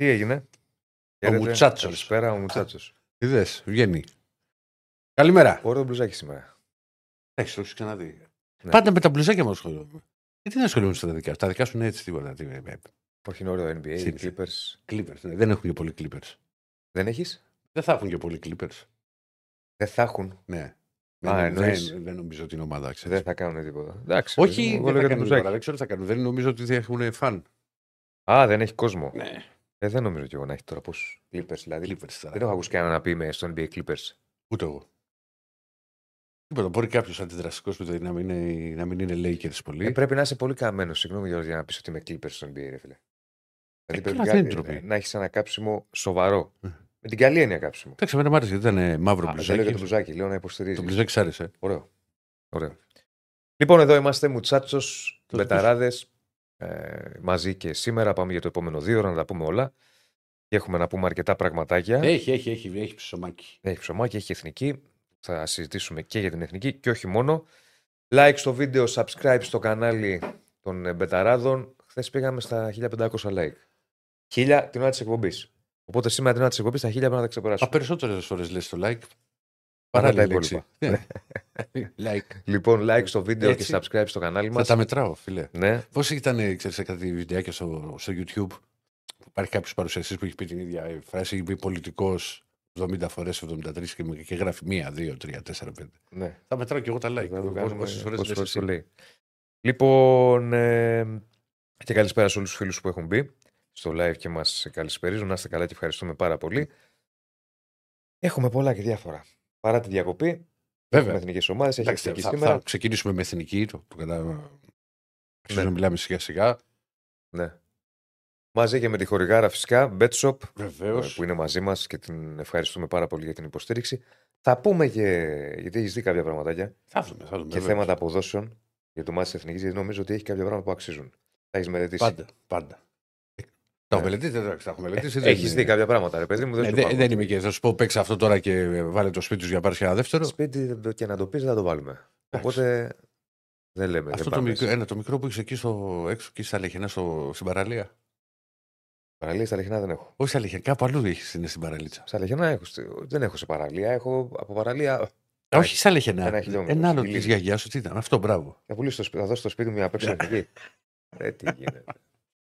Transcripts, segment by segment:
Μουτσάτσο. Τι έγινε; Ο Μουτσάτσος. Καλησπέρα, ο Μουτσάτσος. Είδε, βγαίνει. Καλημέρα. Ωραίο μπλουζάκι σήμερα. Έχει το έχεις ξαναδεί. Ναι. Πάντα με τα μπλουζάκια μου ασχολούμαι. Γιατί δεν ασχολούμαι στα δικά σου. Τα δικά σου είναι έτσι τίποτα. Τι, ε, Όχι, είναι ωραίο NBA, οι Σύντησε. Clippers. Clippers. ναι. Δεν έχουν και πολλοί Clippers. Δεν έχεις; Δεν θα έχουν και πολλοί Clippers. Δεν θα έχουν. Ναι. Α, δεν, εννοείς. δεν, δεν νομίζω ότι είναι ομάδα. Ξέρεις. Δεν θα κάνουν τίποτα. Εντάξει. Όχι, παιδί μου, δεν εγώ λέω θα για το κάνουν μπλουζάκι. τώρα. Δεν ξέρω τι θα κάνουν. Δεν νομίζω ότι θα έχουν φαν. Α, δεν έχει κόσμο. Ναι. Ε, δεν νομίζω κι εγώ να έχει τώρα πώ. Clippers δηλαδή. Clippers τώρα. Δεν έχω ακούσει κανένα να πει με στο NBA Clippers. Ούτε εγώ. Τίποτα. Μπορεί κάποιος αντιδραστικός που να μην είναι, να μην είναι Lakers πολύ. Ε, πρέπει να είσαι πολύ καμένος, συγγνώμη Γιώργο, για να πεις ότι είμαι Clippers στο NBA, ρε φίλε. Δηλαδή καλά, πρέπει δεν είναι κα- ντροπή. να έχεις ένα κάψιμο σοβαρό. Ε. Με την καλή έννοια κάψιμο. Εντάξει, εμένα μου άρεσε γιατί ήταν ε, μαύρο Α, δεν λέω για μπλουζάκι. το μπλουζάκι, λέω να υποστηρίζει. Το μπλουζάκι σ' άρεσε. Ωραίο. Ωραίο. Λοιπόν, εδώ είμαστε Μουτσάτσος, Το Μπεταράδες. Ε, μαζί και σήμερα πάμε για το επόμενο δύο ώρα να τα πούμε όλα. Και έχουμε να πούμε αρκετά πραγματάκια. Έχει, έχει, έχει, έχει ψωμάκι. Έχει ψωμάκι, έχει εθνική. Θα συζητήσουμε και για την εθνική και όχι μόνο. Like στο βίντεο, subscribe στο κανάλι των ε, Μπεταράδων. Χθες πήγαμε στα 1500 like. 1000 την ώρα της εκπομπής. Οπότε σήμερα την ώρα της εκπομπής στα 1000 πρέπει να τα Α, ξεπεράσουμε. περισσότερες φορές λες το like. Παρά Παρά τα τη λέξη. υπόλοιπα. Ναι. like. Λοιπόν, like στο βίντεο Έτσι. και subscribe στο κανάλι Θα μας. τα μετράω, φίλε. Ναι, Πώς ήταν, ξέρεις, σε κάτι βιντεάκια στο, στο YouTube που υπάρχει κάποιος παρουσιαστής που έχει πει την ίδια ε, φράση, έχει πει πολιτικός 70 φορές 73 και, και γράφει 1, 2, 3, 4, 5. ναι. Θα μετράω και εγώ τα like. Θα το κάνουμε Όσες φορές όσες λες φορές εσύ. το λέει. Λοιπόν, ε, και καλησπέρα σε όλους τους φίλους που έχουν μπει στο live και μας καλησπερίζουν. Να είστε καλά και ευχαριστούμε πάρα πολύ. Έχουμε πολλά και διάφορα. Παρά τη διακοπή, έχουμε Βέβαια. εθνικές ομάδες, έχει Εντάξει, εθνική θα, σήμερα. θα ξεκινήσουμε με εθνική. Το, το κατά... Αρχίζουμε Ναι. να μιλάμε σιγά σιγά. Ναι. Μαζί και με τη χορηγάρα φυσικά, BetShop, Βεβαίως. ε, που είναι μαζί μας και την ευχαριστούμε πάρα πολύ για την υποστήριξη. Θα πούμε και, γιατί έχεις δει κάποια πραγματάκια Θα δούμε. Θα δούμε και βεβαίως. θέματα αποδόσεων για το μάτι της Εθνικής, γιατί νομίζω ότι έχει κάποια πράγματα που αξίζουν. Τα έχεις μελετήσει. Πάντα. πάντα. Τα έχω Ναι. μελετήσει, εντάξει, τα έχω μελετήσει. δεν Έχεις είναι- δει κάποια πράγματα, ρε παιδί μου. Δεν, Ναι, σου δεν, πάμε. δεν είμαι και θα σου πω παίξε αυτό τώρα και βάλε το σπίτι σου για πάρεις και ένα δεύτερο. Σπίτι και να το πεις, δεν θα το βάλουμε. Οπότε δεν λέμε. Αυτό δεν το πάμε μικρό, έτσι. ένα, το μικρό που έχεις εκεί στο έξω, εκεί στα Λεχενά, στο, στην παραλία. Παραλία στα Λεχινά δεν έχω. Όχι στα Λεχενά, κάπου αλλού έχεις είναι στην παραλίτσα. Στα Λεχινά έχω. στη- Δεν έχω σε παραλία. Έχω από παραλία. Α, όχι στα Λεχενά. ένα χιλιόμετρο, Ένα άλλο στη της Λίμνη. γιαγιάς σου, τι ήταν. Αυτό, μπράβο. Θα πουλήσω το σπίτι, θα δώσω το σπίτι μου για να παίξω Ναι. εκεί. Ρε, τι γίνεται.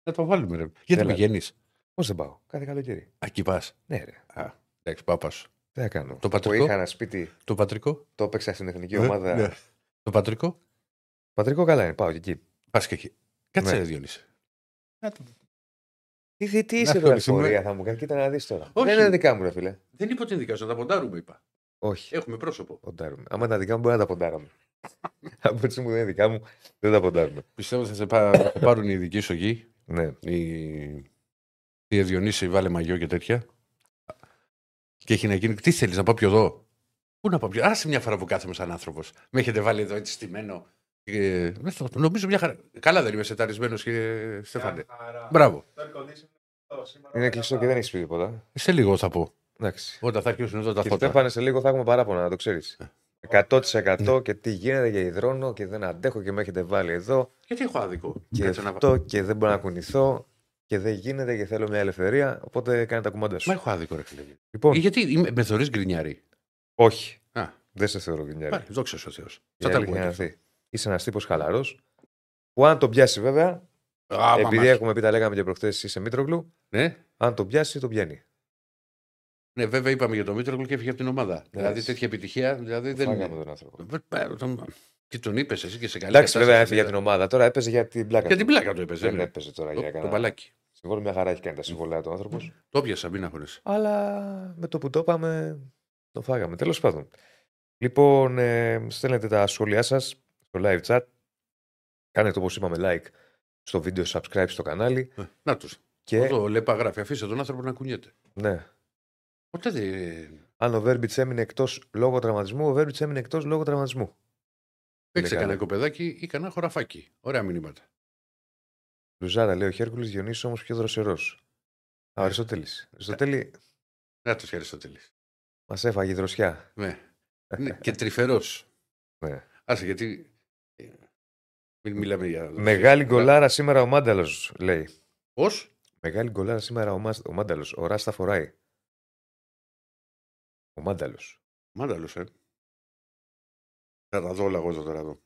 Να το βάλουμε, ρε. Γιατί Έλα. πηγαίνει. Πώς δεν πάω. Κάθε καλοκαίρι. Εκεί πα. Ναι, ρε. Εντάξει, πάπα σου. Τι θα κάνω. Το Που πατρικό; είχα ένα σπίτι, Το πατρικό; το έπαιξα στην εθνική Ε, ομάδα. ναι. Το πατρικό; Πατρικό καλά είναι. Πάω και εκεί. Πας και εκεί. Κάτσε, Ναι. ρε Διονύση. Τι, τι, τι Να είσαι τώρα, ασχοληθούμε. εφορία θα μου κάνει. Κοίτα να δεις τώρα. Όχι. Δεν είναι δικά μου, ρε φίλε. Δεν είπα ότι δικά σου, τα ποντάρουμε, είπα. Όχι. Έχουμε πρόσωπο. Ποντάρουμε. Άμα ήταν δικά μου, μπορεί να τα ποντάραμε. Από έτσι μου δεν είναι δικά μου, δεν τα ποντάρουμε. Πιστεύω ότι θα σε πά- θα πάρουν οι δικοί σου εκεί. Ναι. Η, η Διονύση βάλε μαγιό και τέτοια. Και έχει να γίνει. Τι θέλεις, να πάω πιο εδώ; Πού να πάω πιο Άσε μια φορά που κάθομαι σαν άνθρωπος. Με έχετε βάλει εδώ έτσι στημένο. Και... δεν θα- Νομίζω μια χαρά. Καλά δεν είμαι σεταρισμένος και Στέφανε. Μπράβο. Είναι κλειστό και δεν έχεις πει τίποτα. Σε λίγο θα πω. Εντάξει. Όταν θα αρχίσουν εδώ τα Και φώτα. Στέφανε σε λίγο θα έχουμε παράπονα, να το ξέρεις. Ε. 100% και τι γίνεται και υδρώνω και δεν αντέχω και με έχετε βάλει εδώ Γιατί έχω άδικο. και Κάτσε να... αυτό και δεν μπορώ να κουνηθώ και δεν γίνεται και θέλω μια ελευθερία. Οπότε κάνε τα κουμάντα σου. Μα έχω άδικο, ρε φίλε. Λοιπόν, Ε, Γιατί είμαι, με θεωρείς γκρινιάρη; όχι. Α. Δεν σε θεωρώ γκρινιάρη. Πάλι, δόξα σου ο Θεός. Η Θα τα αλήθεια πούμε. είναι και αυτή. Είσαι ένας τύπος χαλαρός που αν τον πιάσει βέβαια, αυτά. Α, επειδή μαμά. έχουμε πει τα λέγαμε και προχθές είσαι Μήτρογλου, Ναι. αν τον πιάσει, τον πιάνει. Ναι, βέβαια είπαμε για τον Μήτρογλου και έφυγε από την ομάδα. Δηλαδή τέτοια επιτυχία. Δηλαδή δεν Φάγαμε τον άνθρωπο. Ε, τον- Και τον είπες εσύ και σε καλή Εντάξει, βέβαια κατάσταση, έφυγε για την ομάδα. Τώρα έπαιζε για την πλάκα. Για του. την πλάκα το έπαιζε. Δεν ναι. έπαιζε τώρα για Το, το κανένα. μπαλάκι. Συμβόλαιο μια χαρά έχει κάνει τα συμβόλαια του άνθρωπος. Το πιάσα, μην αγχώνεσαι. Αλλά με το που το είπαμε, το φάγαμε. Τέλος πάντων. Λοιπόν, ε, στέλνετε τα σχόλιά σας στο live chat. Κάνετε όπως είπαμε like στο βίντεο, subscribe στο κανάλι. Ε, Να τους. Και Εδώ λέπα γράφει. Αφήστε τον άνθρωπο να κουνιέται. ναι, Ποτέ δεν. αν ο Βέρμπιτς έμεινε εκτός λόγω τραυματισμού, ο Βέρμπιτς έμεινε εκτός λόγω τραυματισμού. Παίξε καλά. κανένα κοπεδάκι ή κανένα χωραφάκι. Ωραία μηνύματα. Λουζάρα λέει ο Χέρκουλης Διονύσης όμως πιο δροσερός. Α, ο Αριστοτέλη. Αριστοτέλη Να του Αριστοτέλης. μας έφαγε η δροσιά. Ναι. Ναι, και τρυφερός. Ναι. Άσε γιατί. ε, Μην μιλάμε για. Μεγάλη γκολάρα σήμερα ο Μάνταλος, λέει. Πώς; Μεγάλη γκολάρα σήμερα ο, Μας- ο Μάνταλος. Ο Ράστα φοράει. Ο Μάνταλος. Μάνταλος, ε. Θα τα δω όλα εγώ τώρα εδώ.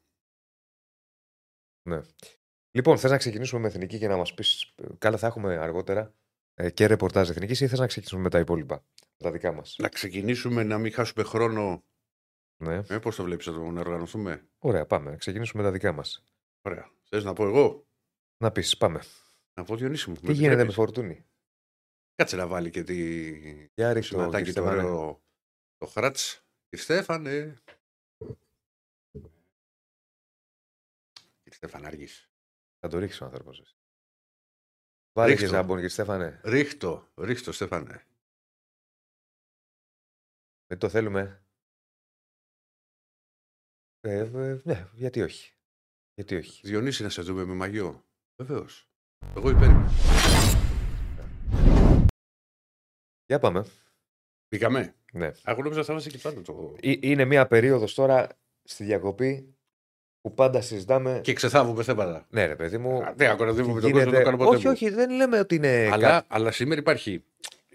Λοιπόν, θες να ξεκινήσουμε με εθνική και να μας πεις. Καλά, θα έχουμε αργότερα ε, και ρεπορτάζ εθνικής ή θες να ξεκινήσουμε με τα υπόλοιπα. Τα δικά μας; Να ξεκινήσουμε να μην χάσουμε χρόνο. Ναι. Ε, Πώς το βλέπεις εδώ, να οργανωθούμε; Ωραία, πάμε. Να ξεκινήσουμε με τα δικά μας. Ωραία. Θες να πω εγώ; Να πεις, πάμε. Να πω Διονύση μου. Τι γίνεται με επιτρέπεις; φορτούνη. Κάτσε να βάλει και τη. Για ρίξτε το, Σηματάκι κύριε το Στέφανε. ωραίο. Το χράτ. Κύριε Στέφανε. Κύριε Στέφανε, αργείς. Θα το ρίξει ο άνθρωπος. Βάλε και Ρίξτε το. ζάμπον, κύριε Στέφανε. Ρίχτω, ρίχτω, Στέφανε. Δεν το θέλουμε. Ε, ε, ναι, γιατί όχι. Γιατί όχι. Διονύση να σε δούμε με μαγιό. Βεβαίως. Εγώ υπέρ. είμαι. Για πάμε. Πήγαμε. Ναι. Εγώ νόμιζα θα είμαστε και πάντα το. Ε, Είναι μια περίοδος τώρα στη διακοπή που πάντα συζητάμε. Και ξεθάβουμε θέματα. Ναι, ρε παιδί μου. Α, Δεν ακόμα δεν τι με τον κόσμο, δεν το κάνω ποτέ. όχι, μου. όχι, δεν λέμε ότι είναι. Αλλά, αλλά σήμερα υπάρχει.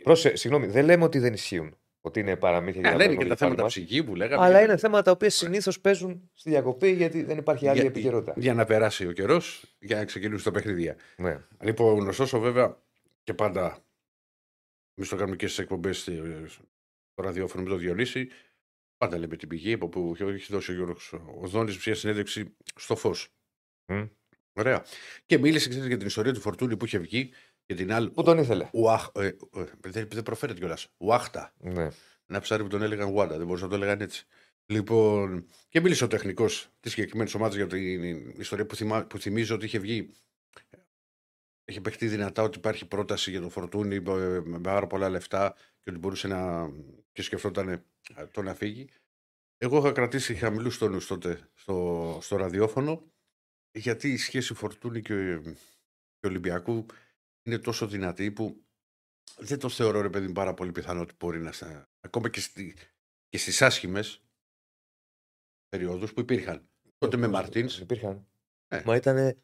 Πρόσε, συγγνώμη, δεν λέμε ότι δεν ισχύουν. Ότι είναι παραμύθια Ναι, για αλλά να είναι και τα παίρνουμε θέματα κεφάλι ψυχή που μας. λέγαμε. Αλλά είναι θέματα τα οποία συνήθως παίζουν στη διακοπή γιατί δεν υπάρχει άλλη για, επικαιρότητα. για να περάσει ο καιρός για να ξεκινήσουν τα παιχνίδια. Ναι. Λοιπόν, ωστόσο, βέβαια και πάντα. Εμεί το κάνουμε και στις εκπομπές στο ραδιόφωνο με το Διονύση. Πάντα λέμε την πηγή από που έχει δώσει ο Γιώργος Οδόνης μια συνέντευξη στο φως. Μμ. Ωραία. Και μίλησε ξέρεις, για την ιστορία του Φορτούνη που είχε βγει και την άλλη. Πού τον ήθελε. Ουάχ, ε, ε, δεν, δεν προφέρεται κιόλας. Ουάχτα. Ναι. Ένα ψάρι που τον έλεγαν Γουάντα, δεν μπορούσαν να το έλεγαν έτσι. Λοιπόν, και μίλησε ο τεχνικός της συγκεκριμένης ομάδας για την ιστορία που, θυμά, που θυμίζω ότι είχε βγει. Είχε παιχτεί δυνατά ότι υπάρχει πρόταση για τον Φορτούνη ε, με πάρα πολλά λεφτά και ότι μπορούσε να. και σκεφτόταν ε, το να φύγει. Εγώ είχα κρατήσει χαμηλούς τόνους τότε στο, στο ραδιόφωνο γιατί η σχέση Φορτούνη και, και Ολυμπιακού είναι τόσο δυνατή που δεν το θεωρώ ρε παιδί μου, πάρα πολύ πιθανό ότι μπορεί να στα... ακόμα και, στη... και στις άσχημες περιόδους που υπήρχαν. Τότε με Μαρτίνς. Υπήρχαν. Ναι. Μα ήταν.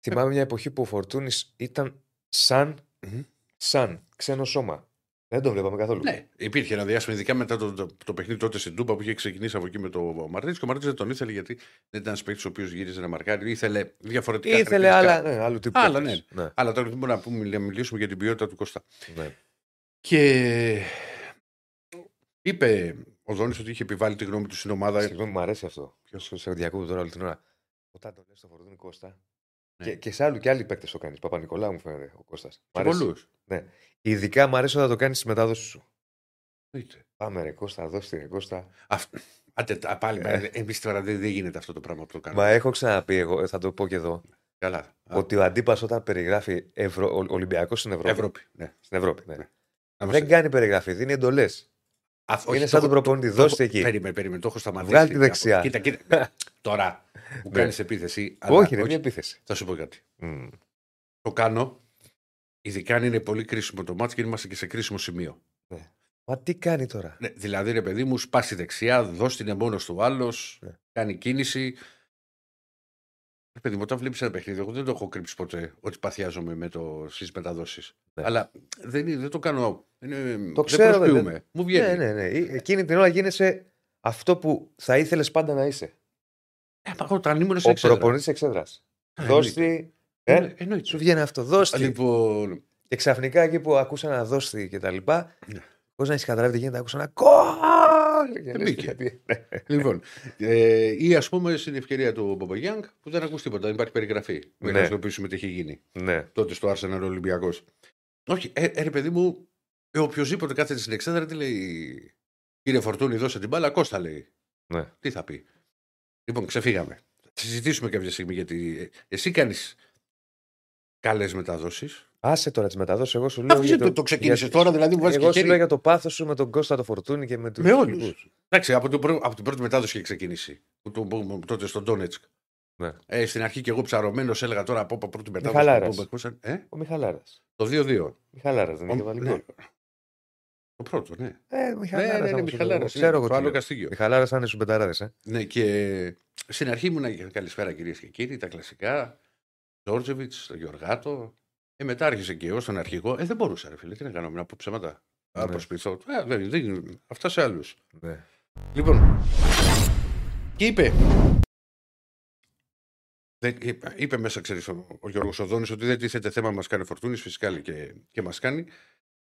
Θυμάμαι μια εποχή που ο Φορτούνης ήταν σαν. Μμμ. σαν ξένο σώμα. Δεν το βλέπαμε καθόλου. Ναι, υπήρχε ένα διάστημα, ειδικά μετά το, το, το παιχνίδι τότε στην Τούμπα που είχε ξεκινήσει από εκεί με τον Μαρτίν. Και ο Μαρτίν δεν τον ήθελε γιατί δεν ήταν ένας παίκτης ο οποίος γύριζε να μαρκάρει. Ήθελε διαφορετικά. Ήθελε χαρακτηριστικά. άλλα, ναι, άλλου τύπου. Άλλα, παίκτες. ναι. Αλλά τώρα μπορούμε να πούμε, να μιλήσουμε για την ποιότητα του Κώστα. ναι. Και είπε ο Δόνης ότι είχε επιβάλει τη γνώμη του στην ομάδα. Συγγνώμη, μου αρέσει αυτό. Ποιος; Σε διακόπτω τώρα όλη την ώρα. Όταν το λες στο Φορτούνη Κώστα. Ναι. Και, και σε άλλου και άλλοι παίκτες το κάνεις. Παπα-Νικολάου μου φαίνεται ο Κώστας. Και πολλούς. Ειδικά μου αρέσει όταν το κάνεις στη μετάδοση σου. Εννοείται. Πάμε ρε Κώστα, δώστε ρε Κώστα. Αυ- Άντε, τα- πάλι, Ε. εμείς τώρα δεν, δεν γίνεται αυτό το πράγμα που το κάνουμε. Μα έχω ξαναπεί εγώ, ε, θα το πω και εδώ, Καλά. Α, ότι ο αντίπα όταν περιγράφει Ευρω... Ολυμπιακός στην Ευρώπη. Ευρώπη. Ναι. Στην Ευρώπη, ναι. Ναι. Να μας- Δεν κάνει περιγραφή, δίνει εντολές. Α, όχι, Είναι το σαν τον έχω- προπονητή. το Δώστε έχω- εκεί. Περίμενε, περίμενε, το έχω σταματήσει. Βγάλ' τη δεξιά. Κοίτα, κοίτα. τώρα μου Ναι. κάνεις επίθεση. αλλά Όχι, είναι μια επίθεση. Θα σου πω κάτι. Μμ. Το κάνω, ειδικά αν είναι πολύ κρίσιμο το μάτς και είμαστε και σε κρίσιμο σημείο. Μα τι κάνει τώρα; Ναι, δηλαδή, ρε παιδί μου, σπάσει δεξιά, δώσει την μόνο του άλλος, Ναι. κάνει κίνηση. Ρε παιδί μου, όταν βλέπεις ένα παιχνίδι, εγώ δεν το έχω κρύψει ποτέ ότι παθιάζομαι με το, στις μεταδόσεις. Ναι. Αλλά δεν, είναι- δεν το κάνω. Είναι, Το δεν ξέρω, δεν- προσποιούμε. Μου βγαίνει. Ναι, ναι, ναι. Ε, Εκείνη την ώρα γίνεσαι αυτό που θα ήθελες πάντα να είσαι. Ε, μα εγώ όταν ήμουν σε Ο εξέδρα. προπονητής εξέδρας. Α, Δώστη. Ε, Εννοεί- εννοείται. σου βγαίνει αυτό. Δώστη. Λοιπόν, Και ξαφνικά εκεί που ακούσα ένα δώστη και τα λοιπά, Ναι. χωρί να έχεις καταλάβει τι γίνεται, άκουσα ένα κόλ. Και λες, μπήκε. γιατί- ναι. λοιπόν, ε, ή ας πούμε στην ευκαιρία του Μπομπογιάνγκ που δεν ακούς τίποτα, δεν υπάρχει περιγραφή. Ναι. Ναι. Να γνωρίσουμε τι έχει γίνει Ναι. τότε στο Arsenal Ολυμπιακός. Όχι, ε, ε, ρε παιδί μου, ε, οποιοδήποτε κάθεται στην εξέδρα τι λέει. Κύριε Φορτούνη, δώσε την μπάλα, Κώστα λέει. Ναι. Τι θα πει. Λοιπόν, ξεφύγαμε. Θα συζητήσουμε κάποια στιγμή γιατί ε, εσύ κάνεις καλές μεταδόσεις. Άσε τώρα τις μεταδόσεις. Εγώ σου λέω. Αφού για το, το ξεκίνησες για- τώρα, δηλαδή μου βάζεις και Εγώ σου χέρι. λέω για το πάθος σου με τον Κώστα το Φορτούνη και με τους Με όλους. Εντάξει, από, το, πρω- από την πρώτη μετάδοση είχε ξεκινήσει. Που, το- που- που- τότε στον Ντόνετσκ. Ναι. Ε, στην αρχή και εγώ ψαρωμένος έλεγα τώρα από από πρώτη μετάδοση. Μιχαλάρας. που- που ακούσαν. Ε, Ο Μιχαλάρας. το 2-2. Μιχαλάρας δεν είχε Ο- βάλει ναι. γκολ. Το πρώτο, ναι. Ε, Ναι, Μιχαλάρας. ναι, ναι, Μιχαλάρας, ναι, Ξέρω εγώ. το άλλο Καστίγιο. Μιχαλάρας θα είναι στου πενταράδε. Ε. Ναι, και στην αρχή ήμουν καλησπέρα κυρίες και κύριοι, τα κλασικά. Τζόρτζεβιτς, το Γιωργάτο. Ε, μετά άρχισε και εγώ στον αρχηγό. Ε, δεν μπορούσα, ρε φίλε. Τι να κάνω, να πω ψέματα. Να Ναι. προσποιηθώ. Ε, δεν, δεν, αυτά σε άλλους. Ναι. Λοιπόν. Και είπε. Δεν, είπε- είπε μέσα, ξέρεις, ο, ο Γιώργος Οδόνης ότι δεν τίθεται θέμα μας κάνει φορτούνης, φυσικά λέει, και, και μας κάνει.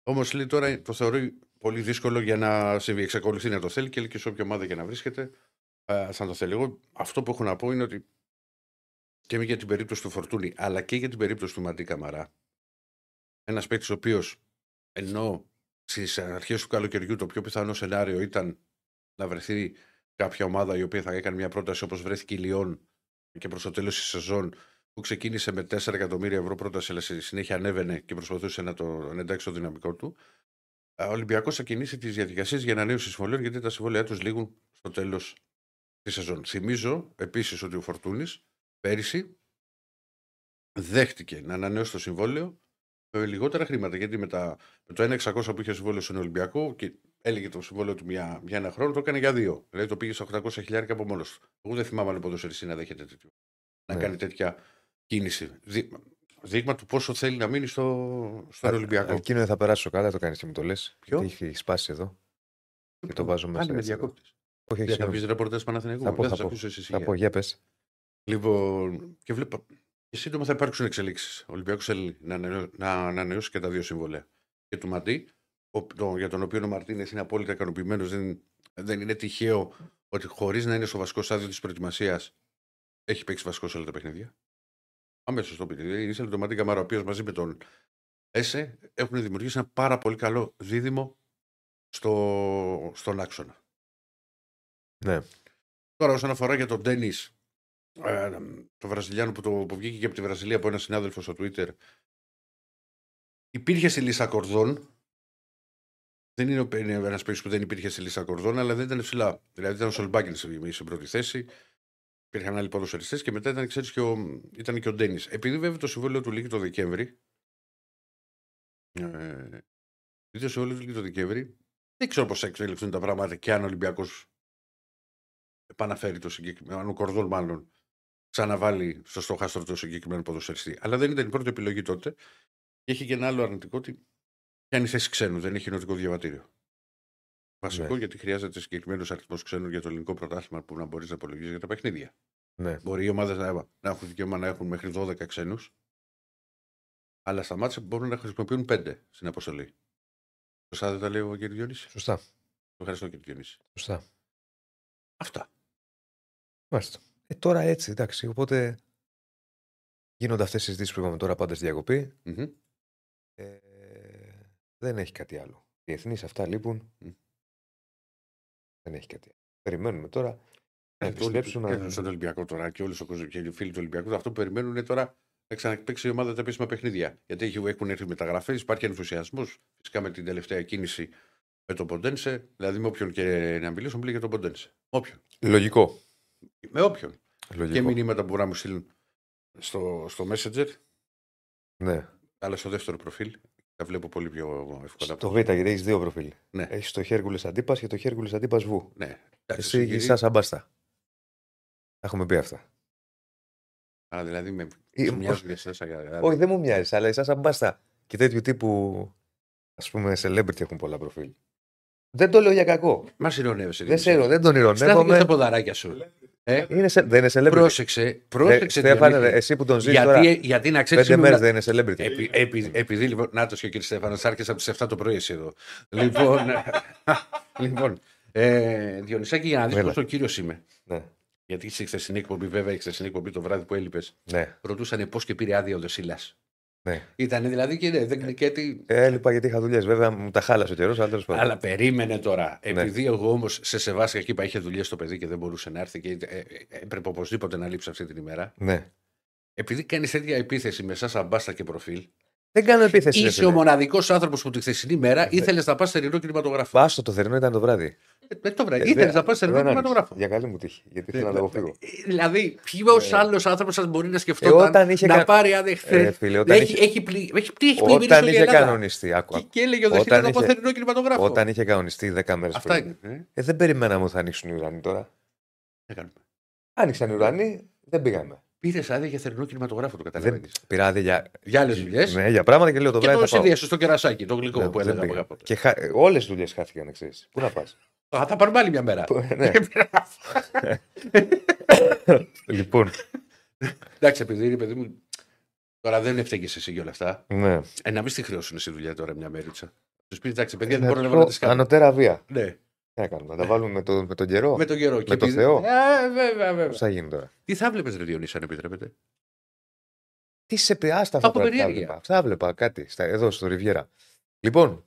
Όμως λέει τώρα το θεωρεί πολύ δύσκολο για να συμβεί. Εξακολουθεί να το θέλει και λέει και σε όποια ομάδα και να βρίσκεται α, θα το θέλει. Εγώ αυτό που έχω να πω είναι ότι και για την περίπτωση του Φορτούνη αλλά και για την περίπτωση του Μαντί Καμαρά ένας παίκτης ο οποίος ενώ στις αρχές του καλοκαιριού το πιο πιθανό σενάριο ήταν να βρεθεί κάποια ομάδα η οποία θα έκανε μια πρόταση όπως βρέθηκε η Λιόν και προς το τέλος της σεζόν που ξεκίνησε με 4 εκατομμύρια ευρώ πρόταση αλλά στη συνέχεια ανέβαινε και προσπαθούσε να το να εντάξει το δυναμικό του. Ο Ολυμπιακός θα κινήσει τις διαδικασίες για ανανέωση συμβολέων γιατί τα συμβόλαια τους λήγουν στο τέλος της σεζόν. Θυμίζω επίσης ότι ο Φορτούνης πέρυσι δέχτηκε να ανανεώσει το συμβόλαιο με λιγότερα χρήματα. Γιατί με, τα, με το 1.600 που είχε συμβόλαιο στον Ολυμπιακό και έλεγε το συμβόλαιο του για, για ένα χρόνο, το έκανε για δύο. Δηλαδή το πήγε στα 800 χιλιάρικα από μόνος του. Εγώ δεν θυμάμαι άλλο ποδοσφαιριστή να δέχεται τέτοιο. Να Ναι. κάνει τέτοια κίνηση. Δεί, δείγμα του πόσο θέλει να μείνει στο, στον Α- Ολυμπιακό. Εκείνο δεν θα περάσω καλά, το κάνεις και μου το λες. Ποιο; Έχει σπάσει εδώ. Και το βάζω μέσα. Πάλι με έτσι εδώ. διακόπτης. Όχι, Δεν θα συγγνώμη. πεις ρεπορτάζ Παναθηναϊκού. Θα πω, Δεν θα σε πω. ακούσω εσύ Θα σιγά. πω, για πες. Λοιπόν, και βλέπω. Και σύντομα θα υπάρξουν εξελίξεις. Ο Ολυμπιακός θέλει να, ανανεώ- να ανανεώσει και τα δύο συμβόλαια. Και του Μαντί, ο- το- για τον οποίο ο Μαρτίνες είναι απόλυτα ικανοποιημένος. Δεν, δεν είναι τυχαίο ότι χωρίς να είναι στο βασικό στάδιο της προετοιμασίας έχει παίξει βασικό σε όλα τα παιχνίδια. Αμέσως το πει. Ήθελε τον Μαντί Καμάρα, ο οποίος μαζί με τον Έσε έχουν δημιουργήσει ένα πάρα πολύ καλό δίδυμο στο, στον άξονα. Ναι. Τώρα, όσον αφορά για τον Ντένι, ε, το Βραζιλιάνο που, το, που βγήκε και από τη Βραζιλία από ένα συνάδελφο στο Twitter, υπήρχε στη λίστα κορδών. Δεν είναι ένας παίκτης που δεν υπήρχε στη λίστα κορδών, αλλά δεν ήταν ψηλά. Δηλαδή ήταν ο Σολμπάκιν στην στην πρώτη θέση. Υπήρχαν άλλοι ποδοσφαιριστέ και μετά ήταν, ξέρεις, και ο, ήταν και ο Ντένις. Επειδή βέβαια το συμβόλαιο του λύγει το Δεκέμβρη. Ε, επειδή το συμβόλαιο του λύγει το Δεκέμβρη, δεν ξέρω πώς θα εξελιχθούν τα πράγματα και αν ο Ολυμπιακός επαναφέρει το συγκεκριμένο, αν ο Κορδόν μάλλον ξαναβάλει στο στόχαστρο το συγκεκριμένο ποδοσφαιριστή. Αλλά δεν ήταν η πρώτη επιλογή τότε. Και έχει και ένα άλλο αρνητικό ότι πιάνει θέση ξένου, δεν έχει νοτικό διαβατήριο. Βασικό Ναι. γιατί χρειάζεται συγκεκριμένος αριθμός ξένων για το ελληνικό πρωτάθλημα που να μπορείς να υπολογίζει για τα παιχνίδια. ναι. Μπορεί οι ομάδες να, να έχουν δικαίωμα να έχουν μέχρι 12 ξένους, αλλά στα μάτια μπορούν να χρησιμοποιούν 5 στην αποστολή. Σωστά δεν τα λέει ο κ. Διονύσης; Σωστά. Ευχαριστώ κ. Διονύση. Σωστά. Αυτά. Μάλιστα. Ε, τώρα έτσι, εντάξει. Οπότε γίνονται αυτές οι συζητήσεις που είπαμε τώρα πάντα στη διακοπή. Μμμ. Ε, δεν έχει κάτι άλλο. Οι εθνεί αυτά λείπουν. Μμ. Δεν έχει κάτι άλλο. Περιμένουμε τώρα να Ε, επιστρέψουν. όλοι- να- και Στον Ολυμπιακό τώρα και όλοι και οι φίλοι του Ολυμπιακού αυτό που περιμένουν είναι τώρα να ξαναπαίξει η ομάδα τα επίσημα παιχνίδια. Γιατί έχει- έχουν έρθει μεταγραφές, υπάρχει ενθουσιασμός. Φυσικά με την τελευταία κίνηση με τον Ποντένσε, δηλαδή με όποιον και να μιλήσω, μιλάει για τον Ποντένσε. Όποιον. Λογικό. Με όποιον. Λογικό. Και μηνύματα που μπορούν να μου στείλουν στο, στο Messenger, Ναι. αλλά στο δεύτερο προφίλ. Τα βλέπω πολύ πιο εύκολα. Το Β, γιατί έχεις δύο προφίλ. Ναι. Έχεις το Χέρκουλε Αντίπας και το Χέρκουλε Αντίπας Βου. Ναι. Εντάξει, Εσύ κύριε- γυρνά αμπάστα. Τα έχουμε πει αυτά. Α, δηλαδή με Ή- σου μοιάζουν για εσάς, α, Όχι, δεν μου μοιάζει, αλλά εσά αμπάστα. Και τέτοιου τύπου ας πούμε celebrity έχουν πολλά προφίλ. Δεν το λέω για κακό. Μας ηρωνεύεσαι. Δεν ξέρω, δεν τον Στάθηκε ηρωνεύομαι. στα ποδαράκια σου; Ε, Είναι σε, δεν είναι celebrity. πρόσεξε, Δε- πρόσεξε. Στέφανε, Διονύση. ρε, εσύ που τον ζεις γιατί, τώρα γιατί να ξέρεις. πέντε μέρες δεν είναι celebrity. Επει, επει, επειδή λοιπόν. Να το και ο κύριος Στέφανος, άρχισε από τις 7 το πρωί εσύ εδώ. λοιπόν. λοιπόν ε, Διονυσάκη, για να δεις Έλα. πόσο κύριος είμαι. Ναι, Γιατί στη χθεσινή εκπομπή, βέβαια, η χθεσινή εκπομπή το βράδυ που έλειπες, ναι, ρωτούσαν πώς και πήρε άδεια ο Δεσίλας. Ναι. Ήταν δηλαδή και ναι, δεν και τι. Ε, έλειπα γιατί είχα δουλειές. Βέβαια μου τα χάλασε ο καιρός, αλλά τέλος πάντων. Αλλά περίμενε τώρα. Ναι. Επειδή εγώ όμως σε σεβάστηκα και είπα είχε δουλειές στο παιδί και δεν μπορούσε να έρθει και ε, ε, έπρεπε οπωσδήποτε να λείψει αυτή την ημέρα. Ναι. Επειδή κάνεις τέτοια επίθεση με εσά αμπάστα και προφίλ, Δεν κάνω επίθεση. ρε είσαι φίλε. ο μοναδικός άνθρωπος που τη χθεσινή μέρα ήθελες να πας σε ρινό κινηματογράφο. Πάστο το θερινό ήταν το βράδυ. Ε, το βράδυ. Ε, Ήθελε δεν- να πας σε ρινό δεν άνοιξε. κινηματογράφο. Για καλή μου τύχη. Γιατί ήθελα να το αποφύγω. Ε, Δηλαδή, ποιος άλλος άνθρωπος σας μπορεί να Ε, σκεφτόταν όταν είχε να κα- πάρει άδεια χθες; Ε, φίλε, όταν Έχει, είχε- έχει, πλη, έχει, τι έχει πλημμυρίσει Όταν όλη η είχε Ελλάδα. κανονιστεί. Άκου, Και, άκου. και έλεγε ο Όταν Δευτέρα να πάω είχε- σε ρινό κινηματογράφο. Όταν είχε κανονιστεί 10 μέρες Αυτά πριν. είναι. Ε, Ε, δεν περιμέναμε ότι θα ανοίξουν οι ουρανοί τώρα. τι κάνουμε; Άνοιξαν οι ουρανοί, δεν πήγαμε. Πήρες άδεια για θερινό κινηματογράφο, το καταλαβαίνεις. Δεν πήρα άδεια για, Για άλλες δουλειές. ναι, για πράγματα και λέω το Και βράδυ το θα πάω. συνδύασες στο κερασάκι, το γλυκό Ναι, που δεν έλεγα πήγα. από κάποτε. Και χα... όλες τις δουλειές χάθηκαν, ξέρεις. Πού να πας; Α, θα πάρουμε άλλη μια μέρα. ναι. λοιπόν, Εντάξει, επειδή είναι παιδί μου. Τώρα δεν έφταιγε εσύ για όλα αυτά. ναι. Ε, να μην στη χρεώσουν εσύ δουλειά τώρα μια μέριτσα. Τους πει εντάξει, παιδιά, δεν Να μπορώ να πω, να τις κάνω. Ανωτέρα βία. Ναι, Τι να κάνουμε, να τα βάλουμε με, το, με τον καιρό; με τον καιρό. το Θεό; Ε, βέβαια, βέβαια. Πώς θα γίνει τώρα; Τι θα βλέπει, Ρε Διονύση, αν επιτρέπετε; Τι σε πειάστα αυτά Από τώρα, περιέργεια. τα βλέπα. Αυτά βλέπα κάτι στα, εδώ στο Ριβιέρα. Λοιπόν,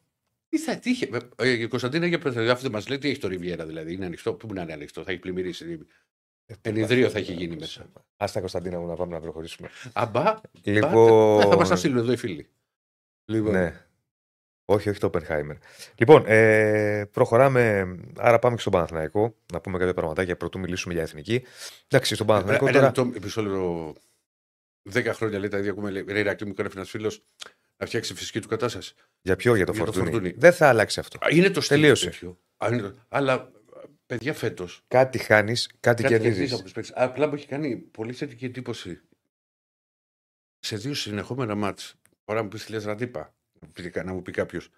Τι θα τι είχε. Ε, η Κωνσταντίνα για αυτό μας λέει τι έχει το Ριβιέρα δηλαδή. Είναι ανοιχτό. Πού να είναι ανοιχτό, θα έχει πλημμυρίσει. Ενιδρίο θα έχει γίνει μέσα. Άστα Κωνσταντίνα μου να πάμε να προχωρήσουμε. Αμπά, Λοιπόν, μπα, θα μα τα στείλουν εδώ οι φίλοι. Λοιπόν, Ναι. Όχι, όχι το Oppenheimer. Λοιπόν, ε, προχωράμε. Άρα πάμε και στον Παναθηναϊκό. Να πούμε κάποια πραγματάκια πρωτού μιλήσουμε για εθνική. Εντάξει, στον Παναθηναϊκό Ένα τώρα. λεπτό, επισόλυρο. Δέκα χρόνια λέει τα ίδια ακούμε. Λέει, Ρε Ηρακλή, μου έκανε ένας φίλος να φτιάξει φυσική του κατάσταση. Για ποιο, για το, Για το φορτούνι; Φορτούνι. Δεν θα αλλάξει αυτό. Α, Είναι το στυλ Τελείωσε. τέτοιο. Α, είναι το- Αλλά παιδιά φέτο. Κάτι χάνεις, κάτι, κερδίζεις. από τους παίκτες. Απλά μου έχει κάνει πολύ θετική εντύπωση. Σε δύο συνεχόμενα μάτς. Ώρα μου πεις λε ραντίπα. Να μου πει κάποιος.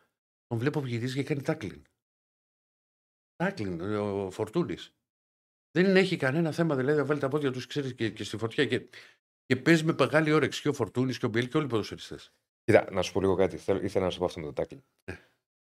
Τον βλέπω που γυρίζει και κάνει τάκλιν. Τάκλιν, ο Φορτούνης. Δεν έχει κανένα θέμα δηλαδή να βάλει τα πόδια τους ξέρεις, και, και στη φωτιά. Και, και παίζει με μεγάλη όρεξη και ο Φορτούνης και ο Μπιέλ και όλοι οι ποδοσφαιριστές. Κοίτα, να σου πω λίγο κάτι. Θέλω, ήθελα να σου πω αυτό με το τάκλι. Ναι.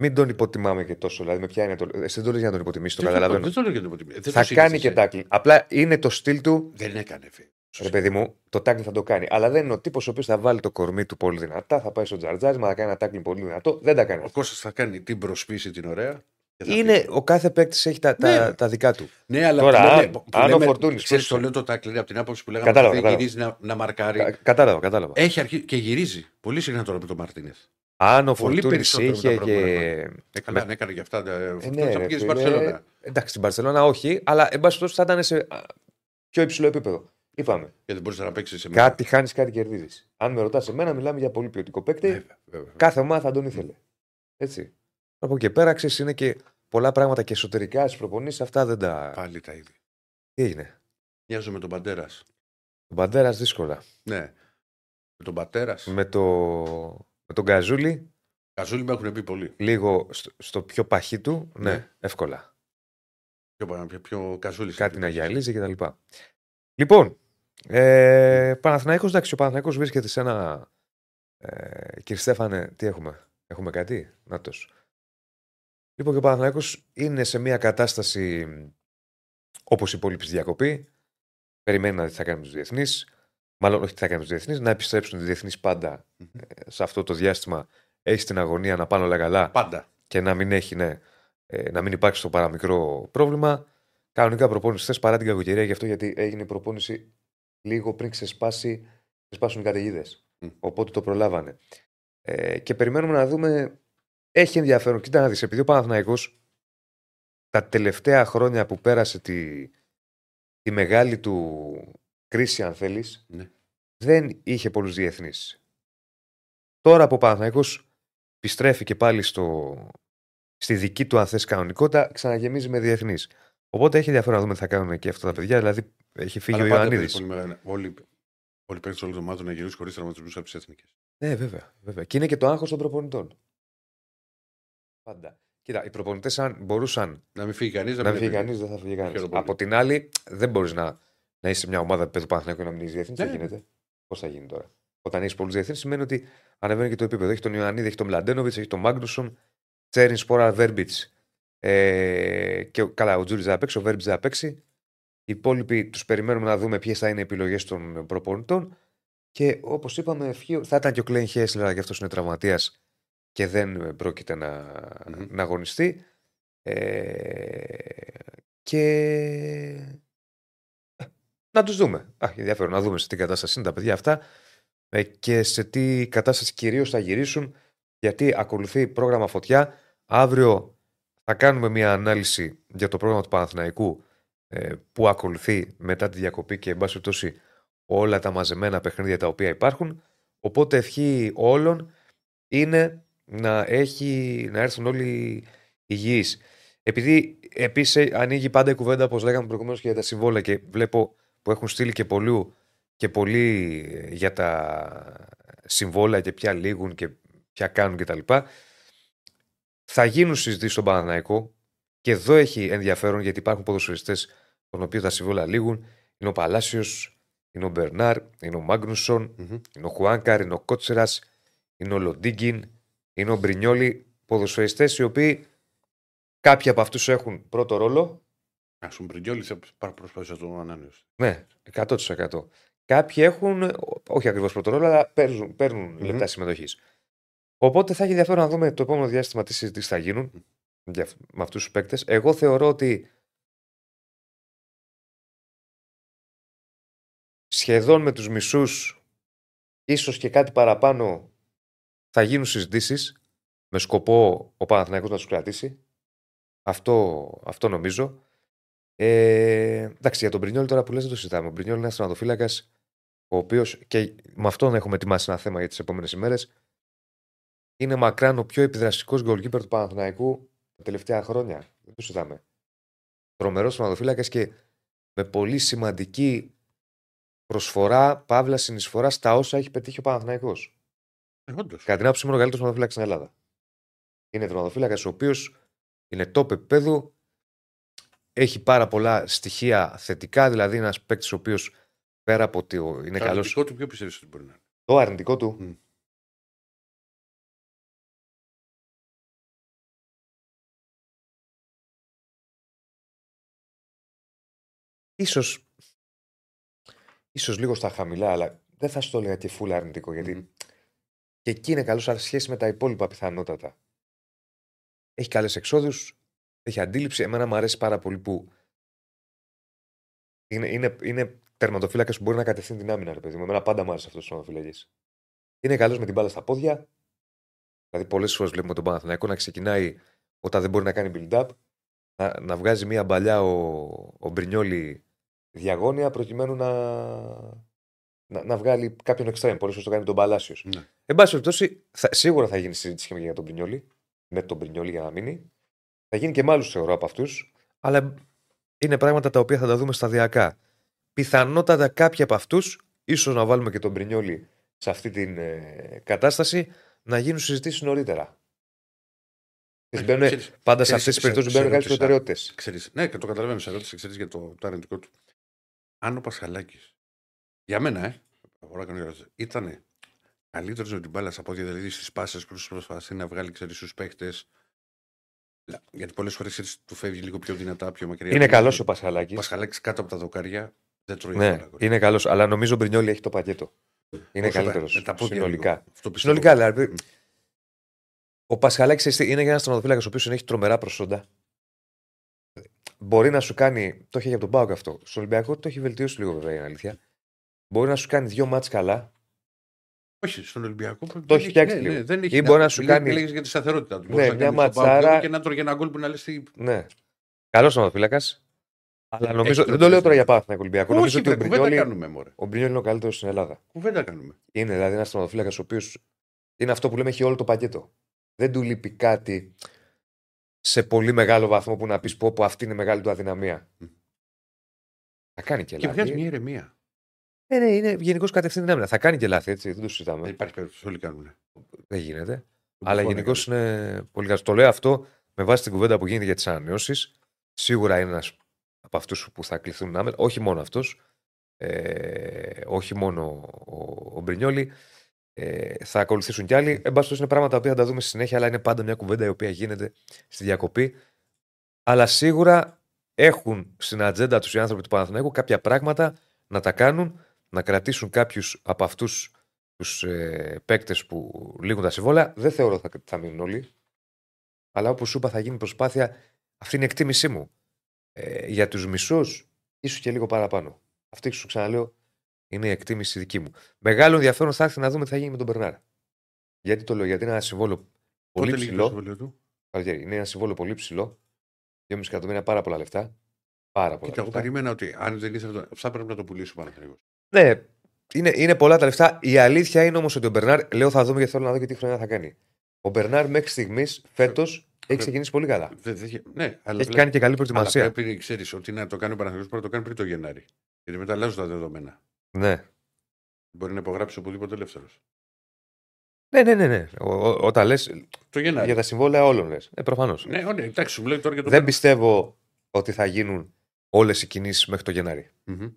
Μην τον υποτιμάμε και τόσο. Δηλαδή, με ποια είναι το. Εσύ δεν το λες για να τον υποτιμήσεις, το καταλαβαίνω. Δεν το λέω για την υποτιμία. Δεν Θα το κάνει συνήθισε. και τάκλι. Απλά είναι το στυλ του. Δεν έκανε φε. Ρε παιδί μου, το τάκλι θα το κάνει. Αλλά δεν είναι ο τύπος ο οποίος θα βάλει το κορμί του πολύ δυνατά, θα πάει στο τζαρτζάρισμα, θα κάνει ένα τάκλι πολύ δυνατό. Δεν τα κάνει. Ο Κώστας θα κάνει την προσπίση την ωραία. Και θα Είναι, πει. ο κάθε παίκτης έχει τα, Ναι. τα, τα δικά του. Ναι, αλλά Τώρα, που λέμε- αν- που αν ο λέμε- Φορτούνης Ξέρεις, πρόσεξε. το λέω το τάκλι από την άποψη που λέγαμε Κατάλαβα, ότι κατάλαβα. γυρίζει να, να μαρκάρει. Κα- κατάλαβα, κατάλαβα. Έχει αρχίσει και γυρίζει. Πολύ συχνά τώρα με τον Μαρτίνες. Αν ο πολύ Φορτούνης περισσότερο είχε. από τα Και... προηγούμενα Ε, καλά, ναι, έκανε και αυτά. Ε, Ε, αυτό ναι, θα ρε, πήγε στην φίλε. Παρσελόνα. Εντάξει, στην Παρσελόνα όχι, αλλά εν πάση περιπτώσει θα ήταν σε α, πιο υψηλό επίπεδο. Είπαμε. Και δεν μπορούσε να παίξεις σε Κάτι χάνεις, κάτι κερδίζεις. Αν με ρωτάς εμένα, μιλάμε για πολύ ποιοτικό παίκτη. Βέβαια, βέβαια. Κάθε ομάδα θα τον ήθελε. Έτσι. Από εκεί πέρα ξέρεις, είναι και πολλά πράγματα και εσωτερικά στις προπονήσεις. Αυτά δεν τα. Πάλι τα ίδια. Τι έγινε; Μοιάζω με τον Παντέρα. Ο Μπαντέρα δύσκολα. Ναι. Με τον Πατέρας. Με, το... με τον Καζούλη, Καζούλη με έχουν πει πολύ. λίγο στο, στο πιο παχύ του, ναι, Ναι. εύκολα. Πιο, πιο, πιο Καζούλης. Κάτι να γυαλίζει κτλ. Λοιπόν, ε, Παναθηναϊκός, εντάξει, ο Παναθηναϊκός βρίσκεται σε ένα. Ε, κύριε Στέφανε, τι έχουμε, έχουμε κάτι, νάτος. Λοιπόν, και ο Παναθηναϊκός είναι σε μια κατάσταση όπως οι υπόλοιποι στη διακοπή. Περιμένει να δει τι θα κάνει με τους διεθνείς. Μάλλον όχι τι θα κάνει με τους διεθνείς, να επιστρέψουν οι διεθνείς πάντα Μμμ. ε, σε αυτό το διάστημα. Έχεις την αγωνία να πάνε όλα καλά Πάντα. και να μην έχει, ναι, ε, να μην υπάρξει το παραμικρό πρόβλημα. Κανονικά προπόνηση χθε παρά την κακοκαιρία γι' αυτό γιατί έγινε η προπόνηση λίγο πριν ξεσπάσει, ξεσπάσουν οι καταιγίδες. Μμ. Οπότε το προλάβανε. Ε, και περιμένουμε να δούμε. Έχει ενδιαφέρον. Κοίτα να δεις, επειδή ο Παναθηναϊκός τα τελευταία χρόνια που πέρασε τη, τη μεγάλη του κρίση, αν θέλεις, Ναι. δεν είχε πολλούς διεθνείς. Τώρα που ο Παναθηναϊκός επιστρέφει και πάλι στο, στη δική του αν θες κανονικότητα, ξαναγεμίζει με διεθνείς. Οπότε έχει ενδιαφέρον να δούμε τι θα κάνουν και αυτά τα παιδιά. Δηλαδή έχει φύγει Αλλά ο πάντα Ιωαννίδης. παίζεις πολύ μεγάλη- Όλοι, όλοι οι παίκτε όλων των ομάδων να γυρίσουν χωρίς τραυματισμούς από τις εθνικές. Ναι, βέβαια, βέβαια. Και είναι και το άγχος των προπονητών. Πάντα. Κοίτα, οι προπονητές, αν μπορούσαν Να μην φύγει κανείς. να μην φύγει κανείς, δεν θα φύγει κανείς. Χαίρομαι πολύ. Από την άλλη, δεν μπορείς να, να είσαι μια ομάδα επίπεδου Παναθηναϊκού και να μην είσαι διεθνή. Ναι. Δεν γίνεται. Πώς θα γίνει τώρα; Όταν έχεις πολλούς διεθνεί, σημαίνει ότι ανεβαίνει και το επίπεδο. Έχει τον Ιωαννίδη, έχει τον Μλαντένοβιτ, έχει τον Μάγνουσον, Τσέριν Σπόρα, Βέρμπιτς. Ε, και ο- καλά, ο Τζούρι θα παίξει, ο Βέρμπιτς θα παίξει. Οι υπόλοιποι τους περιμένουμε να δούμε ποιες θα είναι οι επιλογές των προπονητών. Και όπως είπαμε, ευχή- θα ήταν και ο Κλέιν Χέσλερ, αλλά και αυτό είναι τραυματίας και δεν πρόκειται να, Μμμ. να αγωνιστεί. Ε, και ε, να τους δούμε. Α, ενδιαφέρον να δούμε σε τι κατάσταση είναι τα παιδιά αυτά ε, και σε τι κατάσταση κυρίως θα γυρίσουν γιατί ακολουθεί πρόγραμμα φωτιά. Αύριο θα κάνουμε μια ανάλυση για το πρόγραμμα του Παναθηναϊκού ε, που ακολουθεί μετά τη διακοπή και εν πάση περιπτώσει όλα τα μαζεμένα παιχνίδια τα οποία υπάρχουν. Οπότε ευχή όλων είναι να, έχει, να έρθουν όλοι υγιείς. Επειδή επίσης ανοίγει πάντα η κουβέντα, όπως λέγαμε προηγουμένως, και για τα συμβόλαια και βλέπω που έχουν στείλει και πολλού και πολύ για τα συμβόλαια και ποια λήγουν και ποια κάνουν κτλ. Θα γίνουν συζητήσεις στον Παναθηναϊκό και εδώ έχει ενδιαφέρον γιατί υπάρχουν ποδοσφαιριστές των οποίων τα συμβόλαια λήγουν. Είναι ο Παλάσιος, είναι ο Μπερνάρ, είναι ο μαγνουσον είναι ο Χουάνκαρ, είναι ο Κότσερας, είναι ο Λοντίγκιν, είναι ο Μπρινιόλι. Ποδοσφαιριστές οι οποίοι κάποιοι από αυτούς έχουν πρώτο ρόλο. Α πούμε, Μπρινιόλι θα προσπαθήσει να το ανανεώσει. Ναι, 100%. Κάποιοι έχουν, όχι ακριβώς πρώτο ρόλο, αλλά παίρνουν, παίρνουν mm-hmm. λεπτά συμμετοχής. Οπότε θα έχει ενδιαφέρον να δούμε το επόμενο διάστημα τι συζητήσεις θα γίνουν με αυτούς τους παίκτες. Εγώ θεωρώ ότι σχεδόν με τους μισούς ίσως και κάτι παραπάνω θα γίνουν συζητήσεις με σκοπό ο Παναθηναϊκός να τους κρατήσει. Αυτό, αυτό νομίζω. Ε, εντάξει, για τον Πρινιόλ τώρα που λες δεν το συζητάμε. Ο Πρινιόλ είναι ένας στρατοφύλακα, ο οποίος και με αυτόν έχουμε ετοιμάσει ένα θέμα για τις επόμενες ημέρες. Είναι μακράν ο πιο επιδραστικός γκολκίπερ του Παναθηναϊκού τα τελευταία χρόνια. Δεν το συζητάμε. Τρομερός στρατοφύλακα και με πολύ σημαντική προσφορά, παύλα συνεισφορά στα όσα έχει πετύχει ο Παναθυναϊκό. Ε, Κατά την άποψή μου, είναι ο καλύτερο τερματοφύλακα στην Ελλάδα. Είναι τερματοφύλακα ο οποίος είναι top επίπεδου, έχει πάρα πολλά στοιχεία θετικά, δηλαδή ένας παίκτης ο οποίος πέρα από ότι είναι καλό. Το αρνητικό του, ποιο πιστεύεις ότι μπορεί να είναι. Το αρνητικό του. Mm. Ίσως ίσως λίγο στα χαμηλά, αλλά δεν θα σου το έλεγα και φούλα αρνητικό. Γιατί και εκεί είναι καλός, αλλά σχέση με τα υπόλοιπα πιθανότατα. Έχει καλές εξόδους, έχει αντίληψη. Εμένα μου αρέσει πάρα πολύ που είναι, είναι, είναι τερματοφύλακας που μπορεί να κατευθύνει την άμυνα, ρε παιδί μου. Εμένα πάντα μου άρεσε αυτός ο τερματοφύλακας. Είναι καλός με την μπάλα στα πόδια. Δηλαδή, πολλές φορές βλέπουμε τον Παναθηναϊκό να ξεκινάει όταν δεν μπορεί να κάνει build-up, να, να βγάζει μία μπαλιά ο, ο Μπρινιόλη διαγώνια προκειμένου να, να, να βγάλει κάποιον εξτρέμ. Πολλές φορές το κάνει τον Παλάσιος. Ναι. Εν πάση περιπτώσει, σίγουρα θα γίνει συζήτηση και για τον Πρινιόλη. Με τον Πρινιόλη για να μείνει. Θα γίνει και με άλλους θεωρώ από αυτούς. Αλλά είναι πράγματα τα οποία θα τα δούμε σταδιακά. Πιθανότατα κάποιοι από αυτούς, ίσως να βάλουμε και τον Πρινιόλη σε αυτή την ε, κατάσταση, να γίνουν συζητήσεις νωρίτερα. Ε, μπαίνουν, ξέρεις, πάντα σε αυτές τις περιπτώσεις μπαίνουν κάποιε προτεραιότητες. Ναι, και το καταλαβαίνω σε ερώτηση για το, το αρνητικό του αν ο Πασχαλάκης. Για μένα, ε, ήταν καλύτερος με την μπάλας από ό,τι δηλαδή στις πάσες που προσπαθεί να βγάλει ξέρεις στους παίχτες. Γιατί πολλές φορές του φεύγει λίγο πιο δυνατά, πιο μακριά. Είναι καλός ο Πασχαλάκης. Ο Πασχαλάκης κάτω από τα δοκάρια δεν τρώει ναι, Είναι καλός, αλλά νομίζω ο Μπρινιόλη έχει το πακέτο. Είναι καλύτερος. Συνολικά. Συνολικά, δηλαδή. Ο Πασχαλάκης είναι για ένας στρατοφύλακα ο οποίος έχει τρομερά προσόντα μπορεί να σου κάνει. Το έχει για τον Πάοκ αυτό. Στο Ολυμπιακό το έχει βελτιώσει λίγο βέβαια η αλήθεια. Μπορεί να σου κάνει δύο μάτς καλά. Όχι, στον Ολυμπιακό. Το έχει φτιάξει ναι, λίγο. Ναι, δεν έχει, Ή μπορεί να σου κάνει. Λέγεις για τη σταθερότητα του. Ναι, μια ματσάρα. Και να τρώγει ένα γκολ που να λες. Ναι. Καλός νοματοφύλακα. Αλλά νομίζω. Δεν το λέω τώρα για πάθη Ολυμπιακό. Όχι, νομίζω ότι ο Μπρινιόλ, κάνουμε, ο Μπρινιόλ είναι ο καλύτερος στην Ελλάδα. Κουβέντα κάνουμε. Είναι δηλαδή ένας νοματοφύλακα ο οποίος είναι αυτό που λέμε έχει όλο το πακέτο. Δεν του λείπει κάτι σε πολύ μεγάλο βαθμό που να πεις πω, πω αυτή είναι μεγάλη του αδυναμία. Mm. Θα κάνει και, και λάθη. Και βγάζει μια ηρεμία. Ε, ναι, είναι γενικώς κατευθύνει άμυνα. Θα κάνει και λάθη, έτσι. Δεν το συζητάμε. Δεν υπάρχει περίπτωση. Όλοι κάνουν. Δεν γίνεται. Αλλά γενικώς είναι πολύ καλό. Το λέω αυτό με βάση την κουβέντα που γίνεται για τις ανανεώσεις. Σίγουρα είναι ένας από αυτούς που θα κληθούν άμενα. Όχι μόνο αυτός. Ε, όχι μόνο ο, ο Μπρινιόλη. Ε, θα ακολουθήσουν κι άλλοι. Εν πάση είναι πράγματα που θα τα δούμε στη συνέχεια, αλλά είναι πάντα μια κουβέντα η οποία γίνεται στη διακοπή. Αλλά σίγουρα έχουν στην ατζέντα τους οι άνθρωποι του Παναθηναϊκού κάποια πράγματα να τα κάνουν, να κρατήσουν κάποιους από αυτούς τους ε, παίκτες που λήγουν τα συμβόλαια. Δεν θεωρώ ότι θα, θα μείνουν όλοι. Αλλά όπως σου είπα, θα γίνει προσπάθεια. Αυτή είναι η εκτίμησή μου. Ε, για τους μισούς, ίσως και λίγο παραπάνω. Αυτή σου ξαναλέω είναι η εκτίμηση δική μου. Μεγάλο ενδιαφέρον θα έρθει να δούμε τι θα γίνει με τον Μπερνάρ. Γιατί το λέω, Γιατί είναι ένα συμβόλο πολύ ψηλό. Είναι ένα συμβόλο πολύ ψηλό. 2,5 εκατομμύρια πάρα πολλά λεφτά. Πάρα πολλά. Κοίτα, εγώ περίμενα ότι αν δεν ήθελε. Αυτά πρέπει να το πουλήσω πάνω Ναι, είναι, είναι πολλά τα λεφτά. Η αλήθεια είναι όμως ότι ο Μπερνάρ, λέω θα δούμε γιατί θέλω να δω και τι χρονιά θα κάνει. Ο Μπερνάρ μέχρι στιγμής φέτος έχει ξεκινήσει πολύ καλά. Ναι, αλλά έχει κάνει και καλή προετοιμασία. Αλλά πρέπει να ξέρεις ότι να το κάνει ο Παναγιώτη πρέπει να το κάνει πριν το Γενάρη. Γιατί μετά αλλάζουν τα δεδομένα. Ναι. Μπορεί να υπογράψει οπουδήποτε ελεύθερος. Ναι, ναι, ναι. ναι. Ο, ο, όταν λες Το Γενάρη. για τα συμβόλαια όλων λες. Ε, Προφανώς. Ναι, ναι, εντάξει, σου μιλάει τώρα για το. Δεν πιστεύω ότι θα γίνουν όλες οι κινήσεις μέχρι το Γενάρη. Μμμ.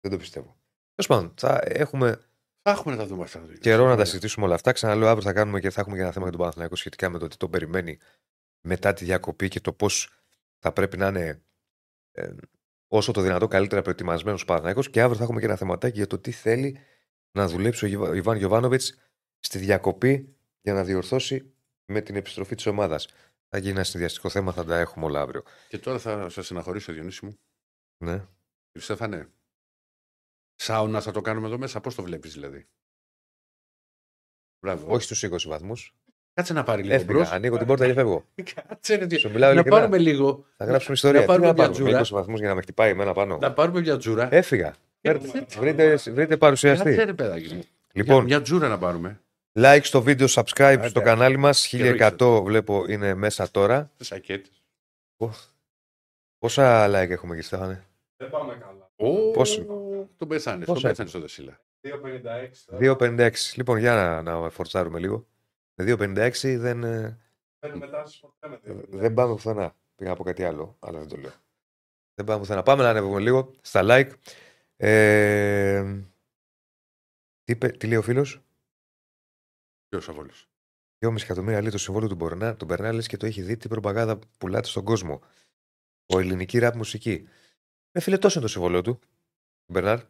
Δεν το πιστεύω. Τέλος πάντων, θα έχουμε Θα έχουμε να τα δούμε αυτά. καιρό να τα συζητήσουμε όλα αυτά. Ξαναλέω, αύριο θα κάνουμε και θα έχουμε και ένα θέμα για τον Παναθηναϊκό σχετικά με το τι τον περιμένει μετά τη διακοπή και το πώς θα πρέπει να είναι ε, όσο το δυνατό καλύτερα προετοιμασμένος ο Παναθηναϊκός και αύριο θα έχουμε και ένα θεματάκι για το τι θέλει να δουλέψει ο Γιβα- Ιβάν Γιοβάνοβιτ στη διακοπή για να διορθώσει με την επιστροφή της ομάδας. Θα γίνει ένα συνδυαστικό θέμα, θα τα έχουμε όλα αύριο. Και τώρα θα σας συναχωρήσω, Διονύση μου. Ναι. Κύριε Στέφανε. Σάουνα θα το κάνουμε εδώ μέσα. Πώς το βλέπεις δηλαδή; Μπράβο. Όχι στους 20 βαθμούς. Κάτσε να πάρει λίγο Έφυγα, μπρος. ανοίγω την πόρτα και φεύγω. Κάτσε ρε, Σου μιλάω να ειλικρινά. πάρουμε λίγο. Θα γράψουμε ιστορία. Να Τι πάρουμε να μια πάρουμε, τζούρα. 20 βαθμούς για να με χτυπάει εμένα πάνω; Να πάρουμε μια τζούρα. Έφυγα. Φέρτε- Βρείτε, βρείτε παρουσιαστή. Κάτσε ρε παιδάκι μου. Λοιπόν, Μια τζούρα να πάρουμε. like στο βίντεο, subscribe Άντε. στο κανάλι μας. Καιρό 1100 βλέπω είναι μέσα τώρα. Σακέτες. Πόσα like έχουμε εκεί, Στέφανε; Δεν πάμε καλά. Πόσο; Τον πέθανε. Πόσο Τον πέθανε στο Δεσίλα. 2,56. 2,56. Λοιπόν, για να, να φορτσάρουμε λίγο. Με 2,56 δεν, ε, Δεν μετάσχει ποτέ με 2,56. δεν πάμε πουθενά. Πήγα από κάτι άλλο, αλλά δεν το λέω. Δεν πάμε πουθενά. Πάμε να ανέβουμε λίγο στα like. Ε, τι, είπε- τι λέει ο φίλος; Ποιο αβόλο. 2,5 εκατομμύρια λέει το συμβόλαιο του Μπορνά, τον Μπερνά, λες και το έχει δει τι προπαγάνδα πουλάτε στον κόσμο. Ο ελληνική ραπ μουσική. Με φίλε, τόσο είναι το συμβόλαιο του. Μπερνάρ,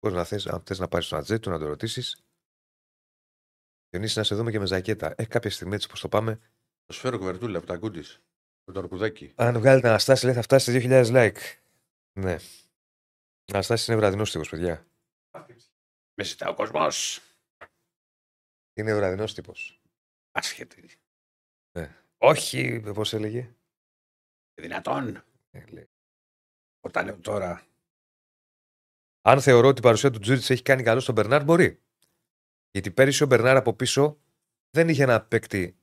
μπορεί να θες, αν θες να πάρεις τον ατζέ του να το ρωτήσεις. Διονύσης, να σε δούμε και με ζακέτα. Ε, κάποια στιγμή έτσι πώ το πάμε. Το σφαίρο κουβερτούλα από τα γκούντι. Με το αρκουδάκι. Αν βγάλετε Αναστάση, λέει θα φτάσει σε 2.000 like. Ναι. Αναστάση είναι βραδινός τύπος, παιδιά. Με ζητά ο κόσμος. Είναι βραδινός τύπος. Άσχετη. Όχι, πώς έλεγε. Δυνατόν. Ε, λέει. Όταν λέω τώρα. Αν θεωρώ ότι η παρουσία του Τζούρισιτ έχει κάνει καλό στον Μπερνάρ, μπορεί. Γιατί πέρυσι ο Μπερνάρ από πίσω δεν είχε ένα παίκτη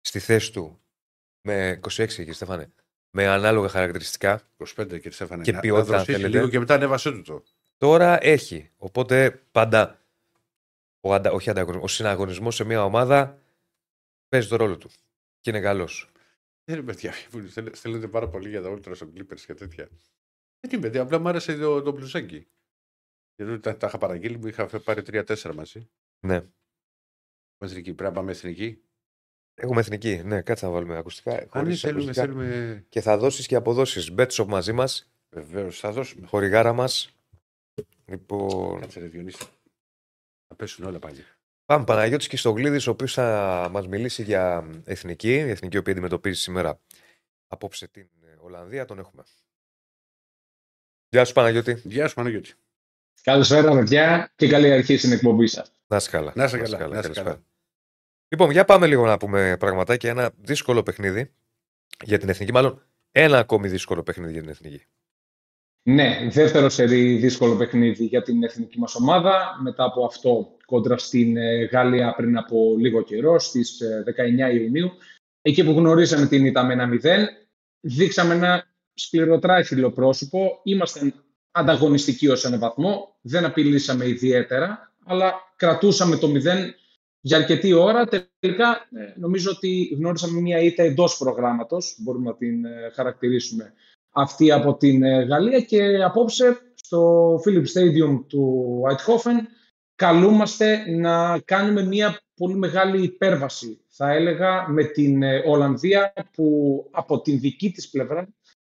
στη θέση του με 26 εκεί, Στέφανε. Με ανάλογα χαρακτηριστικά. 25 κύριε Στέφανε. Και να- ποιότητα, να δροσίσει αν θέλετε. λίγο και μετά ανέβασε του το. Τώρα έχει. Οπότε πάντα ο, αντα... όχι ανταγωνισμός, ο συναγωνισμός σε μια ομάδα παίζει το ρόλο του. Και είναι καλός. Δεν είναι παιδιά που θέλ- θέλετε πάρα πολύ για τα Ultra των Clippers και τέτοια. Δεν είναι παιδιά, απλά μου άρεσε το, το μπλουζάκι. Γιατί τα, τα είχα παραγγείλει, μου είχα φε- πάρει 3-4 μαζί. Ναι. Με εθνική. Πρέπει να πάμε εθνική. Έχουμε εθνική. Ναι, κάτσε να βάλουμε ακουστικά. Αν χωρίς θέλουμε, ακουστικά. θέλουμε. Και θα δώσεις και αποδόσεις. Bet shop μαζί μας. Βεβαίως, θα δώσουμε. Χορηγάρα μας. Λοιπόν, Κάτσε ρε Διονύση. Θα πέσουν όλα πάλι. Πάμε Παναγιώτης και στο ο οποίος θα μας μιλήσει για εθνική, η εθνική η οποία αντιμετωπίζει σήμερα απόψε την ε, Ολλανδία, τον έχουμε. Γεια σου Παναγιώτη. Γεια σου Παναγιώτη. Καλησπέρα, παιδιά, και καλή αρχή στην εκπομπή σας. Να είσαι καλά. Να είσαι καλά, να είσαι καλησπέρα. καλά. Λοιπόν, για πάμε λίγο να πούμε πραγματάκια. Ένα δύσκολο παιχνίδι για την εθνική, μάλλον ένα ακόμη δύσκολο παιχνίδι για την εθνική. Ναι, δεύτερο σερί δύσκολο παιχνίδι για την εθνική μας ομάδα. Μετά από αυτό κόντρα στην ε, Γαλλία πριν από λίγο καιρό, στις ε, 19 Ιουνίου. Εκεί που γνωρίσαμε την ήττα με ένα 0, δείξαμε ένα σκληροτράχυλο πρόσωπο. Ήμασταν ανταγωνιστικοί ως έναν βαθμό. Δεν απειλήσαμε ιδιαίτερα, αλλά κρατούσαμε το 0 για αρκετή ώρα. Τελικά ε, νομίζω ότι γνώρισαμε μια ήττα εντός προγράμματος, μπορούμε να την ε, χαρακτηρίσουμε αυτή από την ε, Γαλλία και απόψε στο Philips Stadium του Eindhoven καλούμαστε να κάνουμε μια πολύ μεγάλη υπέρβαση θα έλεγα με την ε, Ολλανδία που από την δική της πλευρά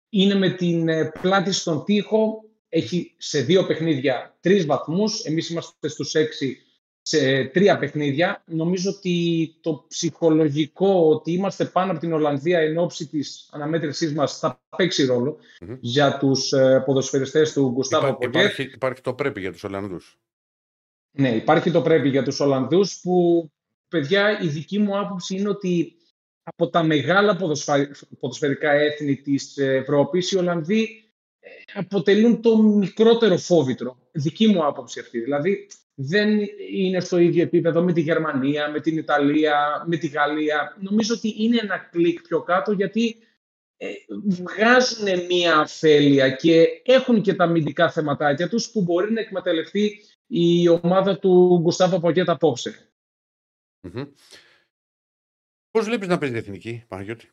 είναι με την ε, πλάτη στον τοίχο έχει σε δύο παιχνίδια τρεις βαθμούς εμείς είμαστε στους έξι σε τρία παιχνίδια. Νομίζω ότι το ψυχολογικό ότι είμαστε πάνω από την Ολλανδία εν ώψη της αναμέτρησής μας θα παίξει ρόλο Μμμ. για τους ε, ποδοσφαιριστές του Γκουστάβο Υπά- Ποκέτ. υπάρχει, υπάρχει το πρέπει για τους Ολλανδούς. Ναι, υπάρχει το πρέπει για τους Ολλανδούς που, παιδιά, η δική μου άποψη είναι ότι από τα μεγάλα ποδοσφα- ποδοσφαιρικά έθνη της Ευρώπης, οι Ολλανδοί ε, αποτελούν το μικρότερο φόβητρο. Δική μου άποψη αυτή. Δηλαδή, δεν είναι στο ίδιο επίπεδο με τη Γερμανία, με την Ιταλία, με τη Γαλλία. Νομίζω ότι είναι ένα κλικ πιο κάτω γιατί ε, βγάζουν μία αφέλεια και έχουν και τα αμυντικά θεματάκια τους που μπορεί να εκμεταλλευτεί η ομάδα του Γκουστάβο Ποκέτα απόψε. Mm-hmm. Πώς βλέπεις να παίζει η Εθνική, Παναγιώτη;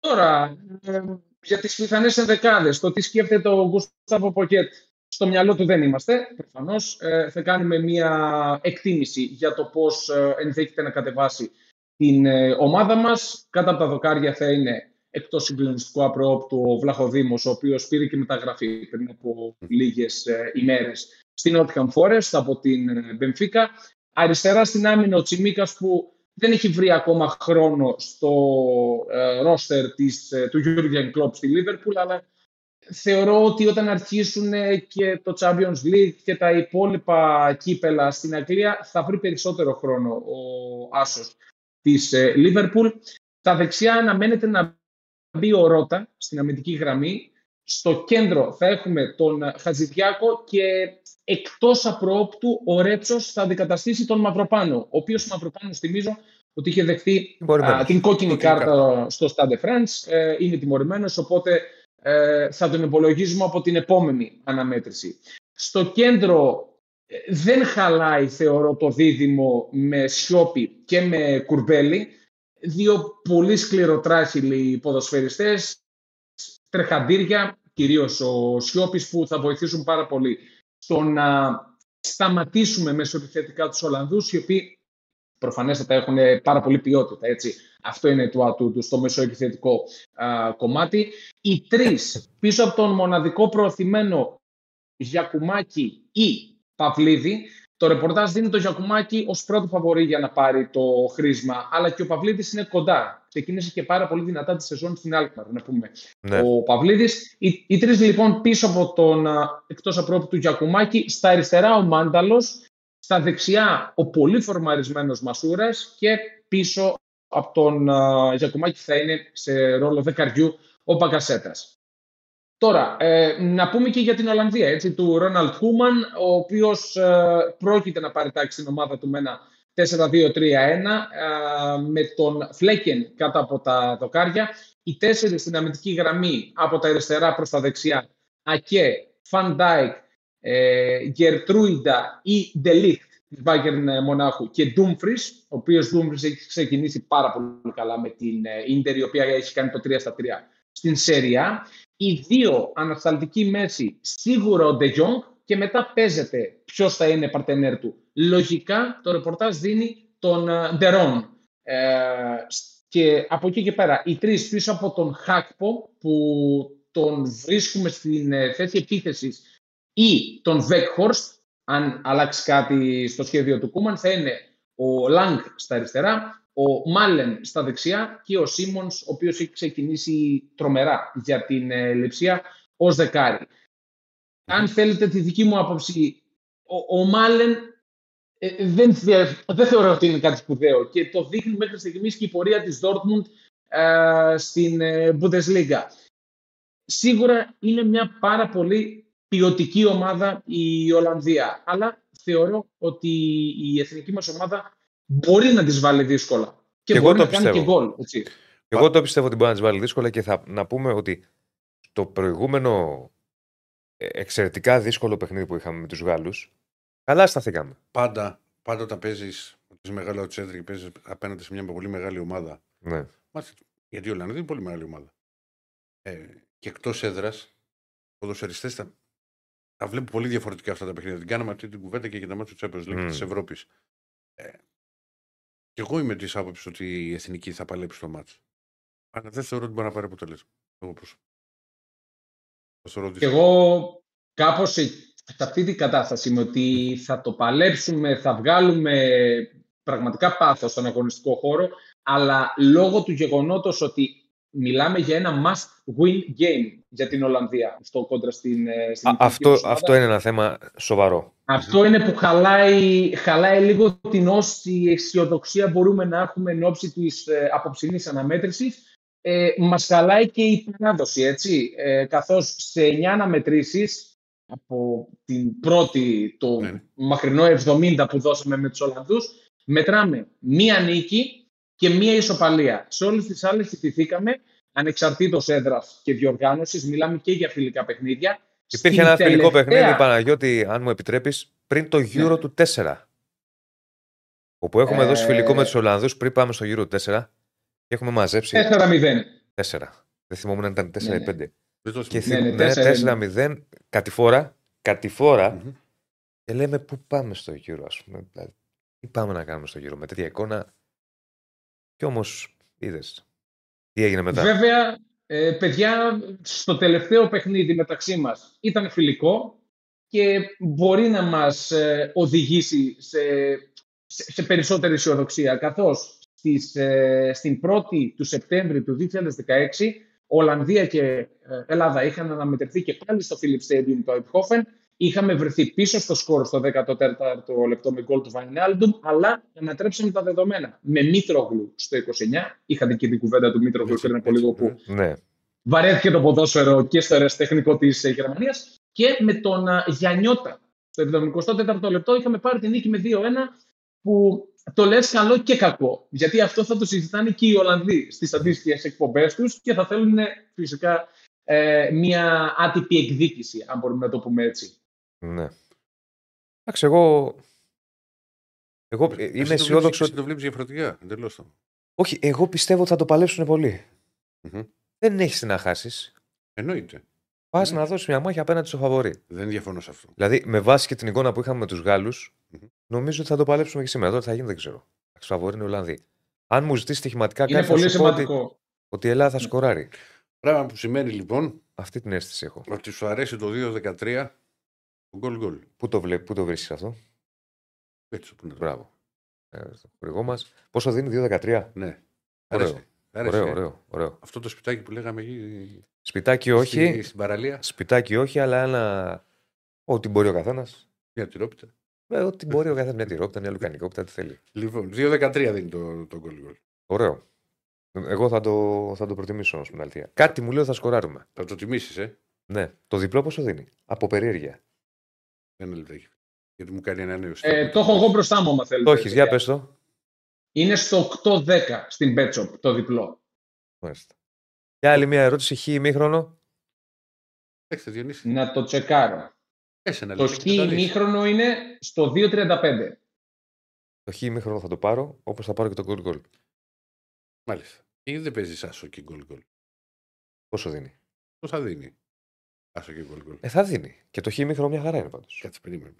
Τώρα, ε, για τις πιθανές ενδεκάδες, το τι σκέφτεται ο Γκουστάβο Ποκέτ στο μυαλό του δεν είμαστε, προφανώς. Ε, θα κάνουμε μια εκτίμηση για το πώς ε, ενδέχεται να κατεβάσει την ε, ομάδα μας. Κάτω από τα δοκάρια θα είναι εκτός συγκλονιστικού απροόπτου ο Βλαχοδήμος, ο οποίος πήρε και μεταγραφή πριν από λίγες ε, ημέρες στην Nottingham Forest από την Μπεμφίκα. Αριστερά στην άμυνα ο Τσιμίκας που δεν έχει βρει ακόμα χρόνο στο ρόστερ του Jurgen Klopp στη Liverpool, αλλά θεωρώ ότι όταν αρχίσουν και το Champions League και τα υπόλοιπα κύπελα στην Αγγλία θα βρει περισσότερο χρόνο ο Άσος της ε, Liverpool. Τα δεξιά αναμένεται να μπει ο Ρότα στην αμυντική γραμμή. Στο κέντρο θα έχουμε τον Χαζιδιάκο και εκτός απροόπτου ο Ρέτσος θα αντικαταστήσει τον Μαυροπάνο, ο οποίος Μαυροπάνος θυμίζω ότι είχε δεχτεί την κόκκινη κάρτα στο Stade France, ε, είναι τιμωρημένος, οπότε ε, θα τον υπολογίζουμε από την επόμενη αναμέτρηση. Στο κέντρο ε, δεν χαλάει, θεωρώ, το δίδυμο με Σιώπη και με Κουρμπέλη. Δύο πολύ σκληροτράχυλοι ποδοσφαιριστές, τρεχαντήρια, κυρίως ο Σιώπης, που θα βοηθήσουν πάρα πολύ στο να σταματήσουμε μέσω επιθετικά τους Ολλανδούς, οι οποίοι προφανέστατα έχουν πάρα πολύ ποιότητα. Έτσι. Αυτό είναι το ατού τους στο μεσοεπιθετικό α, κομμάτι. Οι τρεις πίσω από τον μοναδικό προωθημένο Γιακουμάκη ή Παυλίδη. Το ρεπορτάζ δίνει το Γιακουμάκη ως πρώτο φαβορή για να πάρει το χρήσμα, αλλά και ο Παυλίδης είναι κοντά. Ξεκίνησε και πάρα πολύ δυνατά τη σεζόν στην Άλκμαρ, να πούμε. Ναι. Ο Παυλίδης. Οι, οι τρεις λοιπόν πίσω από τον εκτός απρόπου του Γιακουμάκη, στα αριστερά ο Μάνταλος, στα δεξιά ο πολύ φορμαρισμένος Μασούρας και πίσω από τον uh, θα είναι σε ρόλο δεκαριού ο Παγκασέτας. Τώρα, ε, να πούμε και για την Ολλανδία, έτσι, του Ρόναλτ Κούμαν, ο οποίος ε, πρόκειται να πάρει τάξη στην ομάδα του με ένα 4-2-3-1, ε, με τον Φλέκεν κάτω από τα δοκάρια. Οι τέσσερις στην αμυντική γραμμή από τα αριστερά προς τα δεξιά, Ακέ, Φαν Ντάικ, ε, Γκεερτρούιντα ή Ντε Λιχτ της Bayern Μονάχου και Ντούμφρις, ο οποίος Ντούμφρις έχει ξεκινήσει πάρα πολύ καλά με την Ίντερ, η οποία έχει κάνει το 3 στα 3 στην Serie A. Οι δύο ανασταλτικοί μέση, σίγουρα ο Ντε και μετά παίζεται ποιος θα είναι παρτενέρ του. Λογικά το ρεπορτάζ δίνει τον Ντερόν. Ε, και από εκεί και πέρα, οι τρεις πίσω από τον Χάκπο που τον βρίσκουμε στην ε, θέση επίθεσης ή τον Βέκχορστ, αν αλλάξει κάτι στο σχέδιο του Κούμαν, θα είναι ο Λάγκ στα αριστερά, ο Μάλεν στα δεξιά και ο Σίμονς, ο οποίος έχει ξεκινήσει τρομερά για την ε, λεψία ως δεκάρι. Αν θέλετε τη δική μου άποψη, ο, ο Μάλεν ε, δεν, δεν θεωρώ ότι είναι κάτι σπουδαίο και το δείχνει μέχρι στιγμής και η πορεία της Dortmund ε, στην ε, Bundesliga. Σίγουρα είναι μια πάρα πολύ ποιοτική ομάδα η Ολλανδία. Αλλά θεωρώ ότι η εθνική μας ομάδα μπορεί να τις βάλει δύσκολα. Και, και μπορεί να πιστεύω. κάνει και γκολ. Έτσι. Εγώ το πιστεύω ότι μπορεί να τις βάλει δύσκολα και θα να πούμε ότι το προηγούμενο ε, εξαιρετικά δύσκολο παιχνίδι που είχαμε με τους Γάλλους καλά σταθήκαμε. Πάντα, πάντα όταν παίζεις σε μεγάλο τσέντρι και παίζεις απέναντι σε μια πολύ μεγάλη ομάδα. Ναι. Γιατί η Ολλανδία είναι πολύ μεγάλη ομάδα. Ε, και εκτός έδρας, ποδοσφαιριστές τα βλέπω πολύ διαφορετικά αυτά τα παιχνίδια. Την κάναμε αυτή την κουβέντα και για τα μάτια του Champions League mm. της Ευρώπης. Ε, και εγώ είμαι της άποψης ότι η εθνική θα παλέψει το μάτσο. Αλλά δεν θεωρώ ότι μπορεί να πάρει αποτέλεσμα. Εγώ Και εγώ κάπως σε αυτή την κατάσταση με ότι θα το παλέψουμε, θα βγάλουμε πραγματικά πάθος στον αγωνιστικό χώρο, αλλά λόγω του γεγονότος ότι μιλάμε για ένα must-win game για την Ολλανδία στο κόντρα στην, ε, στην αυτό, αυτό είναι ένα θέμα σοβαρό. Αυτό είναι που χαλάει, χαλάει λίγο την όση αισιοδοξία μπορούμε να έχουμε εν ώψη της ε, απόψινής αναμέτρησης. Ε, μας χαλάει και η παράδοση, έτσι, ε, καθώς σε 9 αναμετρήσεις από την πρώτη, το ναι. μακρινό 70 που δώσαμε με τους Ολλανδούς, μετράμε μία νίκη και μία ισοπαλία. Σε όλες τις άλλες ιτηθήκαμε ανεξαρτήτως έδρας και διοργάνωσης. Μιλάμε και για φιλικά παιχνίδια Υπήρχε Στην ένα φιλικό τελευταία- παιχνίδι, Παναγιώτη, αν μου επιτρέπεις, πριν το Euro Ναι. του 4. Όπου έχουμε Ε, δώσει φιλικό με τους Ολλανδούς πριν πάμε στο Euro του 4 και έχουμε μαζέψει 4-0. 4. Δεν θυμόμουν αν ήταν 4 Ναι, ή ναι. 5. Δεν το Και θυμάμαι. Ναι, ναι, θυμ- ναι, 4-0. 4-0 κατηφόρα, κατηφόρα Μμμ. και λέμε πού πάμε στο Euro, ας πούμε. Δηλαδή, τι πάμε να κάνουμε στο Euro με τέτοια εικόνα. Κι όμως είδες. Τι έγινε μετά. Βέβαια, ε, παιδιά, στο τελευταίο παιχνίδι μεταξύ μας ήταν φιλικό και μπορεί να μας ε, οδηγήσει σε, σε, σε περισσότερη αισιοδοξία, καθώς στις, ε, στην 1η του Σεπτέμβρη του 2016 Ολλανδία και ε, Ελλάδα είχαν αναμετρηθεί και πάλι στο Philips Stadium το Eindhoven. Είχαμε βρεθεί πίσω στο σκορ στο 14ο λεπτό με γκολ του Βαϊνάλντουμ, αλλά ανατρέψαμε τα δεδομένα. Με Μήτρογλου στο 29, είχατε και την κουβέντα του Μήτρογλου Έτσι, πριν από έτσι, λίγο που Ναι. βαρέθηκε το ποδόσφαιρο και στο ερασιτεχνικό της Γερμανίας. Και με τον α, Γιαννιώτα. Στο 74ο λεπτό είχαμε πάρει την νίκη με 2-1 που το λες καλό και κακό. Γιατί αυτό θα το συζητάνε και οι Ολλανδοί στις αντίστοιχες εκπομπές τους και θα θέλουν ε, φυσικά ε, μια άτυπη εκδίκηση, αν μπορούμε να το πούμε έτσι. Ναι. Εντάξει, εγώ. Εγώ ε, Εσύ είμαι το βλέπεις- αισιόδοξο. εσύ το βλέπεις διαφορετικά. Εντελώς το. Όχι, εγώ πιστεύω ότι θα το παλέψουν πολύ. Μμμ. Δεν έχεις τι να χάσεις. Εννοείται. Πας Ναι. να δώσεις μια μάχη απέναντι στο φαβορή. Δεν διαφωνώ σε αυτό. Δηλαδή, με βάση και την εικόνα που είχαμε με τους Γάλλους, Μμμ. νομίζω ότι θα το παλέψουμε και σήμερα. Τώρα τι θα γίνει δεν ξέρω. Εντάξει, φαβορή είναι οι Ολλανδοί. Αν μου ζητήσει στοιχηματικά Είναι κάτι, θα πολύ σου πω ότι, σημαντικό. ότι η Ελλάδα θα σκοράρει. Πράγμα που σημαίνει λοιπόν Αυτή την αίσθηση έχω. ότι σου αρέσει το 2-13 το γκολ γκολ. Πού το, βλέ- πού το βρίσκεις αυτό; Έτσι που είναι. το. Μπράβο. Ε, στο χορηγό μας. Πόσο δίνει, 2-13. Ναι. Ωραίο. Αρέσει. Αρέσει, Ωραίο, ε. ωραίο, ωραίο. Αυτό το σπιτάκι που λέγαμε εκεί Σπιτάκι όχι. στη- στην παραλία. Σπιτάκι όχι, αλλά ένα. Ό,τι μπορεί ο καθένας. Μια τυρόπιτα. Ε, ό,τι μπορεί ο καθένας. Μια τυρόπιτα, μια λουκανικόπιτα, τι θέλει. Λοιπόν, 2-13 δίνει το, το γκολ γκολ. Ωραίο. Εγώ θα το, θα το προτιμήσω όμω πεναλτία. Κάτι μου λέει ότι θα σκοράρουμε. Θα το τιμήσεις, ε. Ναι. Το διπλό πόσο δίνει; Από περιέργεια. Ένα λεπτάκι. Γιατί μου κάνει ένα νέο Ε, στόμα. το έχω εγώ μπροστά μου, άμα θέλετε. Το έχεις, για πες το. Είναι στο 8-10 στην Betshop το διπλό. Μάλιστα. Και άλλη μια ερώτηση, χ ημίχρονο. Έχετε Διονύση. Να το τσεκάρω. Έχεις ένα Το λεπτό χ και θα δεις. ημίχρονο είναι στο 2.35. Το χ ημίχρονο θα το πάρω, όπως θα πάρω και το goal goal. Μάλιστα. Και δεν παίζεις άσο και γκολ γκολ. Πόσο δίνει; Πώ θα δίνει; Άσο και γκολ γκολ. Ε, θα δίνει. Και το χ ημίχρονο μια χαρά είναι πάντως. Κάτσε περίμενε.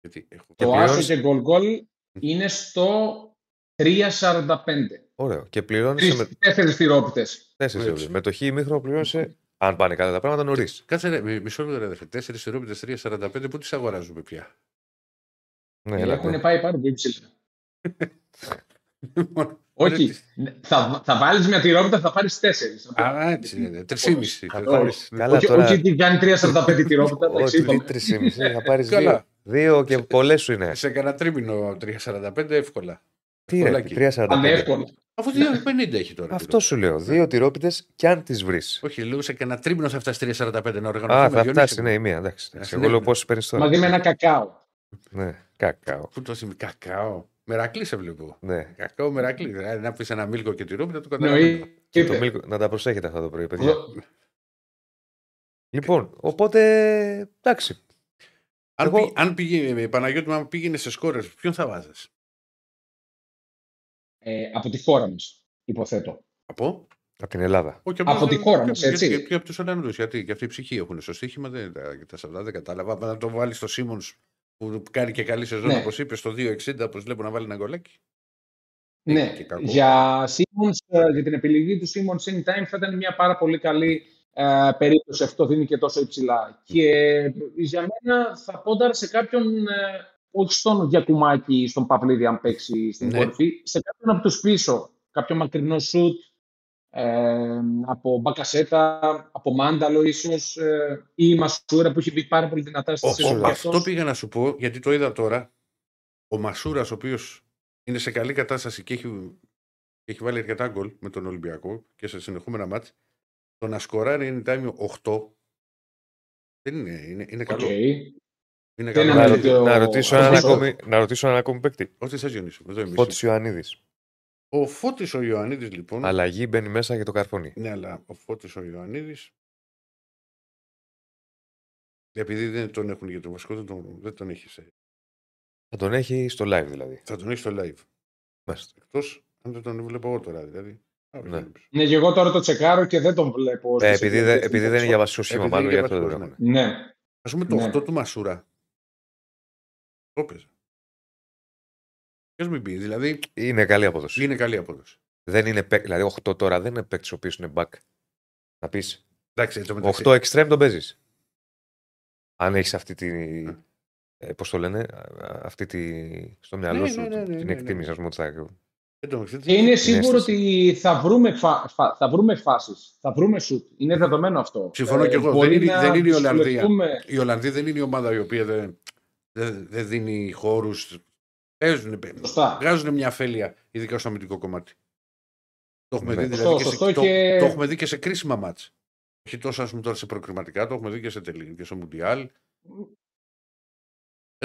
Γιατί έχω. Και Το πληρώνεις- άσο και γκολ γκολ είναι στο 3.45. Ωραίο. Και πληρώνεις με Τρεις, τέσσερις θηρόπιτες. τέσσερις Έτσι. ευρώ. Με το χ ημίχρονο πληρώνει. Αν πάνε καλά τα πράγματα νωρίς. Κάτσε ρε, μι- μισό λεπτό ρε αδερφέ. 4 ερώτητε 3,45 πού τις αγοράζουμε πια; Ναι, έλα, Έχουν ναι. πάει πάρα πολύ ψηλά. Λοιπόν, Όχι, ρε, θα, θα βάλεις μια θηρόπιτα, θα πάρεις τέσσερις. Α, έτσι είναι. 3,5. Θα Θα πάρεις- πάρεις- Καλά, όχι, τώρα- όχι ότι κάνει 3,45 θηρόπιτα, τα Όχι, είπαμε. τρεις ήμιση. Θα πάρεις Καλά. δύο. Δύο και πολλές σου είναι. Σε κανένα τρίμηνο 3,45 εύκολα. Τι είναι, Ευκολάκι. 3,45. Ανεύκολα. Αφού 2,50 έχει τώρα. Αυτό σου λέω. Δύο τυρόπιτες και αν τις βρεις. Όχι, λέω σε κανένα τρίμηνο θα φτάσει 3,45 να οργανωθούμε. Α, θα Διονύση φτάσει, μου. ναι, η μία. Εντάξει. εντάξει. ναι, Εγώ λέω ναι. πόσες παίρνεις τώρα. Μαζί με ένα κακάο. Ναι, κακάο. Πού το σημαίνει, κακάο. Μερακλής σε βλέπω. Ναι. Κακάο, μερακλής. Δηλαδή να πεις ένα μίλκο και τυρόπιτα το καταλαβαίνω. Νοή. Και το μίλκο, να τα προσέχετε αυτά το πρωί, παιδιά. Λοιπόν, οπότε. Εντάξει. Αν, Εγώ- πη- αν πήγε, Παναγιώτη, μου, αν πήγαινε σε σκόρες, ποιον θα βάζες; Ε, από τη χώρα μας, υποθέτω. Από; Από την Ελλάδα. Όχι, Από τη χώρα μας, γιατί- έτσι. Και, και από τους Ολλανδούς. Γιατί και αυτή η ψυχή έχουν στο στοίχημα. Δεν, τα, τα σαβδά δεν κατάλαβα. Να το βάλεις στο Σίμονς που κάνει και καλή σεζόν, Ναι. όπως είπες, στο 2,60, όπως βλέπω να βάλει ένα γκολάκι. Ναι, Έχει και κακό. για, Simmons, ε, για την επιλογή του Simmons Anytime θα ήταν μια πάρα πολύ καλή ε, περίπτωση. Αυτό δίνει και τόσο υψηλά. Και για μένα θα πόνταρα σε κάποιον, ε, όχι στον Γιακουμάκη, στον Παπλίδη αν παίξει στην Ναι. κορυφή, σε κάποιον από τους πίσω. Κάποιο μακρινό σουτ, ε, από Μπακασέτα, από Μάνταλο ίσως, ε, ή η Μασούρα που έχει μπει πάρα πολύ δυνατά στη Ο- σεζόν. ο- και αυτό αυτός. πήγα να σου πω, γιατί το είδα τώρα. Ο Μασούρας, ο οποίος είναι σε καλή κατάσταση και έχει, έχει βάλει αρκετά γκολ με τον Ολυμπιακό και σε συνεχόμενα μάτς, το να σκοράρει είναι time 8. Δεν είναι, είναι, είναι καλό. Οκ. Είναι Δεν καλό. είναι Να, Να αλήθεια. ρωτη- ο- να ρωτήσω ο- έναν ο- ακόμη, να ρωτήσω έναν ακόμη παίκτη. Ό,τι θες Ο Φώτης ο Ιωαννίδης λοιπόν. Αλλαγή μπαίνει μέσα για το καρφώνι. Ναι, αλλά ο Φώτης ο Ιωαννίδης Επειδή δεν τον έχουν για τον βασικό, δεν τον, δεν τον έχει. σε- Θα τον έχει στο live δηλαδή. Θα τον έχει στο live. Μάλιστα. Εκτός αν δεν τον βλέπω εγώ τώρα. Δηλαδή. Α, όχι, Ναι. δεν νομίζω. Ναι, και εγώ τώρα το τσεκάρω και δεν τον βλέπω. Ε, στις επειδή, δεν- επιλογές επειδή του δεν είναι για Fox. βασικό σχήμα, Επειδή μάλλον είναι γι' για αυτό δεν βασικός, έχουν. Ναι. Α πούμε το Ναι. 8 του Μασούρα. Το έπαιζε. Ποιος μην πει, δηλαδή Είναι καλή απόδοση. είναι καλή απόδοση. Δεν είναι παίκ- δηλαδή 8 τώρα δεν είναι παίκτη ο οποίο είναι back. Να πεις Εντάξει, έτσι μεταξύ. 8 extreme τον παίζεις. Αν έχεις αυτή τη. Ε, Πώς το λένε, α- αυτή τη. στο μυαλό Ναι, σου ναι, ναι, ναι, την ναι, ναι. εκτίμηση, ας πούμε. ότι θα- Εν τω μεταξύ, Και είναι σίγουρο αίσθηση. ότι θα βρούμε, φα... φα- θα βρούμε φάσεις, θα βρούμε σουτ. Είναι δεδομένο αυτό. Ε, Συμφωνώ κι εγώ. μπορεί Δεν είναι- να δεν είναι η Ολλανδία. δυσκολευτούμε- Η Ολλανδία δεν είναι η ομάδα η οποία δεν, δεν, δεν δίνει χώρους. Παίζουν, Σωστά. βγάζουν μια αφέλεια, ειδικά στο αμυντικό κομμάτι. Το έχουμε, Ναι. δει, Σωστό, δηλαδή, και σωστό σε, το, και- το έχουμε δει και σε κρίσιμα μάτς. Όχι τόσο ας πούμε τώρα σε προκριματικά, το έχουμε δει και σε τελική και στο Μουντιάλ.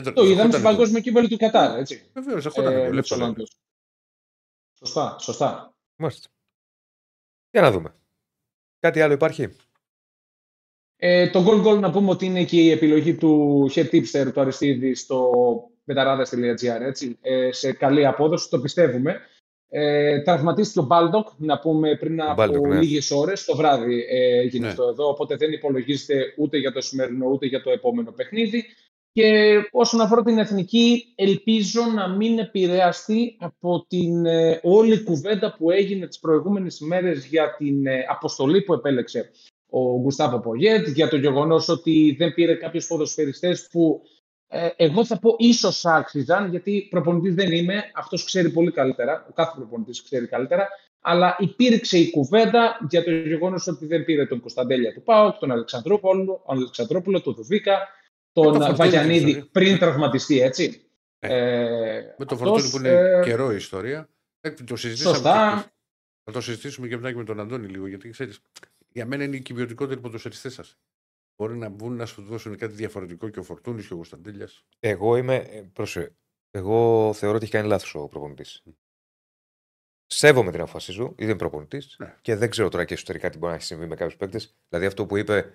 Δεν Το είδαμε στο παγκόσμιο κύπελο του Κατάρ, έτσι. Βεβαίως, αυτό Ε, ήταν το με τους λεπτό. Ολλανδούς. Σωστά, σωστά. Μάλιστα. Για να δούμε. Κάτι άλλο υπάρχει; Ε, το goal goal να πούμε ότι είναι και η επιλογή του head tipster του Αριστίδη στο Betarades.gr, έτσι, ε, σε καλή απόδοση, το πιστεύουμε. Ε, τραυματίστηκε ο Μπάλντοκ, να πούμε πριν από Baldock, ναι. λίγες ώρες, το βράδυ ε, έγινε Ναι. αυτό εδώ, οπότε δεν υπολογίζεται ούτε για το σημερινό ούτε για το επόμενο παιχνίδι. Και όσον αφορά την εθνική, ελπίζω να μην επηρεαστεί από την ε, όλη κουβέντα που έγινε τις προηγούμενες ημέρες για την ε, αποστολή που επέλεξε ο Γκουστάβο Πογέτ, για το γεγονός ότι δεν πήρε κάποιους ποδοσφαιριστές που ε, εγώ θα πω ίσως άξιζαν, γιατί προπονητής δεν είμαι, αυτός ξέρει πολύ καλύτερα, ο κάθε προπονητής ξέρει καλύτερα, αλλά υπήρξε η κουβέντα για το γεγονός ότι δεν πήρε τον Κωνσταντέλια του ΠΑΟΚ, τον Αλεξανδρόπουλο, τον Αλεξανδρόπουλο, τον Δουβίκα, τον το Φορτούνι Βαγιανίδη ιστορία. πριν τραυματιστεί, έτσι. Ναι. Ε, Με το αυτός, Φορτούνι που είναι ε, καιρό η ιστορία. Ε, Το συζητήσαμε Σωστά. και- Θα το συζητήσουμε και μετά και με τον Αντώνη λίγο. Γιατί ξέρεις, για μένα είναι οι κυβιωτικότεροι ποδοσφαιριστέ σας. Μπορεί να βγουν να σου δώσουν κάτι διαφορετικό και ο Φορτούνης και ο Κωνσταντέλιας. Εγώ είμαι. ε, Πρόσεχε. Εγώ θεωρώ ότι έχει κάνει λάθος ο προπονητής. Σέβομαι την απόφαση του, είναι προπονητής Ναι. και δεν ξέρω τώρα και εσωτερικά τι μπορεί να έχει συμβεί με κάποιους παίκτες. Δηλαδή αυτό που είπε,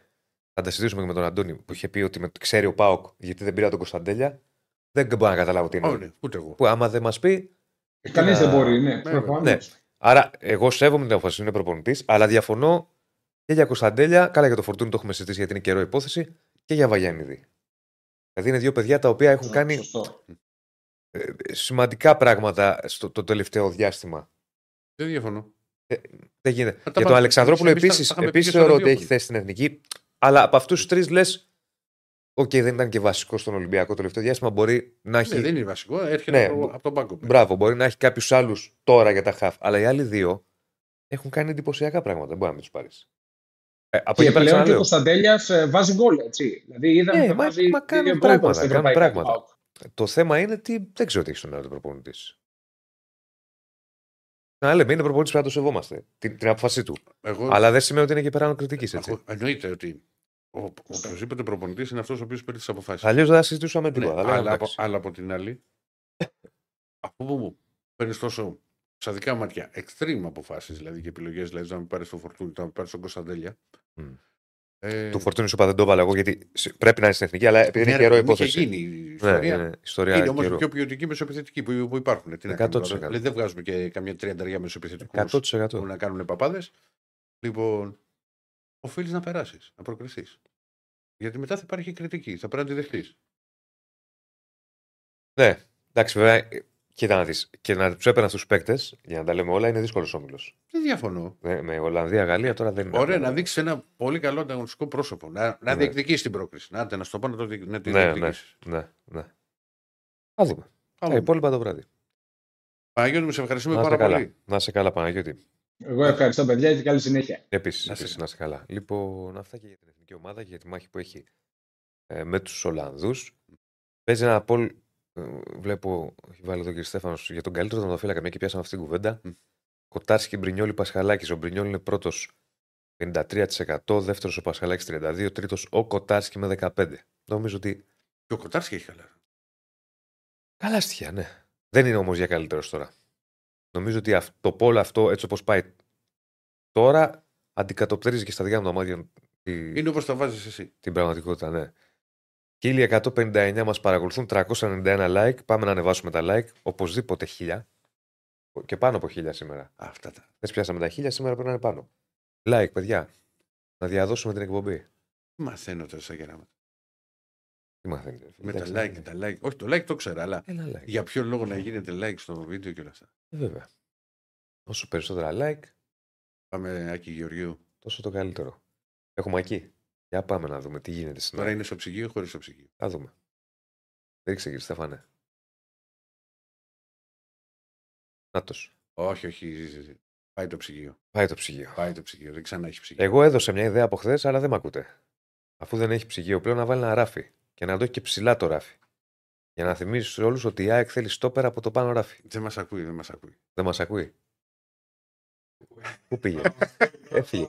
θα τα συζητήσουμε και με τον Αντώνη, που είχε πει ότι με, ξέρει ο Πάοκ γιατί δεν πήρα τον Κωνσταντέλια. Δεν μπορώ να καταλάβω τι είναι. Όχι, ούτε εγώ. Που άμα δεν μας πει. Κανείς να- δεν μπορεί, ναι. ναι. προφανώς. Ναι. Άρα, εγώ σέβομαι την απόφαση, είναι προπονητής, αλλά διαφωνώ και για Κωνσταντέλια. Καλά, για το Φορτούνη το έχουμε συζητήσει γιατί είναι καιρό υπόθεση και για Βαγιάννηδη. Δηλαδή, είναι δύο παιδιά τα οποία έχουν κάνει Σωστό. ε, σημαντικά πράγματα στο το τελευταίο διάστημα. Δεν διαφωνώ. Δεν γίνεται. τα Για τον πάμε. Αλεξανδρόπουλο Εμείς τα- επίσης τα είχαμε πει επίσης και στο θεωρώ ότι ραδιόφωνο. έχει θέση στην εθνική. Αλλά από αυτούς τους τρεις λες. Οκ, δεν ήταν και βασικό στον Ολυμπιακό το τελευταίο διάστημα. Μπορεί να έχει. Ναι, δεν είναι βασικό. Έρχεται Ναι, από, μπο- από τον πάγκο. Μπράβο, μπορεί να έχει κάποιους άλλους τώρα για τα χαφ. Αλλά οι άλλοι δύο έχουν κάνει εντυπωσιακά πράγματα. Δεν μπορεί να μην τους πάρεις. Ε, από Και εκεί πέρα πλέον και ο ξαναλέω. Κωνσταντέλιας βάζει γκολ, έτσι. Δηλαδή είδαμε Ναι, να μα- βάζει μα κάνουν δύο γκολ πράγματα, στα κάνουν ευρωπαϊκά πράγματα. του ΠΑΟΚ. Το θέμα είναι ότι δεν ξέρω τι έχει στον άλλο προπονητής. Να λέμε, είναι προπονητής που να το σεβόμαστε. Την, την απόφασή του. Εγώ, Αλλά δεν σημαίνει ότι είναι και πέραν κριτικής. έτσι. έχω- εννοείται ότι ο, οποιοδήποτε προπονητής είναι αυτός ο οποίος παίρνει τις αποφάσεις. Αλλιώς δεν θα συζητούσαμε Ναι, τίποτα. Θα λέγαμε, αλλά, από, εντάξει. αλλά από την άλλη, αφού μου παίρνεις τόσο στα δικά μου μάτια extreme αποφάσεις δηλαδή και επιλογές, δηλαδή να μην πάρεις τον Φορτούνη, να μην πάρεις τον Κωνσταντέλια. Μμ. Ε, Του Φορτούνη σου είπα δεν το έβαλα εγώ γιατί σ- πρέπει να είναι στην εθνική, αλλά επειδή είναι ναι, καιρό ρε, είχε υπόθεση. γίνει η Ναι, ιστορία. είναι ιστορία είναι όμως καιρό. πιο ποιοτική μεσοεπιθετική που, που υπάρχουν. Τι να κάνουμε 100%. τώρα. Δηλαδή δεν βγάζουμε και καμιά τριανταριά μεσοεπιθετικού 100%. που να κάνουν παπάδες. Λοιπόν, οφείλεις να περάσεις, να προκριθείς. Γιατί μετά θα υπάρχει κριτική, θα πρέπει να τη δεχτείς. Ναι, εντάξει, βέβαια. Ε, Κοίτα να δεις. Και να τους έπαιρνα στους παίκτες, για να τα λέμε όλα, είναι δύσκολος όμιλος. Δεν διαφωνώ. Με Ολλανδία, Γαλλία τώρα δεν είναι. Ωραία, να δείξεις ένα πολύ καλό ανταγωνιστικό πρόσωπο. Να, να Ναι. διεκδικήσεις την πρόκριση. Να, να στο πω να, το, δι- να τη Ναι, διεκδικήσεις. Ναι, ναι. Θα δούμε. Τα Άλλο. υπόλοιπα το βράδυ. Παναγιώτη, μου σε ευχαριστούμε Να πάρα είστε καλά. πολύ. Να είσαι καλά, Παναγιώτη. Εγώ ευχαριστώ, παιδιά, και καλή συνέχεια. Επίσης, Να είστε επίσης, να είστε καλά. Λοιπόν, αυτά και για την εθνική ομάδα και για τη μάχη που έχει ε, με τους Ολλανδούς. Παίζει ένα πόλ. Ε, βλέπω, έχει βάλει εδώ και ο Στέφανος για τον καλύτερο τερματοφύλακα, μια και πιάσαμε αυτή την κουβέντα. Μμ. Κοτάρσκι, Μπρινιόλη, Πασχαλάκης. Ο Μπρινιόλη είναι πρώτος 53%, δεύτερος ο Πασχαλάκης 32%, τρίτος ο Κοτάρσκι με 15%. Νομίζω ότι. Και ο Κοτάρσκι έχει καλά. Καλά στοιχεία, ναι. Δεν είναι όμως για καλύτερος τώρα. Νομίζω ότι αυ- το πόλ αυτό, έτσι όπως πάει τώρα, αντικατοπτρίζει και στα δικά μου τα μάτια τη- Είναι όπως τα βάζεις εσύ. την πραγματικότητα, ναι. 1159 μας παρακολουθούν, 391 like. Πάμε να ανεβάσουμε τα like. Οπωσδήποτε 1000. Και πάνω από 1000 σήμερα. Αυτά τα. Δεν πιάσαμε τα 1000, σήμερα πρέπει να είναι πάνω. Like, παιδιά. Να διαδώσουμε την εκπομπή. Μαθαίνω τόσα γεράματα. Τι μαθαίνετε. ρε φίλε, Με τα εντάξει, like, τα like. Όχι, το like το ξέρα, αλλά Ένα like. για ποιο λόγο να γίνεται like στο βίντεο και όλα αυτά. Ε, βέβαια. Όσο περισσότερα like, Πάμε, Άκη Γεωργίου. τόσο το καλύτερο. Έχουμε εκεί. Για πάμε να δούμε τι γίνεται στην Τώρα ώρα. είναι στο ψυγείο ή χωρίς στο ψυγείο. Θα δούμε. Ρίξε κύριε Στέφανε. Νάτος. Όχι, όχι. Πάει το ψυγείο. Πάει το ψυγείο. Πάει το ψυγείο. Δεν ξανά έχει ψυγείο. Εγώ έδωσα μια ιδέα από χθες, αλλά δεν με ακούτε. Αφού δεν έχει ψυγείο πλέον, να βάλει ένα ράφι. Και να το έχει και ψηλά το ράφι. Για να θυμίσει σε όλους ότι η ΑΕΚ θέλει στόπερ από το πάνω ράφι. Δεν μας ακούει, δεν μας ακούει. Δεν μας ακούει; Πού πήγε; έφυγε.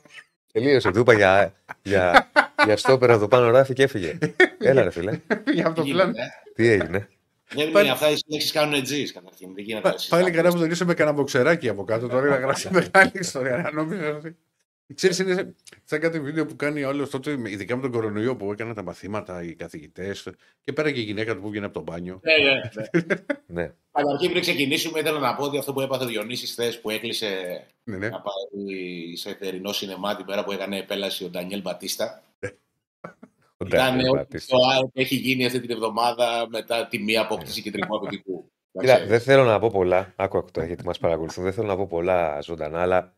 Τελείωσε. Του είπα για, για, για στόπερ από το πάνω ράφι και έφυγε. Έλα, ρε φίλε. Για αυτό το Τι πλάνο. γίνεται, ε; Τι έγινε; Δεν Πάλι- είναι αυτά οι λέξεις κάνουν τζι καταρχήν. Δεν γίνεται. να Πα- συζητάμε. Πάλι καλά που τον είσαι με κανένα μποξεράκι από κάτω. Τώρα να γράψει μεγάλη ιστορία. Να νόμιζα ότι. Ξέρεις, είναι σαν κάτι βίντεο που κάνει όλος τότε, ειδικά με τον κορονοϊό που έκαναν τα μαθήματα οι καθηγητές. Και πέρα και η γυναίκα του που βγαίνει από το μπάνιο. Ναι, ναι, ναι. Ναι. Καταρχήν πριν ξεκινήσουμε, θέλω να πω ότι αυτό που έπαθε ο Διονύσης χθες που έκλεισε Ναι, ναι. να πάει σε θερινό σινεμά την μέρα που έκανε επέλαση ο Ντανιέλ Μπατίστα. Ο Ήταν Ντάνιελ ό,τι Μπατίστα. το ΑΕΠ έχει γίνει αυτή την εβδομάδα μετά τη μία απόκτηση κεντρικού απαιτητικού. Κοίτα, δεν θέλω να πω πολλά. Άκου, άκου τώρα, γιατί μας παρακολουθούν. Δεν θέλω να πω πολλά ζωντανά, αλλά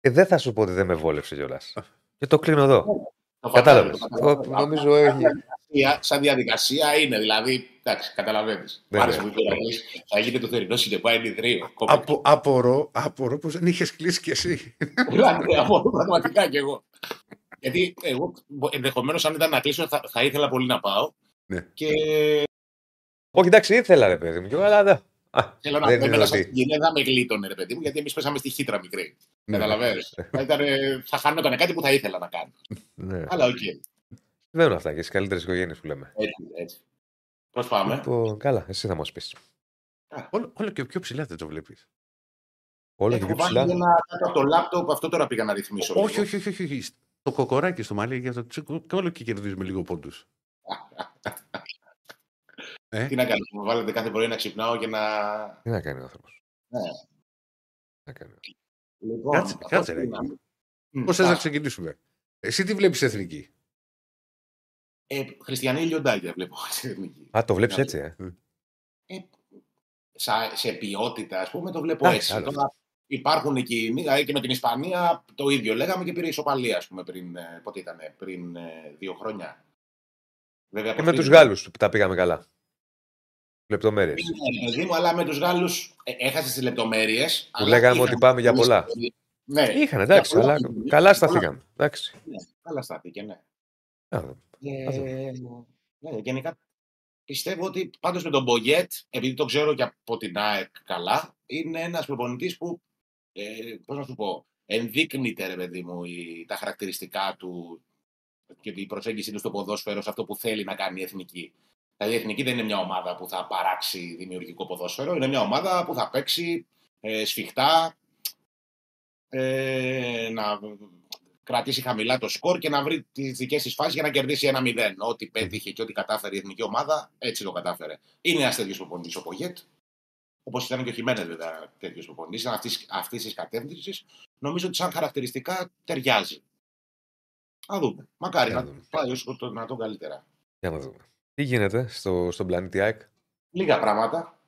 ε, δεν θα σου πω ότι δεν με βόλεψε κιόλας. Και το κλείνω εδώ. Το Κατάλαβες. φαντάζομαι, το καταλαβαίνω. Νομίζω έχει. διαδικασία, σαν διαδικασία είναι. Δηλαδή, εντάξει, καταλαβαίνεις. Ναι, Μ' άρεσε ναι. που είπε ο Ρακλής, Θα γίνεται το θερινό σινεμά ενιδρύο. Κόμπε. Απο, απορώ, απορώ πως δεν είχες κλείσει κι εσύ. Δηλαδή, από πραγματικά κι εγώ. Γιατί εγώ ενδεχομένως, αν ήταν να κλείσω, θα, θα ήθελα πολύ να πάω. Ναι. Και Όχι, εντάξει, ήθελα ρε παιδί μου, κι εγώ, αλλά δεν. Α, θέλω να δεν πω, είναι εμένα ότι- σαν γυναίκα με γλίτωνε, ρε παιδί μου, γιατί εμείς πέσαμε στη χύτρα μικρή. Ναι. Καταλαβαίνεις. θα, ήταν, θα χάνονταν κάτι που θα ήθελα να κάνω. Ναι. Αλλά οκ. Δεν είναι αυτά και στις καλύτερες οικογένειες που λέμε. Έτσι, έτσι. Πώς πάμε; Λοιπόν, καλά, εσύ θα μας πεις. Όλο, όλο και πιο ψηλά δεν το βλέπεις. Όλο και Έχω πιο βάλει ψηλά. ένα κάτω από το λάπτοπ, αυτό τώρα πήγα να ρυθμίσω. Όχι, λίγο. όχι, όχι, όχι, όχι. Το κοκοράκι στο μαλλί για το τσίκο, και όλο και κερδίζουμε λίγο πόντους. ε, Τι να κάνω, μου βάλετε κάθε πρωί να ξυπνάω και να. Τι να κάνει ο άνθρωπος. Ναι. Να κάνει. Λοιπόν, Κάτσε, αυτό κάτσε, ρε. είναι. Μμ, Πώς θες να α, ξεκινήσουμε; Εσύ τι βλέπεις εθνική; Ε, Χριστιανή Λιοντάκια βλέπω στην εθνική. Α, το βλέπεις έτσι, ε; Ε, σα- σε ποιότητα, ας πούμε, το βλέπω Εντάξει, έτσι. άλλος. Τώρα υπάρχουν εκεί, δηλαδή και με την Ισπανία το ίδιο λέγαμε και πήρε ισοπαλία, ας πούμε, πριν, ε, πότε ήτανε, πριν ε, δύο χρόνια. Βέβαια, Και από με αυτή τους την- Γάλλους που τα πήγαμε καλά. Λεπτομέρειες. Ναι, παιδί μου, αλλά με τους Γάλλους έχασες τις λεπτομέρειες. Που λέγαμε ότι πάμε για πολλά. Ναι, Είχαν, εντάξει, Για πολλά αλλά παιχνίδια. καλά σταθήκαμε. Εντάξει. ναι, καλά στάθηκε, ναι. Α, δω. Ε, ναι, γενικά πιστεύω ότι πάντως με τον Μπογιέτ, επειδή το ξέρω και από την ΑΕΚ καλά, είναι ένας προπονητής που, ε, πώς να σου πω, ενδείκνυται ρε παιδί μου η- τα χαρακτηριστικά του και η προσέγγιση του στο ποδόσφαιρο σε αυτό που θέλει να κάνει η εθνική. Δηλαδή η εθνική δεν είναι μια ομάδα που θα παράξει δημιουργικό ποδόσφαιρο, είναι μια ομάδα που θα παίξει ε, σφιχτά, ε, να κρατήσει χαμηλά το σκορ και να βρει τις δικές της φάσεις για να κερδίσει ένα 0. Ό,τι πέτυχε και ό,τι κατάφερε η εθνική ομάδα, έτσι το κατάφερε. Είναι ένας τέτοιος προπονητής ο Πογέτ. Όπως ήταν και ο Χιμένες, βέβαια, τέτοιος προπονητής. Αυτής της κατεύθυνσης νομίζω ότι σαν χαρακτηριστικά ταιριάζει. Α δούμε. Μακάρι Για να να δούμε. πάει όσο το δυνατόν καλύτερα. Για να δούμε. Τι γίνεται στο, στον πλανήτη ΑΕΚ; Λίγα πράγματα.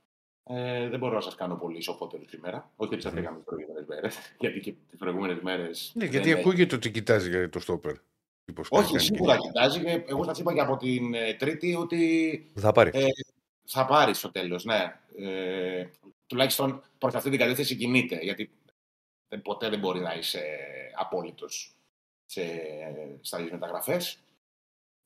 Ε, δεν μπορώ να σας κάνω πολύ σοφότερο σήμερα. Όχι ότι σας λέγαμε τις προηγούμενες μέρες. Γιατί και τις προηγούμενες μέρες. Ναι, γιατί ακούγεται ότι κοιτάζει για το στόπερ. Μήπως Όχι, κάνει σίγουρα και- κοιτάζει. και Εγώ σας είπα και από την ε, Τρίτη ότι Θα πάρει. Ε, θα πάρει στο τέλος, ναι. Ε, τουλάχιστον προς αυτή την κατεύθυνση κινείται. Γιατί δεν- ποτέ δεν μπορεί να είσαι απόλυτος στα μεταγραφές.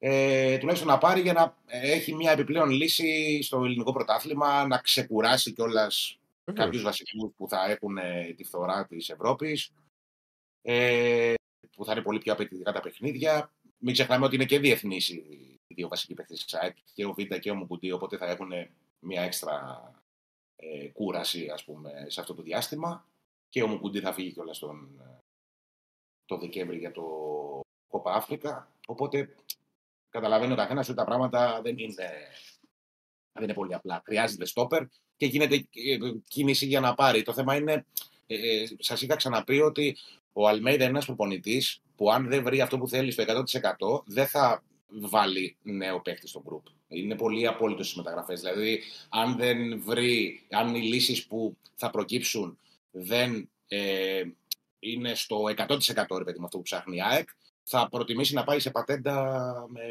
Ε, τουλάχιστον να πάρει για να έχει μια επιπλέον λύση στο ελληνικό πρωτάθλημα, να ξεκουράσει κιόλας Βεβαίως. κάποιους βασικούς που θα έχουν ε, τη φθορά της Ευρώπης. Ε, που θα είναι πολύ πιο απαιτητικά τα παιχνίδια. Μην ξεχνάμε ότι είναι και διεθνείς οι δύο βασικοί παίκτες τη ΑΕΚ, και ο Β' και ο Μουκουντή, οπότε θα έχουν μια έξτρα ε, κούραση ας πούμε, σε αυτό το διάστημα. Και ο Μουκουντή θα φύγει κιόλας τον, το Δεκέμβρη για το Κόπα Αφρικα. Οπότε καταλαβαίνει ο καθένας ότι τα πράγματα δεν είναι, δεν είναι πολύ απλά. Χρειάζεται στόπερ και γίνεται ε, κίνηση για να πάρει. Το θέμα είναι, ε, ε, σας είχα ξαναπεί ότι ο Αλμέιδα είναι ένας προπονητής που αν δεν βρει αυτό που θέλει στο 100% δεν θα βάλει νέο παίχτη στο group. Είναι πολύ απόλυτο στι μεταγραφές. Δηλαδή, αν δεν βρει, αν οι λύσεις που θα προκύψουν δεν ε, είναι στο 100% ρε παιδί με αυτό που ψάχνει η ΑΕΚ, θα προτιμήσει να πάει σε πατέντα με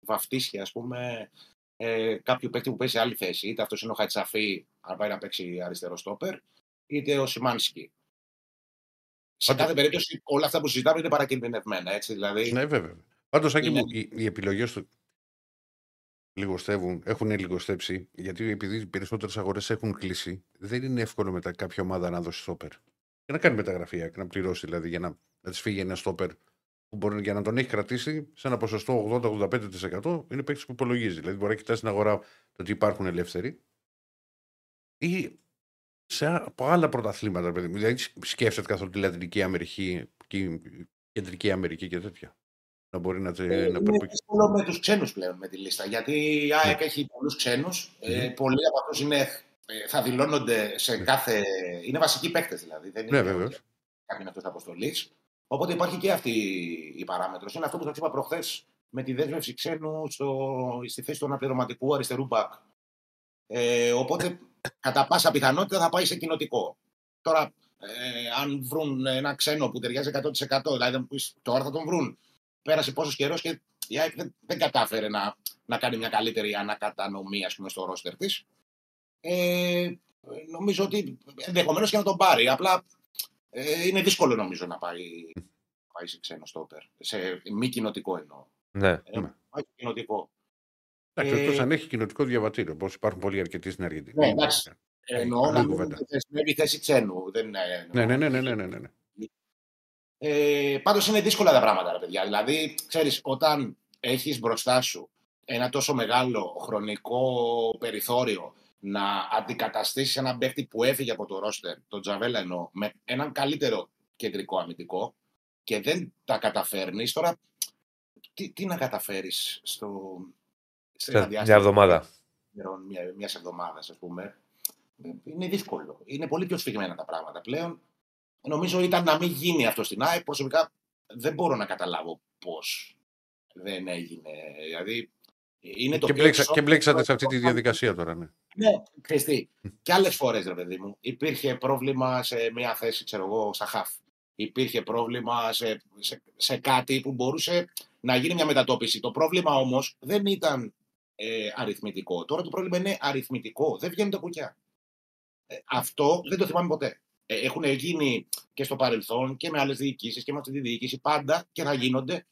βαφτίσια, ας πούμε, ε, κάποιου παίκτη που παίζει σε άλλη θέση. Είτε αυτός είναι ο Χαϊτσαφή, αν πάει να παίξει αριστερό στόπερ, είτε ο Σιμάνσκι. Σε κάθε περίπτωση, όλα αυτά που συζητάμε είναι παρακινδυνευμένα. Έτσι, δηλαδή, Ναι, βέβαια. Πάντως, Άκη Είναι- μου, οι, οι επιλογές του λιγοστεύουν, έχουν λιγοστέψει, γιατί επειδή οι περισσότερες αγορές έχουν κλείσει, δεν είναι εύκολο μετά κάποια ομάδα να δώσει στόπερ. Και να κάνει μεταγραφή, ΑΕΚ, να πληρώσει δηλαδή, για να, να της φύγει ένα στόπερ που μπορεί για να τον έχει κρατήσει σε ένα ποσοστό 80-85% είναι παίκτης που υπολογίζει. Δηλαδή, μπορεί να κοιτάσει την αγορά το ότι υπάρχουν ελεύθεροι ή σε, α- από άλλα πρωταθλήματα. Παιδί. μου. Δηλαδή, σκέφτεται καθόλου τη Λατινική Αμερική και η Κεντρική Αμερική και τέτοια. Να μπορεί να, τε- Ε, να είναι προπο- δύσκολο με τους ξένους πλέον με τη λίστα. Γιατί η ΑΕΚ έχει πολλούς ξένους. Ε, πολλοί από αυτούς είναι, ε, θα δηλώνονται σε κάθε. Είναι βασικοί παίκτες δηλαδή. Δεν Ναι, είναι βέβαια. ότι κάποιοι εκτό αποστολής. Οπότε υπάρχει και αυτή η παράμετρος. Είναι αυτό που σας είπα προχθές με τη δέσμευση ξένου στο, στη θέση του αναπληρωματικού αριστερού μπακ. Ε, οπότε κατά πάσα πιθανότητα θα πάει σε κοινοτικό. Τώρα, ε, αν βρουν ένα ξένο που ταιριάζει 100%, δηλαδή θα μου πεις, τώρα θα τον βρουν. Πέρασε πόσος καιρός και η ΑΕΚ δεν, δεν κατάφερε να, να κάνει μια καλύτερη ανακατανομή ας πούμε, στο ρόστερ της. Ε, νομίζω ότι ενδεχομένως και να τον πάρει. Απλά ε, είναι δύσκολο νομίζω να πάει, πάει σε ξένο στόπερ. Σε μη κοινοτικό εννοώ. Ναι. Ε, Ναι. πάει σε κοινοτικό. Εντάξει, Ε, εκτός αν έχει κοινοτικό διαβατήριο, όπω υπάρχουν πολλοί αρκετοί στην Αργεντινή. Ναι, εντάξει. Ε, Εννοώ άλλη να μην κουβέντα. δεσμεύει θέση ξένου. Δεν, ε, Ναι, εννοώ. ναι, ναι, ναι, ναι, ναι, ναι. Ε, Πάντως είναι δύσκολα τα πράγματα, ρε παιδιά. Δηλαδή, ξέρεις, όταν έχεις μπροστά σου ένα τόσο μεγάλο χρονικό περιθώριο να αντικαταστήσει έναν παίκτη που έφυγε από το ρόστερ, τον Τζαβέλα εννοώ, με έναν καλύτερο κεντρικό αμυντικό και δεν τα καταφέρνεις, τώρα τι, τι να καταφέρεις στο. σε ένα Σε μια διάστημα εβδομάδα. μια μιας εβδομάδας, ας πούμε. Είναι δύσκολο. Είναι πολύ πιο σφιγμένα τα πράγματα πλέον. Νομίζω ήταν να μην γίνει αυτό στην ΑΕΚ. Προσωπικά δεν μπορώ να καταλάβω πώς δεν έγινε. Δηλαδή, είναι το Και, πιο μπλέξα, εξώφυλλο- και μπλέξατε σε αυτή τη διαδικασία τώρα, ναι. ναι, ξέρεις τι. Και άλλες φορές, ρε παιδί μου, υπήρχε πρόβλημα σε μια θέση, ξέρω εγώ, στα χαφ. Υπήρχε πρόβλημα σε, σε, σε κάτι που μπορούσε να γίνει μια μετατόπιση. Το πρόβλημα όμως δεν ήταν ε, αριθμητικό. Τώρα το πρόβλημα είναι αριθμητικό. Δεν βγαίνουν τα κουκιά. Ε, αυτό δεν το θυμάμαι ποτέ. Ε, έχουν γίνει και στο παρελθόν και με άλλες διοικήσεις και με αυτή τη διοίκηση πάντα και θα γίνονται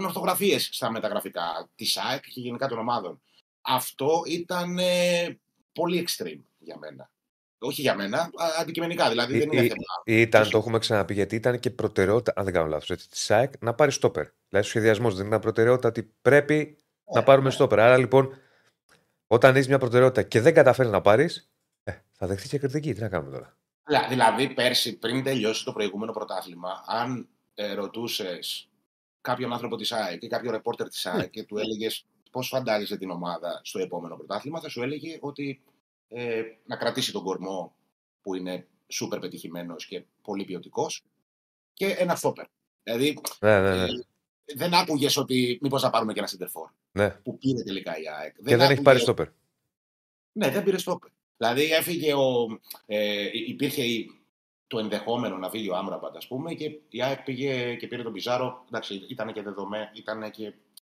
ανορθογραφίες στα μεταγραφικά της ΑΕΚ και γενικά των ομάδων. Αυτό ήταν ε, πολύ extreme για μένα. Όχι για μένα, α, αντικειμενικά. Δηλαδή δεν είναι Ή- θέμα. Ήταν, το έχουμε ξαναπεί, γιατί ήταν και προτεραιότητα, αν δεν κάνω λάθος, της ΣΑΕΚ να πάρει στόπερ. Δηλαδή, ο σχεδιασμός δεν ήταν προτεραιότητα ότι πρέπει να πάρουμε ναι. στόπερ. Άρα λοιπόν, όταν έχεις μια προτεραιότητα και δεν καταφέρεις να πάρεις, ε, θα δεχτείς και κριτική. Τι να κάνουμε τώρα; Δηλα- Δηλαδή, πέρσι, πριν τελειώσει το προηγούμενο πρωτάθλημα, αν ε, ρωτούσες κάποιον άνθρωπο της ΑΕΚ ή κάποιο ρεπόρτερ της ΑΕΚ και του έλεγες πώς φαντάζεσαι την ομάδα στο επόμενο πρωτάθλημα, θα σου έλεγε ότι ε, να κρατήσει τον κορμό που είναι σούπερ πετυχημένος και πολύ ποιοτικός και ένα στόπερ. Δηλαδή, Ναι, ναι, ναι. ε, δεν άκουγες ότι μήπως να πάρουμε και ένα σεντερφόρ ναι. που πήρε τελικά η ΑΕΚ. Και δεν έχει άκουγες- πάρει στόπερ. ναι, δεν πήρε στόπερ. Δηλαδή έφυγε ο, ε, υπήρχε η- το ενδεχόμενο να φύγει ο Άμραμπατ, ας πούμε, και η ΑΕΚ πήγε και πήρε τον Πιζάρο. Εντάξει, ήταν και δεδομένο, ήταν και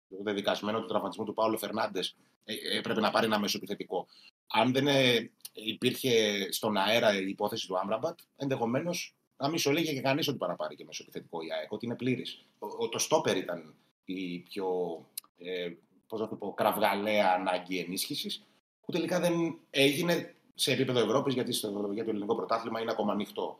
δεδικασμένο του τραυματισμού του Πάολο Φερνάντες. Ε, έπρεπε να πάρει ένα μεσοπιθετικό. Αν δεν ε, υπήρχε στον αέρα η υπόθεση του Άμραμπατ, ενδεχομένως να μην σου έλεγε και κανείς ότι παραπάρει και μεσοπιθετικό η ΑΕΚ, ότι είναι πλήρης. Το στόπερ ήταν η πιο ε, πώς να το πω, κραυγαλαία ανάγκη ενίσχυσης που τελικά δεν έγινε σε επίπεδο Ευρώπης, γιατί στο, για το ελληνικό πρωτάθλημα είναι ακόμα ανοιχτό.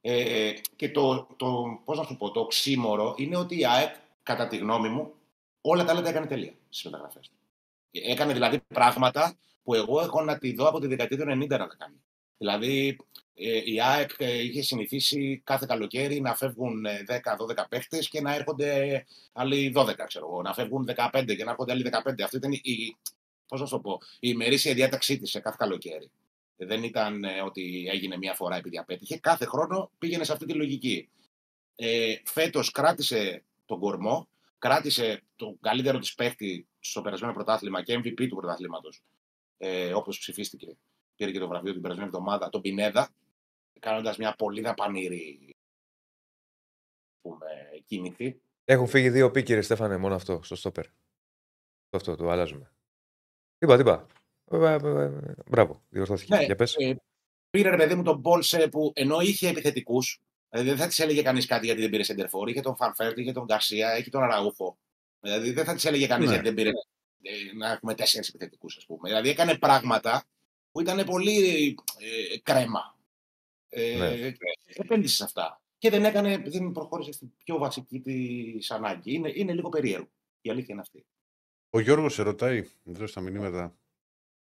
Ε, και το, το, πώς να σου πω, το οξύμορο είναι ότι η ΑΕΚ, κατά τη γνώμη μου, όλα τα άλλα τα έκανε τέλεια στις μεταγραφές. Έκανε δηλαδή πράγματα που εγώ έχω να τη δω από τη δεκαετία του 90 να τα κάνει. Δηλαδή, ε, η ΑΕΚ ε, είχε συνηθίσει κάθε καλοκαίρι να φεύγουν ε, 10-12 παίχτες και να έρχονται άλλοι 12, ξέρω εγώ. Να φεύγουν 15 και να έρχονται άλλοι 15. Αυτή ήταν η, πώς να σου το πω, η ημερήσια διάταξή της σε κάθε καλοκαίρι. Δεν ήταν ε, ότι έγινε μία φορά επειδή απέτυχε. Κάθε χρόνο πήγαινε σε αυτή τη λογική. Ε, Φέτος κράτησε τον κορμό, κράτησε τον καλύτερο της παίχτη στο περασμένο πρωτάθλημα και MVP του πρωταθλήματος, ε, όπως ψηφίστηκε. Πήρε και το βραβείο την περασμένη εβδομάδα, τον Πινέδα, κάνοντας μια πολύ δαπανηρή πούμε, κίνηση. Έχουν φύγει δύο πίκυρε, Στέφανε, μόνο αυτό, στο στόπερ. Αυτό, το αλλάζουμε. Είπα, είπα. Ε, ε, ε, Μπράβο, διορθώθηκε. Ναι, Για πες. ε, πήρε ρε παιδί μου τον Πόλσε που ενώ είχε επιθετικούς, δηλαδή δεν θα της έλεγε κανείς κάτι γιατί δεν πήρε σεντερφόρ. Είχε τον Φανφέρτ, είχε τον Γκαρσία, έχει τον Αραούφο. Δηλαδή δεν θα της έλεγε κανείς Ναι. γιατί δεν πήρε ε, να έχουμε τέσσερις επιθετικούς, ας πούμε. Δηλαδή έκανε πράγματα που ήταν πολύ ε, κρέμα. Ε, Ναι. Επένδυσες σε αυτά. Και δεν έκανε, δεν προχώρησε στην πιο βασική της ανάγκη. Είναι, είναι λίγο περίεργο. Η αλήθεια είναι αυτή. Ο Γιώργος σε ρωτάει εδώ στα μηνύματα.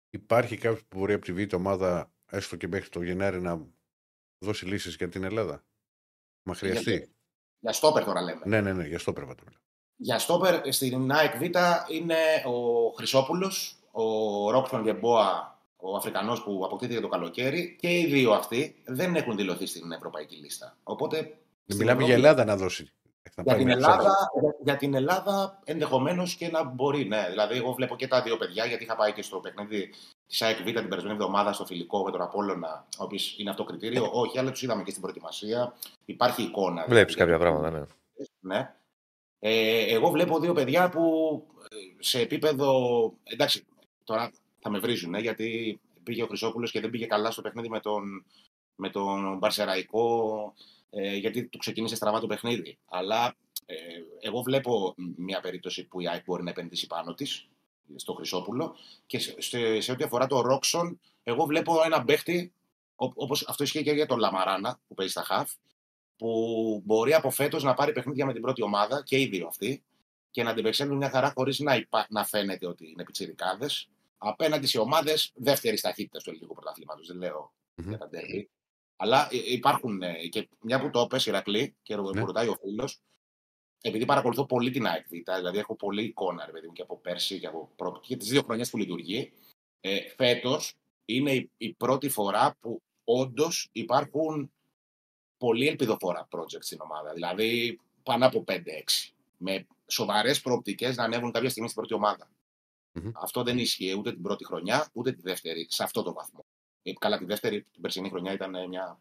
Υπάρχει κάποιος που μπορεί από τη β' ομάδα έστω και μέχρι το Γενάρη να δώσει λύσεις για την Ελλάδα; Μα χρειαστεί; Για- Για στόπερ τώρα λέμε. Ναι, ναι, ναι, για στο πρέπει το λέω. Για στόπερ στην ΑΕΚ Β είναι ο Χρυσόπουλος, ο Ρόξον Γεμπόα, ο Αφρικανός που αποκτήθηκε το καλοκαίρι και οι δύο αυτοί δεν έχουν δηλωθεί στην ευρωπαϊκή λίστα. Οπότε. στην Μιλάμε για Ευρώπη- Ελλάδα να δώσει. Να Για πάει την, μέχρι Ελλάδα, τώρα. για, για την Ελλάδα ενδεχομένως και να μπορεί, ναι. Δηλαδή, εγώ βλέπω και τα δύο παιδιά, γιατί είχα πάει και στο παιχνίδι της ΑΕΚ Β την περασμένη εβδομάδα στο φιλικό με τον Απόλλωνα, ο οποίος είναι αυτό κριτήριο. Όχι, αλλά τους είδαμε και στην προετοιμασία. Υπάρχει εικόνα. Βλέπεις δηλαδή, κάποια για- πράγματα, ναι. ναι. Ε, εγώ βλέπω δύο παιδιά που ε, σε επίπεδο. Εντάξει, τώρα θα με βρίζουν, ε, γιατί πήγε ο Χρυσόπουλος και δεν πήγε καλά στο παιχνίδι με τον, με τον Μπαρσεραϊκό, ε, γιατί του ξεκίνησε στραβά το παιχνίδι. Αλλά ε, εγώ βλέπω μια περίπτωση που η ΑΕΚ μπορεί να επενδύσει πάνω της, στο Χρυσόπουλο. Και σε, σε, σε ό,τι αφορά το Ρόξον, εγώ βλέπω ένα παίχτη, όπως αυτό ισχύει και για τον Λαμαράνα που παίζει στα χαφ, που μπορεί από φέτος να πάρει παιχνίδια με την πρώτη ομάδα και οι δύο αυτοί και να αντιπεξέλθουν μια χαρά χωρίς να, υπά... να φαίνεται ότι είναι πιτσιρικάδες απέναντι σε ομάδες δεύτερης ταχύτητας του ελληνικού πρωταθλήματος. Δεν λέω Μμμ. για τα τέρμι. Αλλά ε, υπάρχουν ε, και μια που το έπε, Ηρακλή, και ρω- Ναι. μου ρωτάει ο φίλος, επειδή παρακολουθώ δηλαδή την ΑΕΚ Β, δηλαδή έχω πολλή εικόνα ρε παιδί μου, και από πέρσι και από προ... και τις δύο χρονιές που λειτουργεί. Ε, Φέτος είναι η, η πρώτη φορά που όντως υπάρχουν πολύ ελπιδοφόρα project στην ομάδα. Δηλαδή πάνω από 5-6. Με σοβαρές προοπτικές να ανέβουν κάποια στιγμή στην πρώτη ομάδα. Μμμ. Αυτό δεν ίσχυε ούτε την πρώτη χρονιά, ούτε τη δεύτερη, σε αυτό το βαθμό. Ε, καλά, τη δεύτερη, την περσινή χρονιά ήταν ε, μια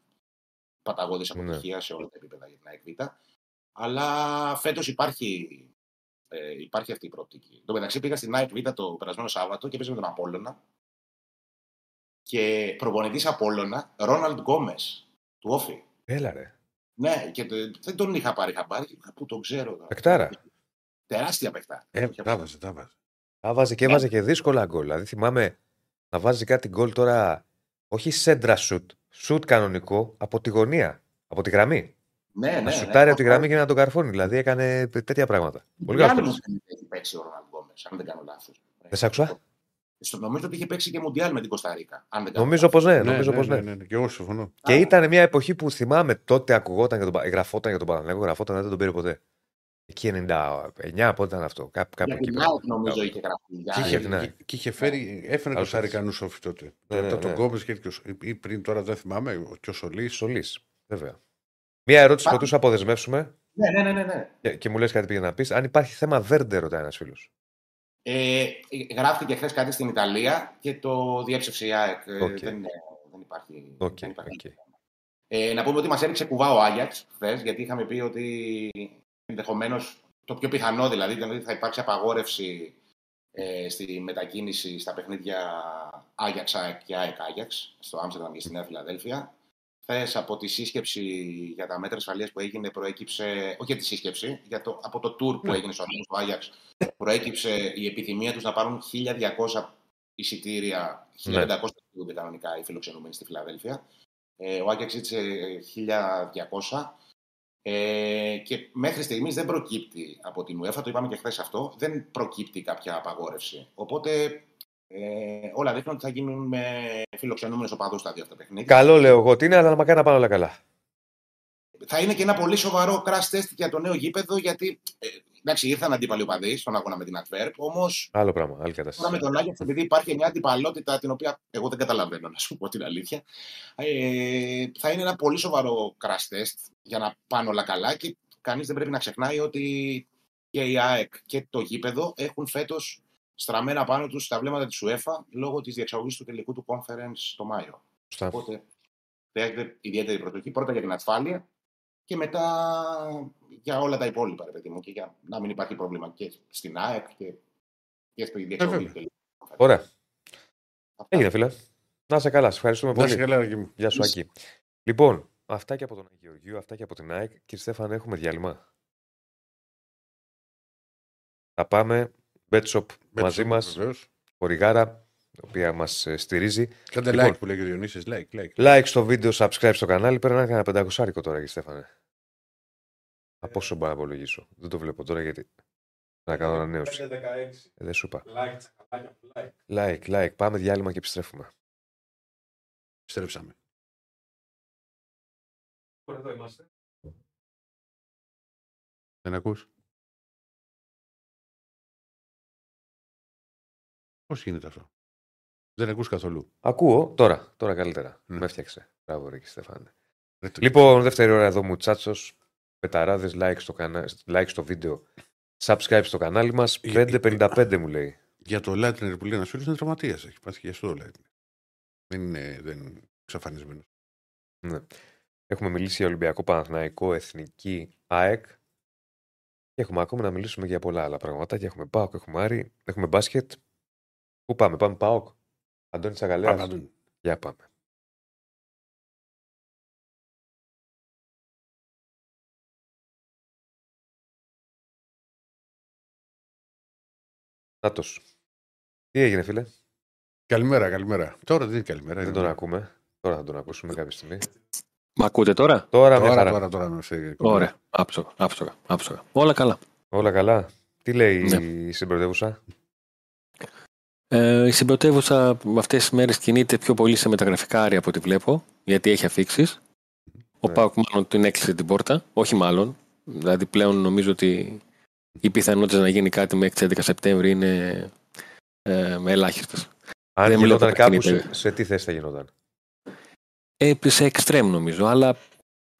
παταγώδης Ναι. αποτυχία σε όλα τα επίπεδα για την ΑΕΚ Β. Αλλά φέτος υπάρχει, ε, υπάρχει αυτή η προοπτική. Εν τω μεταξύ πήγα στην ΑΕΚ Β το περασμένο Σάββατο και παίζαμε με τον Απόλλωνα. Και προπονητής Απόλλωνα, Ρόναλντ Γκόμες, του ΟΦΗ. Έλα ρε. Ναι, και το- δεν τον είχα πάρει χαμπάρι, που τον ξέρω. τώρα. Παικτάρα. Τεράστια παιχτάρα. Ε, τα βάζε, τα βάζε. Τα βάζει και έβαζε και δύσκολα γκολ. Δηλαδή θυμάμαι να βάζει κάτι γκολ τώρα, όχι σέντρα σουτ, σουτ κανονικό από τη γωνία, από τη γραμμή. Ναι, ναι. να ναι. σουτάρει από τη γραμμή και να τον καρφώνει. Δηλαδή έκανε τέτοια πράγματα. Πολύ Μουντιάλ καλό. μου φαίνεται έχει παίξει ο Ρόναλντ Γκόμες, αν δεν κάνω λάθος. Δεν σ' άκουσα. Νομίζω ότι είχε παίξει και Μουντιάλ με την Κωνσταντίνα. Αν δεν κάνω Νομίζω πως ναι, Ναι, νομίζω ναι, πως ναι, ναι. ναι, ναι, Και εγώ συμφωνώ. Και ήταν μια εποχή που θυμάμαι τότε ακουγόταν για τον, Πα- γραφόταν για τον Παναγενικό, γραφόταν δεν τον πήρε ποτέ. Εκεί 99, πότε ήταν αυτό. Κάπου, κάπου Για εκεί. την πρέπει. ΑΕΚ νομίζω είχε γραφεί. Για- Και Α, είχε, για την ΑΕΚ. και- και είχε φέρει, έφερε Άλλος το Σαρικανού Σόφι τότε. Ναι, ναι, Μετά τον ναι. Γκόμπε και, και ο- ή πριν τώρα δεν θυμάμαι, ο- και ο Σολής. Σολής. Βέβαια. Μια ερώτηση Πάμε. πρωτού σου αποδεσμεύσουμε Ναι, ναι, ναι, ναι, ναι. και, και μου λες κάτι πήγε να πεις. Αν υπάρχει θέμα Βέρντερ, ρωτάει ένας φίλος. Ε, γράφτηκε χθες κάτι στην Ιταλία και το διέψευσε η ΑΕΚ. Ε, Οκ. Δεν, ε, δεν υπάρχει. Οκ, δεν υπάρχει. οκ. Ε, να πούμε ότι μας έριξε κουβά ο Άγιαξ χθες, γιατί είχαμε πει ότι ενδεχομένως το πιο πιθανό δηλαδή ήταν ότι θα υπάρξει απαγόρευση ε, στη μετακίνηση στα παιχνίδια Άγιαξ και ΑΕΚ Άγιαξ στο Άμστερνταμ και στη Νέα Φιλαδέλφια. Χθες από τη σύσκεψη για τα μέτρα ασφαλείας που έγινε προέκυψε, όχι για τη σύσκεψη, για το, από το tour που έγινε στο Αθήνα στο Άγιαξ, προέκυψε η επιθυμία τους να πάρουν 1.200 εισιτήρια, 1.500 ναι. κανονικά οι φιλοξενούμενοι στη Φιλαδέλφια. Ε, ο Άγιαξ ζήτησε 1.200 ε, και μέχρι στιγμής δεν προκύπτει από την UEFA, το είπαμε και χθες αυτό, δεν προκύπτει κάποια απαγόρευση. Οπότε Ε, όλα δείχνουν ότι θα γίνουν με φιλοξενούμενους οπαδούς στα δύο αυτά παιχνίδια. Καλό λέω εγώ ότι είναι, αλλά μακάρι να πάνε όλα καλά. Θα είναι και ένα πολύ σοβαρό crash test για το νέο γήπεδο, γιατί ε, εντάξει, ήρθαν αντίπαλοι οπαδοί στον αγώνα με την Adverb, όμως Άλλο πράγμα, άλλη τώρα κατάσταση. με τον Άγιο, επειδή υπάρχει μια αντιπαλότητα την οποία εγώ δεν καταλαβαίνω, να σου πω την αλήθεια, ε, θα είναι ένα πολύ σοβαρό crash test για να πάνε όλα καλά και κανείς δεν πρέπει να ξεχνάει ότι και η ΑΕΚ και το γήπεδο έχουν φέτος στραμμένα πάνω τους τα βλέμματα της UEFA λόγω της διεξαγωγής του τελικού του conference το Μάιο. Σωστά. Οπότε χρειάζεται ιδιαίτερη προσοχή πρώτα για την ασφάλεια και μετά για όλα τα υπόλοιπα, ρε παιδί μου, και για να μην υπάρχει πρόβλημα και στην ΑΕΚ και, και στο διεξαγωγή βέβαια. του τελικού. Ωραία. Αυτά. Έγινε, φίλε. Να είσαι καλά. Σε ευχαριστούμε Να είσαι πολύ. καλά, Ρακή μου. Γεια σου, Άκη. Λοιπόν, αυτά και από τον Αγιοργίου, αυτά και από την ΑΕΚ. Κύριε Στέφανε, έχουμε διάλειμμα. Θα πάμε. Betshop μαζί μας. Βεβαίως. Χορηγάρα, η οποία μας στηρίζει. Κάντε Λοιπόν. like που λέει ο Διονύσης, like, like. Like στο βίντεο, subscribe στο κανάλι. Παίρνει ένα πεντακοσάρικο τώρα, κύριε Στέφανε. Από πόσο μπορώ να υπολογίσω. Δεν το βλέπω τώρα γιατί. Να κάνω ανανέωση. 5-16. Ε, Δεν σου είπα. Like, τσακαλάκια, like. Like, like. Πάμε διάλειμμα και επιστρέφουμε. Στρέψαμε. Εδώ είμαστε. Δεν ακούς; Πώς γίνεται αυτό; Δεν ακούς καθόλου; Ακούω τώρα, τώρα καλύτερα. Ναι. Με έφτιαξε. Μπράβο, ρε, κύριε Στέφανε. Ρε, το- Λοιπόν, δεύτερη ώρα εδώ μου τσάτσο. Πεταράδες, like στο, κανα... like στο βίντεο. Subscribe στο κανάλι μας. Ε, 555 μου λέει. Για το Lightner που λέει ένα φίλο είναι τραυματίας. Έχει πάθει και στο Lightner. Δεν είναι, δεν είναι εξαφανισμένος. Ναι. Έχουμε μιλήσει για Ολυμπιακό Παναθηναϊκό, Εθνική, ΑΕΚ. Και έχουμε ακόμα να μιλήσουμε για πολλά άλλα πράγματα. Και έχουμε ΠΑΟΚ, έχουμε Άρη, έχουμε μπάσκετ. Πού πάμε, πάμε ΠΑΟΚ. Αντώνης Τσαγαλέα. Πάμε. Για πάμε. Νάτος. Τι έγινε, φίλε; Καλημέρα, καλημέρα. Τώρα δεν είναι καλημέρα. Δεν είναι- τον ακούμε. Τώρα θα τον ακούσουμε κάποια στιγμή. Μ' ακούτε τώρα; Τώρα, μια Τώρα, χαρά. τώρα, τώρα. σε- Ωραία. Άψογα, άψογα, άψογα. Όλα καλά. Όλα καλά. Τι λέει Ναι. η συμπρωτεύουσα; Ε, η συμπρωτεύουσα αυτές τις μέρες κινείται πιο πολύ σε μεταγραφικά άρια από ό,τι βλέπω, γιατί έχει αφήξεις. Ο Ναι. Πάουκ μάλλον την έκλεισε την πόρτα. Όχι μάλλον. Δηλαδή πλέον νομίζω ότι οι πιθανότητες να γίνει κάτι μέχρι τις 11 Σεπτέμβρη είναι ε, ελάχιστες. Αν Δεν γινόταν βλέπω κάπου, κινείται. σε, σε τι θέση θα γινόταν; Ε, σε εξτρέμ νομίζω, αλλά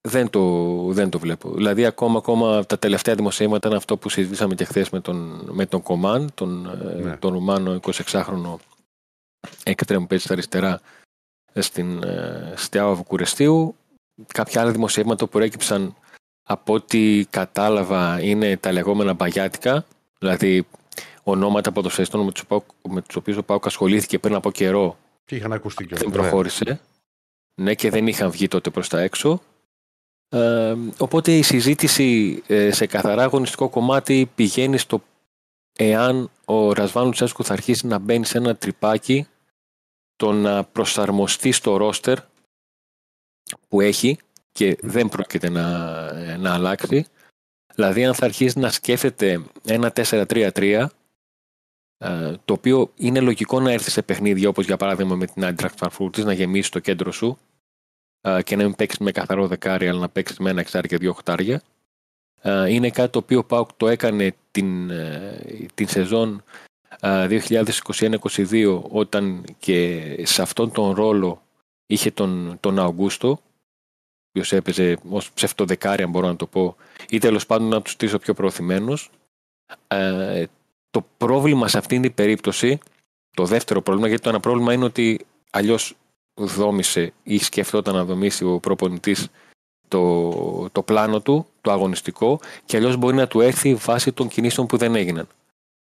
δεν το, δεν το βλέπω. Δηλαδή ακόμα, ακόμα τα τελευταία δημοσίευματα είναι αυτό που συζητήσαμε και χθες με τον, με τον Κομάν, τον, ε, Ναι. τον Ρουμάνο 26χρονο εξτρέμ που παίζει στα αριστερά ε, στην ε, Στιάβα Βουκουρεστίου. Κάποια άλλα δημοσιεύματα που προέκυψαν από ό,τι κατάλαβα είναι τα λεγόμενα μπαγιάτικα, δηλαδή ονόματα ποδοσφαιριστών με τους, οποίου- με τους οποίους ο Πάουκ ασχολήθηκε πριν από καιρό Και είχαν ακουστεί και δεν όλα. προχώρησε. Ναι, και δεν είχαν βγει τότε προς τα έξω. Ε, οπότε η συζήτηση ε, σε καθαρά αγωνιστικό κομμάτι πηγαίνει στο εάν ο Ρασβάν Λουτσέσκου θα αρχίσει να μπαίνει σε ένα τρυπάκι το να προσαρμοστεί στο ρόστερ που έχει και δεν πρόκειται να, να αλλάξει. Δηλαδή αν θα αρχίσει να σκέφτεται ένα 4-3-3 ε, το οποίο είναι λογικό να έρθει σε παιχνίδια όπως για παράδειγμα με την Eintracht Frankfurt να γεμίσει το κέντρο σου ε, και να μην παίξεις με καθαρό δεκάρι αλλά να παίξεις με ένα εξάρι και δύο οχτάρια. Ε, Είναι κάτι το οποίο ο Πάουκ το έκανε την, ε, την σεζόν ε, 2021-2022 όταν και σε αυτόν τον ρόλο είχε τον, τον Αουγκούστο ο οποίος έπαιζε ως ψευτοδεκάρι αν μπορώ να το πω ή τέλος πάντων να τους στήσω πιο προωθημένους. Ε, το πρόβλημα σε αυτήν την περίπτωση, το δεύτερο πρόβλημα, γιατί το ένα πρόβλημα είναι ότι αλλιώς δόμησε ή σκεφτόταν να δομήσει ο προπονητής το, το πλάνο του, το αγωνιστικό και αλλιώς μπορεί να του έρθει βάσει των κινήσεων που δεν έγιναν.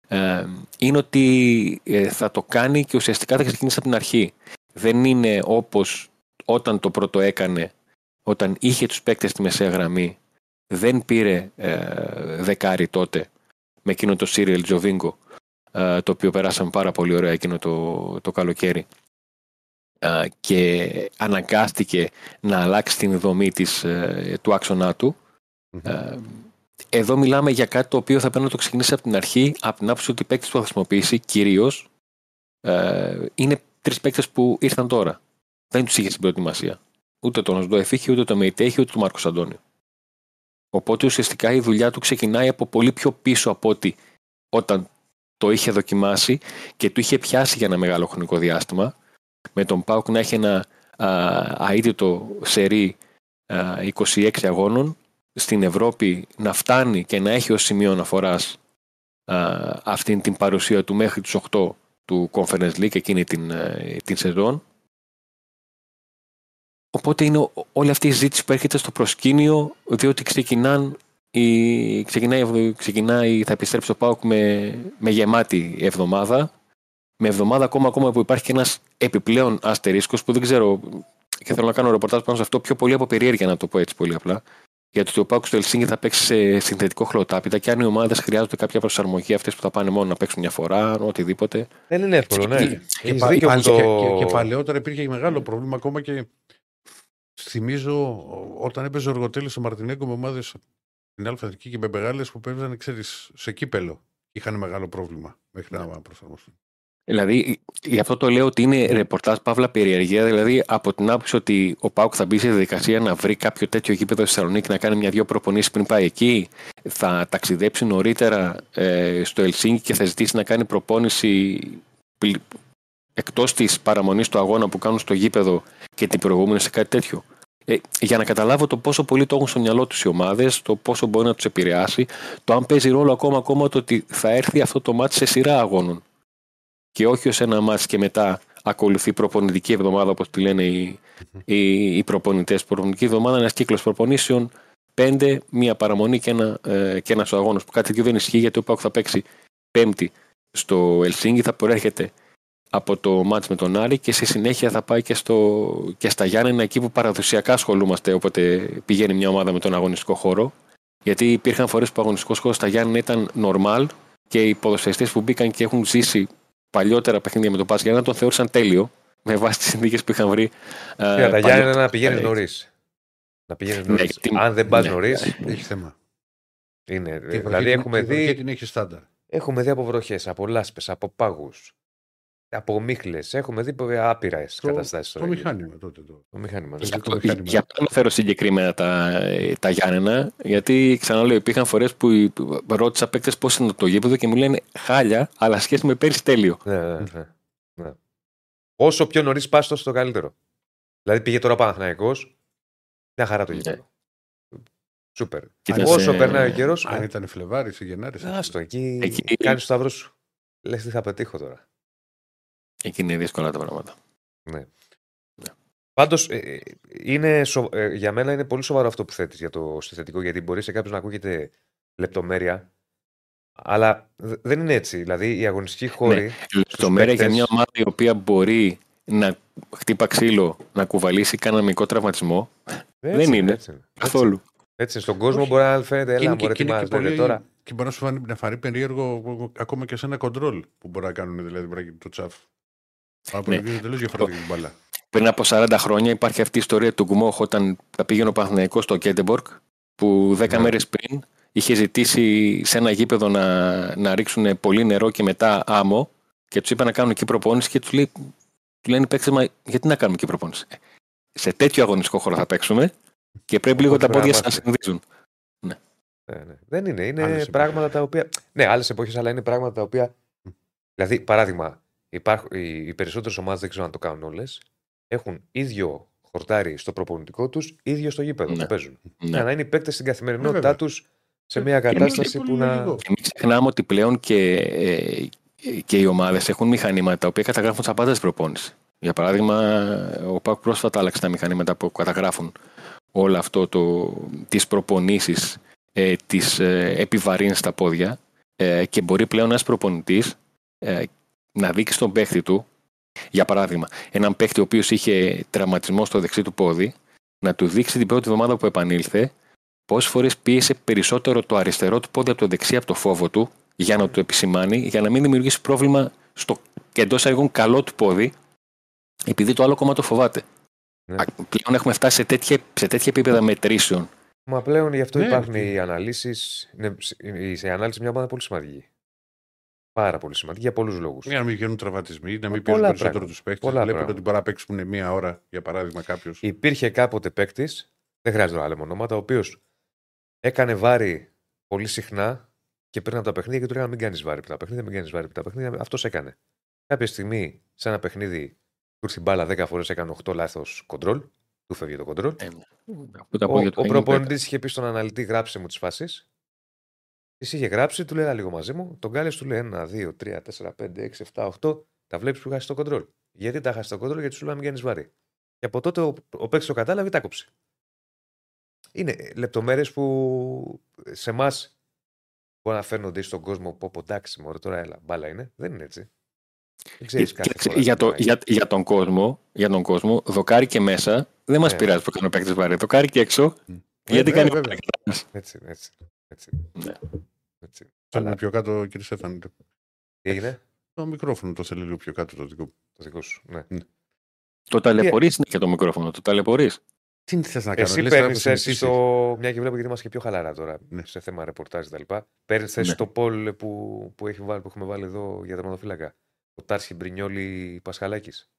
Ε, είναι ότι ε, θα το κάνει και ουσιαστικά θα ξεκινήσει από την αρχή. Δεν είναι όπως όταν το πρώτο έκανε, όταν είχε τους παίκτες στη μεσαία γραμμή, δεν πήρε ε, δεκάρι τότε με εκείνο το Serial Jovinko ε, το οποίο περάσαμε πάρα πολύ ωραία εκείνο το, το καλοκαίρι ε, και αναγκάστηκε να αλλάξει την δομή της, ε, του άξονά του. Ε, εδώ μιλάμε για κάτι το οποίο θα πρέπει να το ξεκινήσει από την αρχή, από την άποψη ότι οι παίκτες που θα χρησιμοποιήσει κυρίως ε, είναι τρεις παίκτες που ήρθαν τώρα. Δεν τους είχε στην προετοιμασία. Ούτε τον Οσντοεφ είχε, ούτε τον Μεϊτέ ούτε τον Μάρκος Αντώνιο. Οπότε ουσιαστικά η δουλειά του ξεκινάει από πολύ πιο πίσω από ότι όταν το είχε δοκιμάσει και του είχε πιάσει για ένα μεγάλο χρονικό διάστημα. Με τον Πάουκ να έχει ένα αίτητο σερί 26 αγώνων στην Ευρώπη να φτάνει και να έχει ως σημείο αναφοράς αυτή την παρουσία του μέχρι τους 8 του Conference League εκείνη την, ε, την σεζόν. Οπότε είναι όλη αυτή η ζήτηση που έρχεται στο προσκήνιο διότι ξεκινάν η, ξεκινάει, ξεκινάει, θα επιστρέψει το ΠΑΟΚ με, με γεμάτη εβδομάδα με εβδομάδα ακόμα, ακόμα που υπάρχει και ένας επιπλέον αστερίσκος που δεν ξέρω και θέλω να κάνω ρεπορτάζ πάνω σε αυτό πιο πολύ από περιέργεια να το πω έτσι πολύ απλά γιατί ο Πάουκ στο Ελσίνγκη θα παίξει σε συνθετικό χλωτάπιτα και αν οι ομάδες χρειάζονται κάποια προσαρμογή, αυτές που θα πάνε μόνο να παίξουν μια φορά, οτιδήποτε. Δεν είναι εύκολο, ναι. Και, και, πα, και, το... και, και, παλαιότερα υπήρχε μεγάλο πρόβλημα ακόμα και θυμίζω όταν έπαιζε ο Οργοτέλη στο Μαρτινέγκο με ομάδες στην Αλφαδική και με μεγάλε που παίζανε, ξέρεις, σε κύπελο. Είχαν μεγάλο πρόβλημα μέχρι να προσαρμοστούν. Δηλαδή, γι' αυτό το λέω ότι είναι ρεπορτάζ παύλα περιεργία. Δηλαδή, από την άποψη ότι ο Πάουκ θα μπει σε διαδικασία να βρει κάποιο τέτοιο γήπεδο στη Θεσσαλονίκη να κάνει μια-δυο προπονήσεις πριν πάει εκεί, θα ταξιδέψει νωρίτερα ε, στο Ελσίνκι και θα ζητήσει να κάνει προπόνηση εκτός της παραμονής του αγώνα που κάνουν στο γήπεδο και την προηγούμενη σε κάτι τέτοιο. Ε, για να καταλάβω το πόσο πολύ το έχουν στο μυαλό τους οι ομάδες, το πόσο μπορεί να τους επηρεάσει, το αν παίζει ρόλο ακόμα, ακόμα το ότι θα έρθει αυτό το μάτι σε σειρά αγώνων και όχι ως ένα μάτς και μετά ακολουθεί προπονητική εβδομάδα όπως τη λένε οι, οι, οι προπονητές. Προπονητική εβδομάδα ένας κύκλος προπονήσεων, πέντε, μία παραμονή και, ένα, ε, και ένας αγώνας που κάτι τέτοιο δεν ισχύει γιατί ο Πάκου θα παίξει πέμπτη στο Ελσίνγκη, θα προέρχεται από το μάτς με τον Άρη και στη συνέχεια θα πάει και, στο, και στα Γιάννενα εκεί που παραδοσιακά ασχολούμαστε όποτε πηγαίνει μια ομάδα με τον αγωνιστικό χώρο γιατί υπήρχαν φορές που ο αγωνιστικός χώρος στα Γιάννενα ήταν normal και οι ποδοσφαιριστές που μπήκαν και έχουν ζήσει παλιότερα παιχνίδια με τον Πας να τον θεώρησαν τέλειο με βάση τις συνθήκες που είχαν βρει. Για τα Γιάννη να πηγαίνεις νωρίς. Να πηγαίνεις νωρίς. Ναι, Αν δεν πας ναι. νωρίς. Έχει θέμα. Είναι. δηλαδή έχουμε δει. την έχει στάνταρ. Έχουμε δει από βροχές, από λάσπες, από πάγους. Από μίχλες. Έχουμε δει άπειρα καταστάσεις. Το, το μηχάνημα τότε. Το, το μηχάνημα. Για, το μηχάνημα. για αυτό αναφέρω συγκεκριμένα τα, τα Γιάννενα, γιατί ξαναλέω, υπήρχαν φορές που ρώτησα παίκτες πώς είναι το γήπεδο και μου λένε χάλια, αλλά σχέση με πέρυσι τέλειο. Ναι, ναι, ναι. ναι. Όσο πιο νωρίς πας, τόσο το καλύτερο. Δηλαδή πήγε τώρα ο Παναθυναϊκό, μια χαρά το γήπεδο. Σούπερ. Όσο περνάει ο καιρός. Αν ήταν Φλεβάρι ή Γενάρη. Άστο, εκεί, εκεί... κάνεις το σταυρό σου. Λες τι θα πετύχω τώρα. Εκεί είναι δύσκολα τα πράγματα. Ναι. ναι. Πάντως, ε, ε, ε, για μένα είναι πολύ σοβαρό αυτό που θέτεις για το συστατικό, γιατί μπορεί σε κάποιον να ακούγεται λεπτομέρεια, αλλά δεν είναι έτσι. Δηλαδή, η αγωνιστική ναι, χώρη. Ναι. Λεπτομέρεια για μια ομάδα η οποία μπορεί να χτύπα ξύλο, να κουβαλήσει κανένα μικρό τραυματισμό. δεν είναι. Έτσι, καθόλου. Έτσι, στον κόσμο μπορεί να φαίνεται, έλα, μπορεί να και, τώρα. Και μπορεί να σου φανεί, να φανεί περίεργο ακόμα και σε ένα κοντρόλ που μπορεί να κάνουν δηλαδή το τσαφ. Από ναι. τελείως διαφορετική μπαλά. Πριν από 40 χρόνια υπάρχει αυτή η ιστορία του Γκουμόχ όταν θα πήγαινε ο Παναθηναϊκός στο Κέντεμπορκ που 10 ναι. μέρες πριν είχε ζητήσει σε ένα γήπεδο να, να ρίξουν πολύ νερό και μετά άμμο και τους είπαν να κάνουν εκεί προπόνηση και τους, λέει, του λένε οι παίκτες, μα γιατί να κάνουμε εκεί προπόνηση; Σε τέτοιο αγωνιστικό χώρο θα παίξουμε και πρέπει λίγο τα πόδια να συνδύσουν. Ναι. Ναι, ναι. Δεν είναι. Είναι άλλες πράγματα τα οποία. Ναι, άλλες εποχές, αλλά είναι πράγματα τα οποία. Δηλαδή, παράδειγμα, Υπάρχουν, οι, οι περισσότερες ομάδες δεν ξέρω αν το κάνουν όλες. Έχουν ίδιο χορτάρι στο προπονητικό τους, ίδιο στο γήπεδο ναι. που παίζουν. Ναι. Για να είναι οι παίκτες στην καθημερινότητά τους σε μια κατάσταση που να. Και μην ξεχνάμε ότι πλέον και, ε, και οι ομάδες έχουν μηχανήματα τα οποία καταγράφουν τις απάντε προπόνησης. Για παράδειγμα, ο Πάκ πρόσφατα άλλαξε τα μηχανήματα που καταγράφουν όλο αυτό το, τις προπονήσεις, ε, τις ε, στα πόδια ε, και μπορεί πλέον ένας προπονητής ε, να δείξει στον παίχτη του, για παράδειγμα, έναν παίχτη ο οποίος είχε τραυματισμό στο δεξί του πόδι, να του δείξει την πρώτη εβδομάδα που επανήλθε πόσες φορές πίεσε περισσότερο το αριστερό του πόδι από το δεξί από το φόβο του, για να του επισημάνει, για να μην δημιουργήσει πρόβλημα στο εντός αργών καλό του πόδι, επειδή το άλλο κόμμα το φοβάται. Ναι. Πλέον έχουμε φτάσει σε τέτοια, σε τέτοια επίπεδα μετρήσεων. Μα πλέον γι' αυτό ναι. υπάρχουν οι αναλύσεις. Η ανάλυση μια ομάδα πολύ σημαντική. Πάρα πολύ σημαντική για πολλούς λόγους. Για να μην βγαίνουν τραυματισμοί, να μην Πολλά πιέζουν περισσότερο πράγματα. τους παίκτες. Πολλά Βλέπετε πράγματα. ότι μπορεί να παίξουν μία ώρα, για παράδειγμα, κάποιος. Υπήρχε κάποτε παίκτης, δεν χρειάζεται να λέμε ονόματα, ο οποίος έκανε βάρη πολύ συχνά και πριν από τα παιχνίδια και του λέγανε Μην κάνεις βάρη πριν τα παιχνίδια, μην κάνεις βάρη πριν τα παιχνίδια. Αυτός έκανε. Κάποια στιγμή σε ένα παιχνίδι του ήρθε η μπάλα 10 φορές, έκανε 8 λάθος κοντρόλ. Του φεύγει το κοντρόλ. Ε, από τα Ο, πόδια του ο θα γίνει προπονητής είχε πει στον αναλυτή: Γράψε μου τις φάσεις. Της είχε γράψει, του λέει «Έλα λίγο μαζί μου. Τον κάλεσε, του λέει 1, 2, 3, 4, 5, 6, 7, 8. Τα βλέπεις που χάσει το κοντρόλ. Γιατί τα χάσει το κοντρόλ, γιατί σου λέει να μην κάνεις βάρη. Και από τότε ο, ο παίκτης το κατάλαβε, τα κόψε. Είναι λεπτομέρειες που σε εμάς μπορεί να φαίνονται στον κόσμο πω πω εντάξει, μωρέ, τώρα έλα, μπάλα είναι. Δεν είναι έτσι. Δεν ξέρεις κάθε Κοίταξε, φορά για, τι το, πάει. για, για, τον κόσμο, για τον κόσμο, δοκάρι και μέσα, δεν μας Ναι. πειράζει που κάνει ο παίκτη βαρύ. Δοκάρι και έξω, γιατί βέβαια, κάνει. βέβαια. Έτσι, έτσι. Έτσι. Ναι. έτσι. Θέλει Αλλά πιο κάτω, κύριε Στέφανη. τι έγινε, Το μικρόφωνο το θέλει λίγο πιο κάτω το δικό μου. το δικό σου. Ναι. Το ταλαιπωρείς είναι και το μικρόφωνο. Το ταλαιπωρείς. Τι θες να κάνω, Εσύ λες, παίρνεις θα θέση συνηθίσεις. στο. Μια και βλέπω γιατί είμαστε και πιο χαλαρά τώρα Ναι. σε θέμα ρεπορτάζ κτλ. Παίρνεις θέση Ναι. στο πόλ που, που, έχει βάλει, που έχουμε βάλει εδώ για τερματοφύλακα. Ο Τάρχη Μπρινιόλη Πασχαλάκης.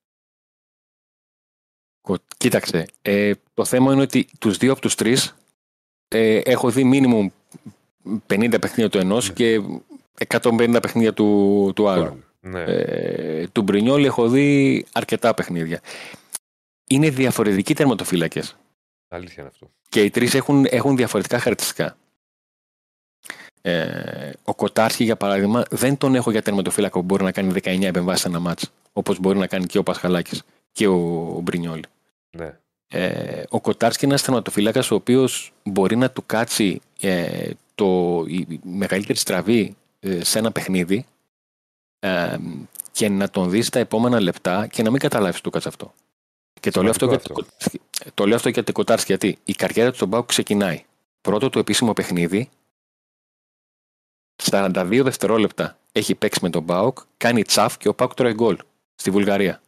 Κοίταξε, ε, το θέμα είναι ότι τους δύο από τους τρεις ε, έχω δει μίνιμουμ 50 παιχνίδια του ενός Ναι. και 150 παιχνίδια του, του άλλου. Άλλο. Ναι. Ε, του Μπρινιόλη έχω δει αρκετά παιχνίδια. Είναι διαφορετικοί τερματοφύλακες. Αλήθεια είναι αυτό. Και οι τρεις έχουν, έχουν διαφορετικά χαρακτηριστικά. Ε, ο Κοτάρσκι, για παράδειγμα, δεν τον έχω για τερματοφύλακα που μπορεί να κάνει 19 επεμβάσεις σε ένα μάτς, όπως μπορεί να κάνει και ο Πασχαλάκης και ο, ο Μπρινιόλη. Ναι. Ε, ο Κοτάρσκι είναι ένας τερματοφύλακα ο οποίος μπορεί να του κάτσει ε, το, η η μεγαλύτερη στραβή ε, σε ένα παιχνίδι ε, και να τον δεις τα επόμενα λεπτά και να μην καταλάβεις ότι του κάτσε αυτό. Και το λέω αυτό, Σημαντικό για το, Κοτάρσκι- το λέω αυτό για το Κοτάρσκι γιατί η καριέρα του στον Πάουκ ξεκινάει. Πρώτο του επίσημο παιχνίδι, 42 δευτερόλεπτα έχει παίξει με τον Πάουκ, κάνει τσαφ και ο Πάουκ τρώει γκολ στη Βουλγαρία.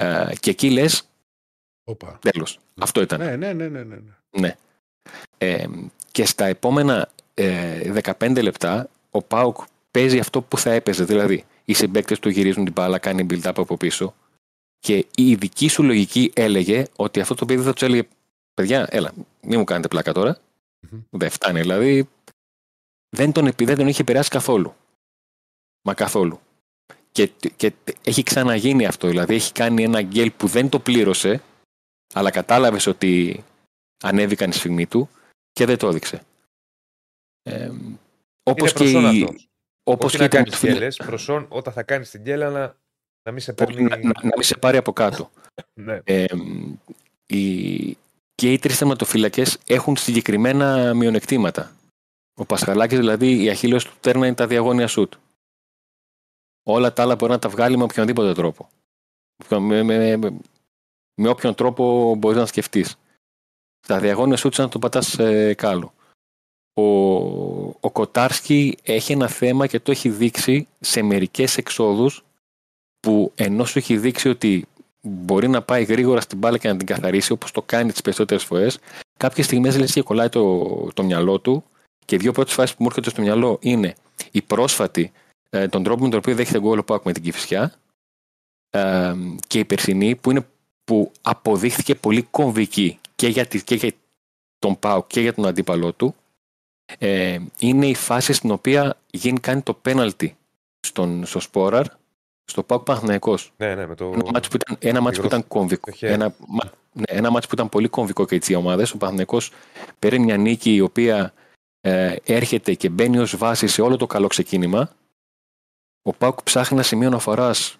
Ε, και εκεί λες, Όπα. τέλος. Αυτό ήταν. Ναι, ναι, ναι, ναι, ναι. ναι. Ε, και στα επόμενα ε, 15 λεπτά ο Πάουκ παίζει αυτό που θα έπαιζε. Δηλαδή, οι συμπαίκτες του γυρίζουν την μπάλα, κάνει build-up από πίσω. Και η δική σου λογική έλεγε ότι αυτό το παιδί θα του έλεγε: Παιδιά, έλα, μην μου κάνετε πλάκα τώρα. Μμμ. Δεν φτάνει. Δηλαδή, δεν τον, επι- δεν τον είχε επηρεάσει καθόλου. Μα καθόλου. Και, και έχει ξαναγίνει αυτό. Δηλαδή, έχει κάνει ένα γκέλ που δεν το πλήρωσε, αλλά κατάλαβες ότι ανέβηκαν οι σφιγμοί του και δεν το έδειξε. Ε, όπως Είναι και, προσόν η, αυτό. όπως Όχι και να η κάνει τερματοφύλακα- γέλε, προσόν όταν θα κάνει την γέλα να, να μην σε Όχι, παίρνει. να, να, να μην σε πάρει από κάτω. Ναι. Ε, οι, και οι τρεις θεματοφύλακες έχουν συγκεκριμένα μειονεκτήματα. Ο Πασχαλάκης, δηλαδή, η αχίλιο του τέρνα είναι τα διαγώνια σουτ. Όλα τα άλλα μπορεί να τα βγάλει με οποιονδήποτε τρόπο. Με, με, με, με όποιον τρόπο μπορείς να σκεφτείς. Τα διαγώνια σουτ σαν να το πατάς ε, κάλο. Ο, ο Κοτάρσκι έχει ένα θέμα και το έχει δείξει σε μερικές εξόδους που ενώ σου έχει δείξει ότι μπορεί να πάει γρήγορα στην μπάλα και να την καθαρίσει όπως το κάνει τις περισσότερες φορές κάποιες στιγμές λες και κολλάει το, το μυαλό του και οι δύο πρώτες φάσεις που μου έρχονται στο μυαλό είναι η πρόσφατη ε, τον τρόπο με τον οποίο δέχεται γκολ ο Πάκ με την Κηφισιά ε, και η περσινή που, είναι, που αποδείχθηκε πολύ κομβική και για, τη, και για τον Πάουκ και για τον αντίπαλό του ε, είναι η φάση στην οποία γίνει κάνει το πέναλτι στον, στο Σπόραρ στο Πάουκ Παναθηναϊκός. ναι, ναι, με το. Ένα μάτς που ήταν, ένα μάτς που ήταν κομβικό. το χέρι. Ένα, μα- ναι, ένα μάτς που ήταν πολύ κομβικό και οι δύο ομάδες. Ο Παναθηναϊκός παίρνει μια νίκη η οποία ε, έρχεται και μπαίνει ως βάση σε όλο το καλό ξεκίνημα. Ο Πάουκ ψάχνει ένα σημείο αναφοράς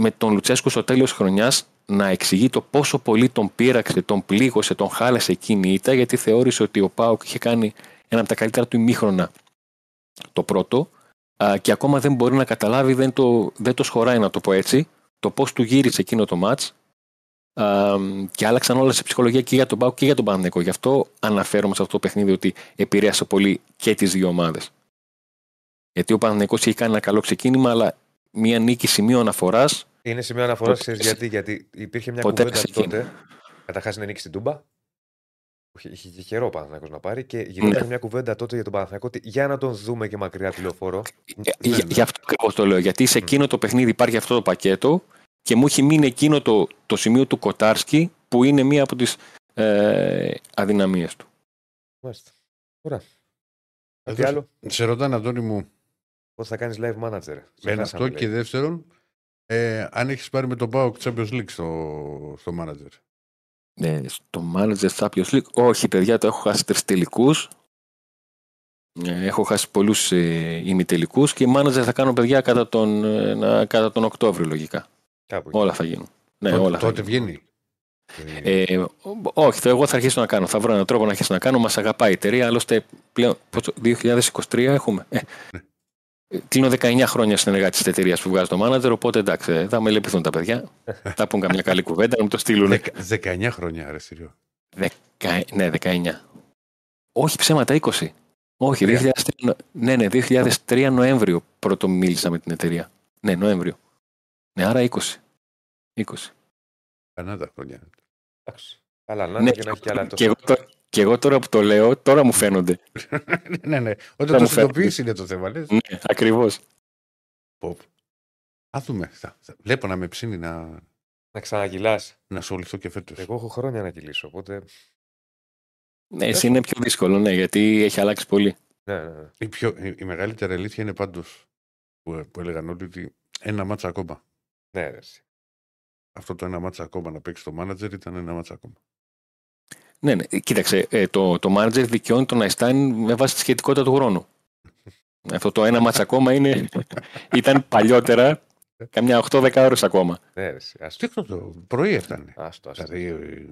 με τον Λουτσέσκου στο τέλος χρονιάς να εξηγεί το πόσο πολύ τον πείραξε, τον πλήγωσε, τον χάλασε εκείνη η ήττα γιατί θεώρησε ότι ο Πάουκ είχε κάνει ένα από τα καλύτερα του ημίχρονα το πρώτο α, και ακόμα δεν μπορεί να καταλάβει, δεν το, δεν το σχωράει να το πω έτσι, το πώς του γύρισε εκείνο το μάτς α, και άλλαξαν όλα σε ψυχολογία και για τον Πάουκ και για τον Παναθηναϊκό. Γι' αυτό αναφέρομαι σε αυτό το παιχνίδι ότι επηρέασε πολύ και τις δύο ομάδες. Γιατί ο Παναθηναϊκός έχει κάνει ένα καλό ξεκίνημα, αλλά μια νίκη σημείο αναφοράς Είναι σημείο αναφοράς, Ποτέ ξέρεις σε- γιατί. Γιατί υπήρχε μια ποτέ κουβέντα σε εκείνη. τότε. Καταρχάς είναι νίκη στην Τούμπα. Είχε, είχε και καιρό ο Παναθηναϊκός να πάρει και γινόταν Ναι. μια κουβέντα τότε για τον Παναθηναϊκό ότι για να τον δούμε και μακριά τηλεοφόρο. Ε, Ναι, για- ναι. Γι' αυτό ακριβώς το λέω. Γιατί σε εκείνο το παιχνίδι υπάρχει αυτό το πακέτο και μου έχει μείνει εκείνο το, το σημείο του Κοτάρσκι που είναι μία από τις ε, αδυναμίες του. Μάλιστα. Ωραία. Εδώ Κάτι άλλο; Σε ρωτάνε, Αντώνη μου, Πώς θα κάνεις live manager. Σε ένα χάσαμε, αυτό λέει. και δεύτερον, ε, αν έχεις πάρει με τον Πάοκ Champions League στο, στο manager. Ε, στο Manager Champions League, όχι παιδιά, το έχω χάσει τρεις τελικούς. έχω χάσει πολλούς ε, ημιτελικούς και manager θα κάνω παιδιά κατά τον, ε, να- κατά τον Οκτώβριο λογικά. Κάπου εκεί. Όλα θα γίνουν. Ναι, τότε όλα θα τότε γίνουν. βγαίνει. Ε, Ε, ό- όχι, το εγώ θα αρχίσω να κάνω. Θα βρω έναν τρόπο να αρχίσω να κάνω. Μας αγαπάει η εταιρεία. Άλλωστε, πλέον, πόσο, 2023 έχουμε. Ε, Ναι. ε, κλείνω 19 χρόνια συνεργάτη της εταιρείας που βγάζει το manager. Οπότε εντάξει, ε, θα με λυπηθούν τα παιδιά. θα πούν καμιά καλή κουβέντα να μου το στείλουν. δεκα- 19 χρόνια, αρεστήριο. Δεκα- ναι, 19. Όχι ψέματα, 20. Όχι, Τρία. 2003, Νο- ναι, ναι, 2003 Νοέμβριο πρώτο μίλησα με την εταιρεία. Ναι, Νοέμβριο. Ναι, άρα 20. 20. Κανάτα χρόνια. Εντάξει. Καλά, να Ναι, είναι και να έχει κι άλλα και, εγώ, τόσα. τω- και εγώ τώρα που το λέω, τώρα μου φαίνονται. ναι, ναι. Θα Όταν το μου συνειδητοποιείς είναι το θέμα. Λες. ναι, ακριβώς. Πω, πω. Α δούμε. Θα- θα- Βλέπω να με ψήνει να, Να ξανακυλάς. να ασχοληθώ και φέτος. Εγώ έχω χρόνια να κυλήσω, οπότε. Ναι, εσύ είναι πιο δύσκολο, ναι, γιατί έχει αλλάξει πολύ. Ναι, ναι, ναι. Η, πιο, η, η μεγαλύτερη αλήθεια είναι πάντως που, που έλεγαν όλοι ότι ένα μάτσα ακόμα. ναι ρε, εσύ. Αυτό το ένα μάτσα ακόμα να παίξει το manager ήταν ένα μάτσα ακόμα. Ναι, ναι. Κοίταξε, ε, το, το manager δικαιώνει τον Αϊστάιν με βάση τη σχετικότητα του χρόνου. Αυτό το ένα μάτς ακόμα είναι, ήταν παλιότερα, καμιά 8-10 ώρες ακόμα. Ναι, ρε, εσύ. Άστο, Τι αυτό το πρωί έφτανε. άστο, άστο. Δηλαδή,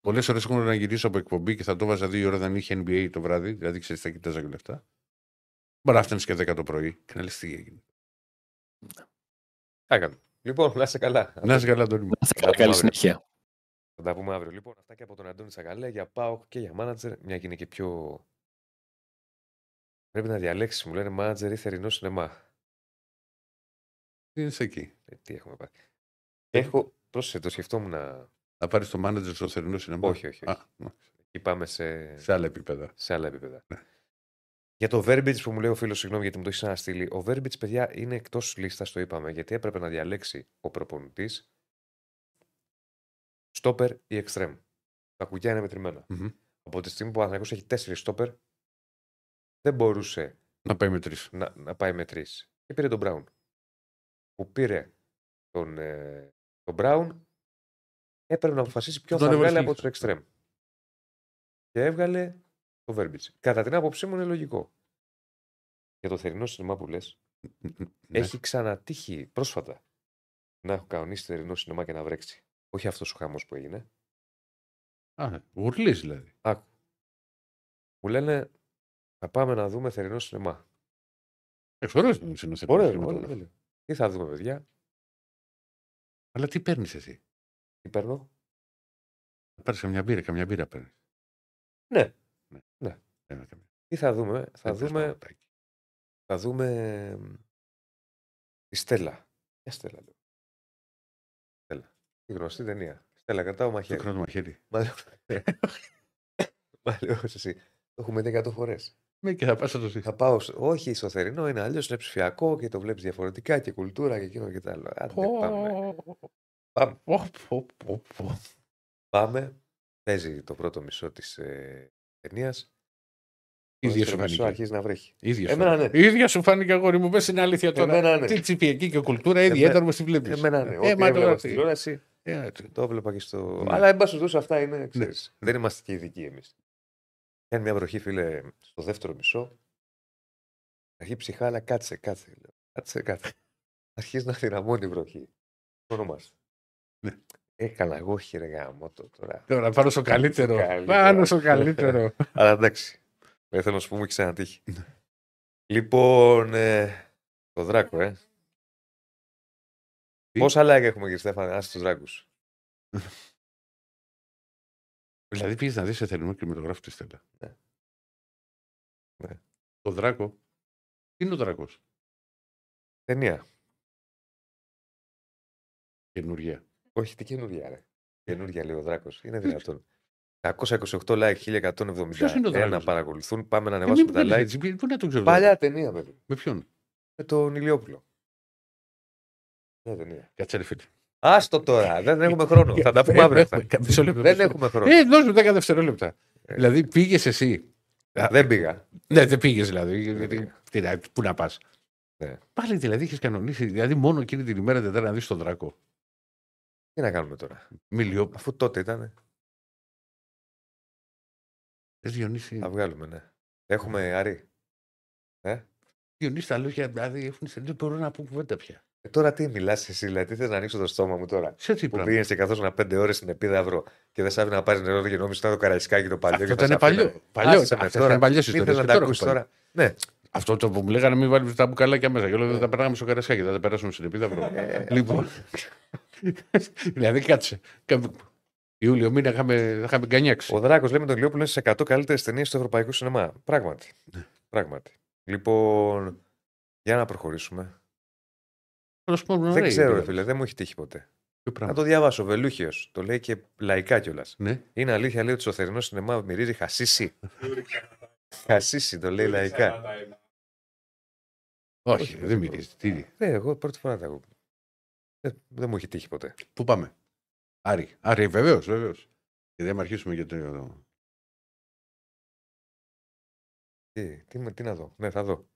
πολλές ώρες έχω να γυρίσω από εκπομπή και θα το βάζα δύο ώρα δεν είχε NBA το βράδυ. Δηλαδή, ξέρεις, θα κοιτάζα και λεφτά. Μπορεί να φτάνει και 10 το πρωί και να λες τι έγινε. Έκανε. Λοιπόν, να είσαι καλά. Να είσαι καλά, Αντώνη μου. Να είστε Θα καλά, πούμε καλή αύριο. συνέχεια. Θα τα πούμε αύριο. Λοιπόν, αυτά και από τον Αντώνη Τσακαλέ για ΠΑΟΚ και για μάνατζερ. Μια και είναι και πιο. Πρέπει να διαλέξεις, μου λένε μάνατζερ ή θερινό σινεμά. Τι είσαι εκεί; Ε, τι έχουμε πάρει. Έχω. Πρόσεχε, το σκεφτόμουν να. Να πάρεις το manager στο θερινό σινεμά; Όχι, όχι. όχι. Α, ναι. Εκεί πάμε σε, σε άλλα επίπεδα. σε άλλα επίπεδα. Ναι. Για το Verbits που μου λέει ο φίλος, συγγνώμη γιατί μου το έχεις αναστείλει. Ο Verbits, παιδιά, είναι εκτός λίστας, το είπαμε, γιατί έπρεπε να διαλέξει ο προπονητής στόπερ ή εξτρέμ. Τα κουκιά είναι μετρημένα. Μμμ. Από τη στιγμή που ο Παναθηναϊκός έχει τέσσερις στόπερ, δεν μπορούσε Να πάει με τρεις. να, να πάει με τρεις. Και πήρε τον Μπράουν. Που πήρε τον, ε, τον Μπράουν, έπρεπε να αποφασίσει ποιον Τον θα έβαλε βγάλει στη από τους εξτρέμ. Και έβγαλε το Verbits. Κατά την άποψή μου είναι λογικό. Για το θερινό σινεμά που λες, Ναι. έχει ξανατύχει πρόσφατα να έχω κανονίσει θερινό σινεμά και να βρέξει. Όχι αυτός ο χαμός που έγινε. Α, γουρλή δηλαδή. Άκου. Μου λένε θα πάμε να δούμε θερινό σινεμά. Εξορέ είναι ο θερινός Ωραία, κινηματογράφος. ωραία. Τι θα δούμε, παιδιά; Αλλά τι παίρνεις εσύ; Τι παίρνω; Θα πάρεις καμιά μπύρα, καμιά μπύρα παίρνεις. Ναι. Ναι. Ναι. Ένα, καμιά. Τι θα δούμε; Θα Δεν πες δούμε, παγωτάκι. θα δούμε μ, τη Στέλλα. Ποια Στέλλα λέω. Στέλλα. Τη γνωστή ταινία. Στέλλα, κρατάω Το μαχαίρι. κράτο μαχαίρι. Μα λέω- Μα λέω εσύ. Το έχουμε δει 100 φορές. Ναι, και θα πας να το ζήσει. Θα πάω. σ- Όχι, στο θερινό είναι αλλιώς, είναι ψηφιακό και το βλέπεις διαφορετικά και κουλτούρα και εκείνο και τα άλλο. Άντε, πάμε. Πάμε. Πω, πω, πω, πω. Πάμε. Παίζει το πρώτο μισό της ε, ταινίας. Ίδια σου μισό φάνηκε. αρχίζει να βρέχει. Ίδια σου Εμένα φάνηκε. ναι. Ίδια σου φάνηκε αγόρι μου. Πες είναι αλήθεια τώρα. Εμένα ναι. Τι ψηφιακή και κουλτούρα, ίδια Εμένα- ήταν όπως της βλέπεις. Εμένα ναι. Ε, Ό,τι μα έβλεπα τώρα στην τι. τηλεόραση, Ε, τι. το έβλεπα και στο. Ναι. Αλλά εν πάση περιπτώσει αυτά είναι. Ξέρεις, Δεν είμαστε και ειδικοί εμείς. Κάνει μια βροχή, φίλε, στο δεύτερο μισό. Αρχίζει ψυχά, αλλά κάτσε, κάτσε. Λέω. Κάτσε, κάτσε. Αρχίζει να δυναμώνει η βροχή. Όνομα. Ναι. Έκανα εγώ χειρε γάμο το τώρα. Τώρα πάνω στο καλύτερο. Καλύτερο. Πάνω στο καλύτερο. Αλλά εντάξει. Δεν θέλω να σου πούμε και ξανατύχει. λοιπόν, ε, το δράκο, ε. Τι; Πόσα like έχουμε, κύριε Στέφανε, άσε τους δράκους. δηλαδή πήγες να δεις σε θερινό κινηματογράφο τη Στέλλα. Ναι. Ναι. Το δράκο. Τι είναι ο δράκος; Ταινία. Καινούργια. Όχι, τι καινούργια, ρε. Καινούργια λέει ο δράκος. Είναι δυνατόν. 728 like, 1171 Ποιος είναι ο Δράκος; παρακολουθούν. Πάμε να Ε, ανεβάσουμε μην τα πείτε like. έτσι, Πού να το ξέρω. Παλιά ταινία, βέβαια. Με ποιον; Με τον Ηλιόπουλο. Παλιά ταινία. Κάτσε ρε φίλε. Άστο τώρα, δεν έχουμε χρόνο. Θα τα πούμε Ε, αύριο. έχουμε- αυτά. μισό λεπτό, Δεν μισό έχουμε χρόνο. Ε, δώσ' μου 10 δευτερόλεπτα. Ε. Δηλαδή πήγες εσύ. Δεν πήγα. Ναι, δεν πήγες δηλαδή. γιατί- τι να- Πού να πας. Ναι. Πάλι δηλαδή είχες κανονίσει. Δηλαδή μόνο εκείνη την ημέρα Τετέρα να δεις τον Δράκο. Τι να κάνουμε τώρα. Μιλιό. Αφού τότε ήταν, Θε Διονύση. θα βγάλουμε, ναι. Έχουμε Άρη. Διονύση τα λόγια δηλαδή έχουν σε. Δεν μπορώ να πω κουβέντα πια. Ε, τώρα τι μιλάς εσύ, δηλαδή, τι θες να ανοίξω το στόμα μου τώρα; Σε τι Που πράγμα. πήγαινε και καθόσουν πέντε ώρες στην επίδαυρο και δεν σ' άφηνε να πάρεις νερό και νόμιζε ότι ήταν το καραϊσκάκι το παλιό. Αυτό και θα ήταν σ' άφηνε. παλιό. Παλιός. Άσε με Αυτές τώρα. ήταν παλιές Μην ιστορίες θες και να τα τώρα ακούσει έχουν τώρα. Ναι, Αυτό το που μου λέγανε μην βάλεις τα μπουκαλάκια μέσα. Και λέω δεν τα περνάμε στο καρασκάκι, δεν τα περάσουμε στην επίδαυρο. Ε, λοιπόν. δηλαδή κάτσε. Κα- Ιούλιο μήνα είχαμε, είχαμε γκανιάξει. Ο Δράκος λέει με τον Λιόπουλο είναι στι 100 καλύτερες ταινίες του ευρωπαϊκού σινεμά. Πράγματι. Ναι. Πράγματι. Λοιπόν, για να προχωρήσουμε. Να σου πω, δεν ωραία, ξέρω, ρε δηλαδή. φίλε, δεν μου έχει τύχει ποτέ. Ποιο Να πράγμα. το διαβάσω. Βελούχιος. Το λέει και λαϊκά κιόλας. Ναι. Είναι αλήθεια, λέει ότι στο θερινό σινεμά μυρίζει χασίσι. χασίσι, το λέει λαϊκά. Όχι, δεν μυρίζει. Τι, Ναι, εγώ πρώτη φορά τα ακούω. Δεν, δεν μου έχει τύχει ποτέ. πού πάμε; Άρη. Άρη, βεβαίως, βεβαίως. Και δεν αρχίσουμε για το. Τι, τι, τι να δω. Ναι, θα δω.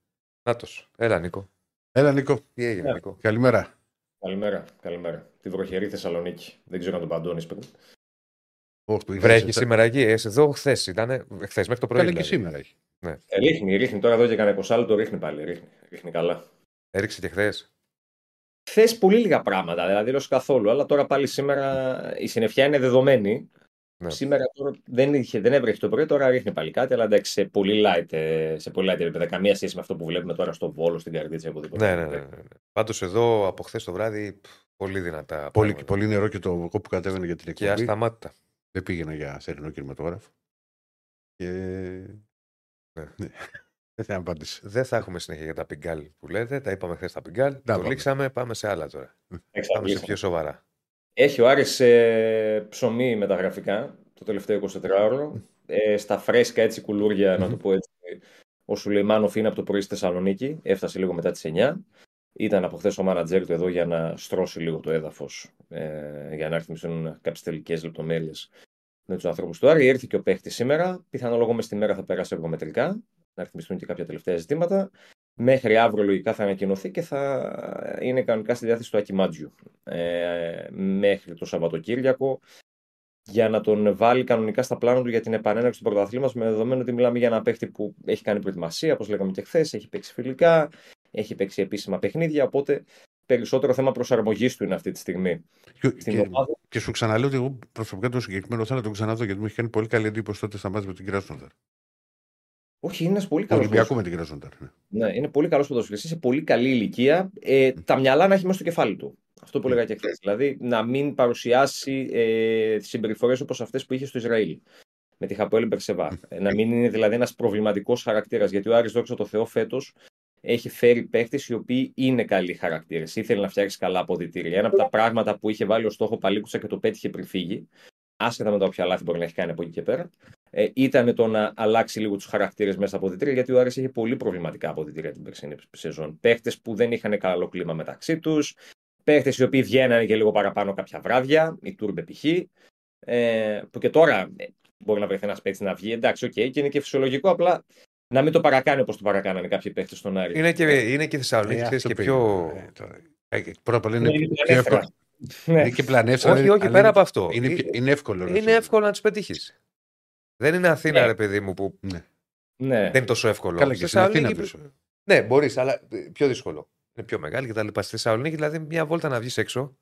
Νάτος. Έλα, Νίκο. Έλα, Νίκο. Τι έγινε, Ναι. Νίκο; Καλημέρα. Καλημέρα, καλημέρα. Τη βροχερή Θεσσαλονίκη. Δεν ξέρω αν τον παντώνεις πριν. Όχι, που είχες- Βρέχει σήμερα εκεί. Ε, εδώ χθες ήταν. Χθες μέχρι το πρωί. Καλά και δηλαδή. σήμερα έχει. Ε, ρίχνει, ρίχνει τώρα εδώ και κανένα 20 λεπτό ρίχνει πάλι. Ρίχνει, ρίχνει καλά. Έριξε και χθες. Χθες πολύ λίγα πράγματα, δηλαδή δεν καθόλου. Αλλά τώρα πάλι σήμερα η συννεφιά είναι δεδομένη. Ναι. Σήμερα τώρα δεν, είχε, δεν έβρεχε το πρωί, τώρα ρίχνει πάλι κάτι, αλλά εντάξει σε πολύ light, ε, σε πολύ light επίπεδα. Καμία σχέση με αυτό που βλέπουμε τώρα στο Βόλο, στην Καρδίτσα, οπουδήποτε. Ναι, ναι, ναι. ναι. ναι. Πάντως εδώ από χθες το βράδυ πφ, πολύ δυνατά. Πολύ, πράγματα. πολύ νερό και το εγώ που κατέβαινε για την Και εκπομπή. ασταμάτητα. Δεν πήγαινα για θερινό κινηματογράφο. Και. Ναι. Δεν θα απάντησε. Δεν θα έχουμε συνέχεια για τα πιγκάλ που λέτε. Τα είπαμε χθες τα πιγκάλ. Το πάμε. λήξαμε. Πάμε σε άλλα τώρα. Πάμε σε Εξαντλήσαμε. πιο σοβαρά. Έχει ο Άρης ε, ψωμί με τα γραφικά το τελευταίο 24ωρο. Ε, στα φρέσκα έτσι κουλούρια, να το πω έτσι. Ο Σουλεϊμάνοφ είναι από το πρωί στη Θεσσαλονίκη. Έφτασε λίγο μετά τις 9. Ήταν από χθες ο μάνατζερ του εδώ για να στρώσει λίγο το έδαφος. Ε, για να ρυθμιστούν κάποιες τελικές λεπτομέρειες με τους ανθρώπους του Άρη. Ήρθε και ο παίχτης σήμερα. Πιθανόλογο μες στη μέρα θα περάσει εργομετρικά. Να ρυθμιστούν και κάποια τελευταία ζητήματα. Μέχρι αύριο λογικά θα ανακοινωθεί και θα είναι κανονικά στη διάθεση του Ακιμάτζιου ε, μέχρι το Σαββατοκύριακο για να τον βάλει κανονικά στα πλάνα του για την επανέναρξη του πρωταθλήματος με δεδομένο ότι μιλάμε για ένα παίχτη που έχει κάνει προετοιμασία, όπως λέγαμε και χθες, έχει παίξει φιλικά, έχει παίξει επίσημα παιχνίδια. Οπότε περισσότερο θέμα προσαρμογής του είναι αυτή τη στιγμή Και, στην και, ομάδα. και σου ξαναλέω ότι εγώ προσωπικά το συγκεκριμένο θέλω να το ξαναδώ γιατί μου έχει κάνει πολύ καλή εντύπωση τότε στα μάτια με την Κράσνονταρ. Όχι, είναι ένας πολύ Το καλό Ολυμπιακό με την Κράσνονταρ. Ναι. Ναι, είναι πολύ καλός ποδοσφαιριστή, σε πολύ καλή ηλικία. Ε, τα μυαλά να έχει μέσα στο κεφάλι του. Αυτό που έλεγα και χθες. Δηλαδή να μην παρουσιάσει ε, συμπεριφορές όπως αυτές που είχε στο Ισραήλ. Με τη Χαπόελ Μπερσεβά. Ε, να μην είναι δηλαδή ένας προβληματικός χαρακτήρας. Γιατί ο Άρης, δόξα τω Θεώ, φέτος έχει φέρει παίχτες οι οποίοι είναι καλοί χαρακτήρες. Ήθελε να φτιάξει καλά αποδυτήρια. Ένα από τα πράγματα που είχε βάλει ως στόχο ο Παλίκουσα και το πέτυχε πριν φύγει, άσχετα με τα όποια λάθη μπορεί να έχει κάνει από εκεί και πέρα, ε, ήταν το να αλλάξει λίγο τους χαρακτήρες μέσα από αποδυτήρια, γιατί ο Άρης είχε πολύ προβληματικά αποδυτήρια την περσινή σεζόν. Παίχτες που δεν είχαν καλό κλίμα μεταξύ τους, παίχτες οι οποίοι βγαίνανε και λίγο παραπάνω κάποια βράδια, Ιτούρμπε π.χ. Ε, που και τώρα ε, μπορεί να βρεθεί ένας παίχτη να βγει, εντάξει, οκ, και είναι και φυσιολογικό, απλά να μην το παρακάνει όπως το παρακάνανε κάποιοι παίχτε στον Άρη. Είναι και, είναι και η Θεσσαλονίκη, Ε, ξέρεις, αυτό και περίμενα. πιο. Ε, τώρα. Ε, Πρώτα απ' όλα είναι, Είναι πιο πλανεύθερα. εύκολο. Ναι. Είναι και πλανεύθερα. όχι, αλλά όχι, είναι- πέρα από αυτό. Είναι, πιο- είναι εύκολο. ρε, Είναι εσύ. εύκολο να τους πετύχεις. Δεν είναι Αθήνα, Ναι. ρε παιδί μου, που Ναι. Ναι. δεν είναι τόσο εύκολο. Καλά, και Στη στην Αθήνα Θεσσαλονίκη- πίσω. Ναι, μπορείς, αλλά ε, πιο δύσκολο. Είναι πιο μεγάλη και τα λοιπά. Στη Θεσσαλονίκη, δηλαδή, μια βόλτα να βγεις έξω.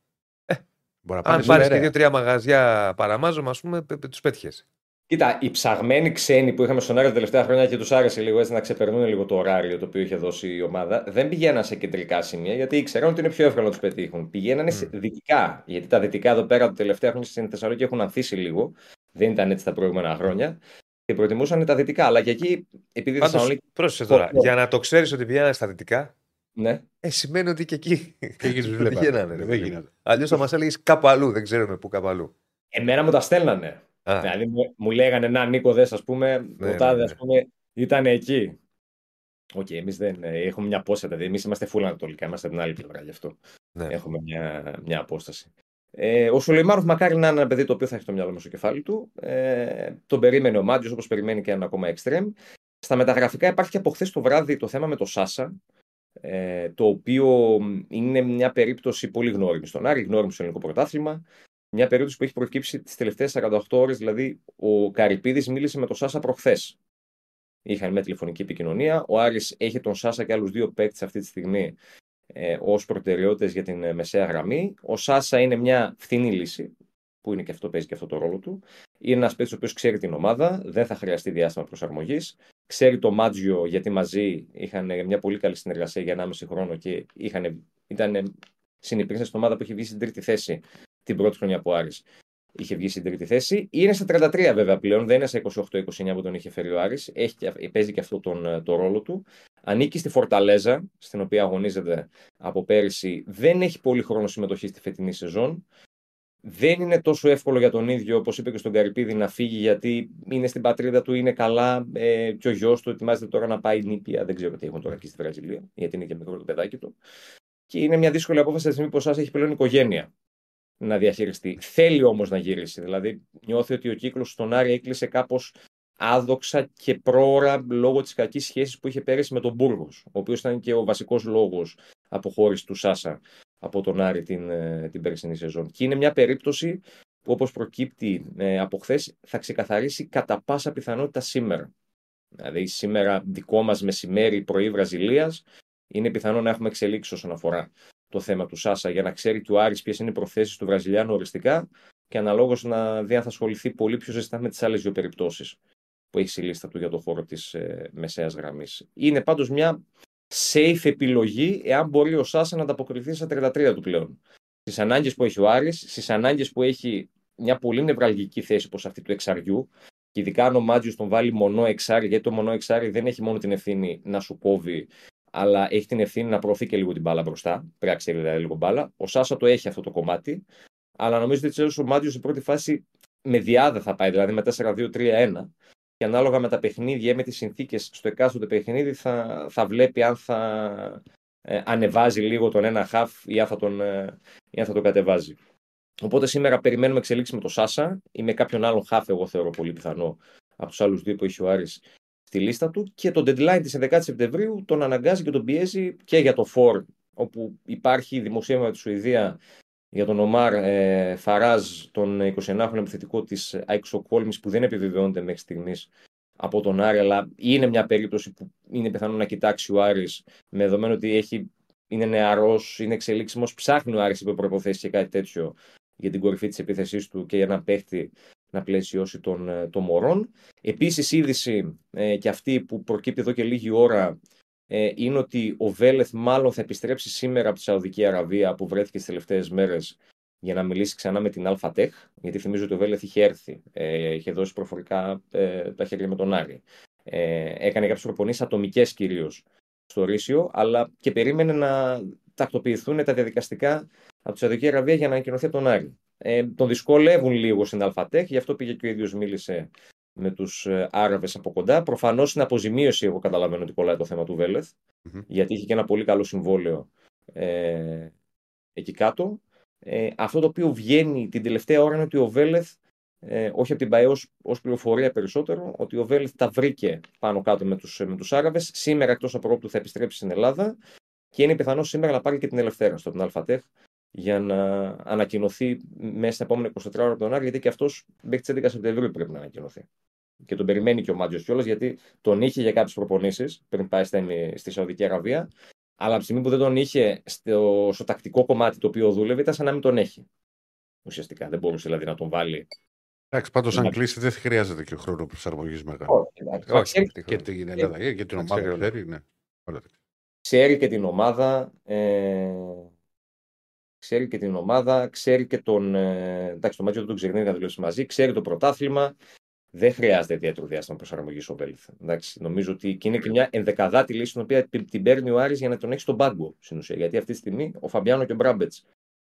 Μπορεί να Αν πάνε πάρεις σε και Περαία. δύο-τρία μαγαζιά παραμάζωμα, ας πούμε, τους πέτυχες. Κοίτα, οι ψαγμένοι ξένοι που είχαμε στον Άρη τα τελευταία χρόνια και τους άρεσε λίγο έτσι να ξεπερνούν λίγο το ωράριο το οποίο είχε δώσει η ομάδα, δεν πηγαίναν σε κεντρικά σημεία γιατί ήξεραν ότι είναι πιο εύκολο να τους πετύχουν. Πηγαίνανε σε δυτικά. Γιατί τα δυτικά εδώ πέρα τα τελευταία χρόνια στην Θεσσαλονίκη έχουν ανθίσει λίγο. Δεν ήταν έτσι τα προηγούμενα χρόνια. Και προτιμούσαν τα δυτικά. Αλλά και εκεί, επειδή η Πάντως, Θεσσαλονίκη. πρόσεχε τώρα. Ναι. Για να το ξέρεις ότι πηγαίνανε στα δυτικά, Ναι. ε, σημαίνει ότι και εκεί. Και εκεί τους βλέπανε. πηγαίνανε. Δεν γίνεται. Αλλιώς θα μας έλεγες κάπου αλλού, δεν ξέρουμε πού κάπου αλλού. Εμένα μου τα στέλνανε. Α, Δηλαδή μου, μου λέγανε να Νίκο δες ας πούμε, Ναι, ο τάδε ναι, ας ναι. πούμε ήταν εκεί. Οκ, εμείς δεν ε, έχουμε μια απόσταση, δηλαδή εμείς είμαστε full ανατολικά, είμαστε από την άλλη πλευρά γι' αυτό. ναι. Έχουμε μια, μια απόσταση. Ε, ο Σουλεϊμάνοφ μακάρι να είναι ένα παιδί το οποίο θα έχει το μυαλό μέσα στο κεφάλι του. Ε, τον περίμενε ο Μάντζιο όπως περιμένει και ένα ακόμα εξτρέμ. Στα μεταγραφικά υπάρχει και από χθες το βράδυ το θέμα με το Σάσα. Ε, το οποίο είναι μια περίπτωση πολύ γνώριμη στον Άρη, γνώριμη στο ελληνικό πρωτάθλημα. Μια περίπτωση που έχει προκύψει τις τελευταίες 48 ώρες. Δηλαδή, ο Καρυπίδης μίλησε με τον Σάσα προχθές. Είχαν μια τηλεφωνική επικοινωνία. Ο Άρης έχει τον Σάσα και άλλους δύο παίκτες αυτή τη στιγμή ε, ως προτεραιότητες για την ε, μεσαία γραμμή. Ο Σάσα είναι μια φθηνή λύση, που είναι και αυτό παίζει και αυτό το ρόλο του. Είναι ένας παίκτης ο οποίος ξέρει την ομάδα, δεν θα χρειαστεί διάστημα προσαρμογής. Ξέρει το Μάτζιο γιατί μαζί είχαν ε, μια πολύ καλή συνεργασία για 1,5 χρόνο και είχαν, ήταν συνυπήρξαν στην ομάδα που είχε βγει στην τρίτη θέση την πρώτη χρονιά που ο Άρης είχε βγει στην τρίτη θέση. Είναι στα 33 βέβαια πλέον, δεν είναι στα 28-29 που τον είχε φέρει ο Άρης. Έχει, και- παίζει και αυτό τον, ε, το ρόλο του. Ανήκει στη Φορταλέζα, στην οποία αγωνίζεται από πέρυσι. Δεν έχει πολύ χρόνο συμμετοχή στη φετινή σεζόν. Δεν είναι τόσο εύκολο για τον ίδιο, όπως είπε και στον Καρυπίδη, να φύγει γιατί είναι στην πατρίδα του, είναι καλά. Ε, και ο γιος του ετοιμάζεται τώρα να πάει νήπια. Δεν ξέρω τι έχουν τώρα εκεί στη Βραζιλία, γιατί είναι και μικρό το παιδάκι του. Και είναι μια δύσκολη απόφαση τη στιγμή που ο Σάσα έχει πλέον οικογένεια να διαχειριστεί. Θέλει όμως να γυρίσει. Δηλαδή, νιώθει ότι ο κύκλος στον Άρη έκλεισε κάπως άδοξα και πρόωρα λόγω της κακής σχέσης που είχε πέρυσι με τον Μπούργο, ο οποίος ήταν και ο βασικός λόγος αποχώρησης του Σάσα από τον Άρη την, ε, την περσινή σεζόν. Και είναι μια περίπτωση που όπως προκύπτει ε, από χθες θα ξεκαθαρίσει κατά πάσα πιθανότητα σήμερα. Δηλαδή σήμερα δικό μας μεσημέρι πρωί Βραζιλίας είναι πιθανό να έχουμε εξελίξεις όσον αφορά το θέμα του Σάσα για να ξέρει και ο Άρης ποιες είναι οι προθέσεις του Βραζιλιάνου οριστικά και αναλόγως να δει αν θα ασχοληθεί πολύ πιο ζεστά με τις άλλες δύο περιπτώσεις που έχει στη λίστα του για το χώρο της ε, μεσαίας γραμμής. Είναι πάντως μια safe επιλογή εάν μπορεί ο Σάσα να ανταποκριθεί στα 33 του πλέον. Στις ανάγκες που έχει ο Άρης, στις ανάγκες που έχει μια πολύ νευραλγική θέση όπω αυτή του εξαριού, και ειδικά αν ο Μάτζιος τον βάλει μονό εξάρι, γιατί το μονό εξάρι δεν έχει μόνο την ευθύνη να σου κόβει, αλλά έχει την ευθύνη να προωθεί και λίγο την μπάλα μπροστά. Πρέπει να ξέρει δηλαδή λίγο μπάλα. Ο Σάσα το έχει αυτό το κομμάτι, αλλά νομίζω ότι ο Μάτζιος στην πρώτη φάση με διάδα θα πάει, δηλαδή με 4-2-3-1 και ανάλογα με τα παιχνίδια ή με τις συνθήκες στο εκάστοτε παιχνίδι θα, θα βλέπει αν θα ε, ανεβάζει λίγο τον ένα χαφ ή αν θα τον, ε, ή αν θα τον κατεβάζει. Οπότε σήμερα περιμένουμε εξελίξεις με τον Σάσα ή με κάποιον άλλον χαφ, εγώ θεωρώ πολύ πιθανό από τους άλλους δύο που έχει ο Άρης στη λίστα του και το deadline της 11 Σεπτεμβρίου τον αναγκάζει και τον πιέζει και για το Φορ όπου υπάρχει δημοσίευμα με τη Σουηδία για τον Ομάρ ε, Φαράζ, τον 29χρονο επιθετικό της Αϊκσοκόλμης που δεν επιβεβαιώνεται μέχρι στιγμής από τον Άρη, αλλά είναι μια περίπτωση που είναι πιθανό να κοιτάξει ο Άρης με δεδομένο ότι έχει, είναι νεαρός, είναι εξελίξιμος, ψάχνει ο Άρης υπό προποθέσει και κάτι τέτοιο για την κορυφή της επίθεσής του και για να παίχτη να πλαισιώσει τον, ε, τον Μωρόν. Επίσης είδηση ε, και αυτή που προκύπτει εδώ και λίγη ώρα ε, είναι ότι ο Βέλεθ μάλλον θα επιστρέψει σήμερα από τη Σαουδική Αραβία που βρέθηκε τις τελευταίες μέρες για να μιλήσει ξανά με την Αλφατέχ, γιατί θυμίζω ότι ο Βέλεθ είχε έρθει, ε, είχε δώσει προφορικά ε, τα χέρια με τον Άρη. Ε, έκανε κάποιες προπονήσεις ατομικές κυρίως στο Ρήσιο, αλλά και περίμενε να τακτοποιηθούν τα διαδικαστικά από τη Σαουδική Αραβία για να ανακοινωθεί από τον Άρη. Ε, τον δυσκολεύουν λίγο στην Αλφατέχ, γι' αυτό πήγε και ο ίδιος μίλησε με τους Άραβες από κοντά. Προφανώς είναι αποζημίωση, εγώ καταλαβαίνω ότι κολλάει το θέμα του Βέλεθ, Μμμ. γιατί είχε και ένα πολύ καλό συμβόλαιο ε, εκεί κάτω. Ε, αυτό το οποίο βγαίνει την τελευταία ώρα είναι ότι ο Βέλεθ, ε, όχι από την ΠαΕ ως, ως πληροφορία περισσότερο, ότι ο Βέλεθ τα βρήκε πάνω κάτω με τους, με τους Άραβες. Σήμερα εκτός από όπτου θα επιστρέψει στην Ελλάδα και είναι πιθανό σήμερα να πάρει και την Ελευθέρα στο την ΑΛΦΑΤΕΧ για να ανακοινωθεί μέσα στα επόμενα 24 ώρα από τον Άρη, γιατί και αυτός μέχρι τις 11 Σεπτεμβρίου πρέπει να ανακοινωθεί. Και τον περιμένει και ο Μάτζιο κιόλας, γιατί τον είχε για κάποιες προπονήσεις πριν πάει στη, στη Σαουδική Αραβία. Αλλά από τη στιγμή που δεν τον είχε στο, στο τακτικό κομμάτι το οποίο δούλευε, ήταν σαν να μην τον έχει. Ουσιαστικά δεν μπορούσε δηλαδή να τον βάλει. Εντάξει, πάντως αν Ναι. κλείσει δεν χρειάζεται και χρόνος προσαρμογής μεγάλο. Όχι, εντάξει. Όχι, Ξέρει, τι Και χρόνο. την Ελλάδα και την τα ομάδα ξέρει όλα. ξέρει, ναι. Όλα τα- ξέρει και την ομάδα. Ε, ξέρει και την ομάδα, ξέρει και τον. Ε, εντάξει, το Μάτζιο δεν τον ξέρει, να δουλέψει μαζί, ξέρει το πρωτάθλημα. Δεν χρειάζεται ιδιαίτερο διάστημα προσαρμογής ο Βέλεθ. Εντάξει, νομίζω ότι και είναι και μια ενδεκαδάτη λύση την οποία την την παίρνει ο Άρης για να τον έχει στον πάγκο στην ουσία. Γιατί αυτή τη στιγμή ο Φαμπιάνο και ο Μπράμπετς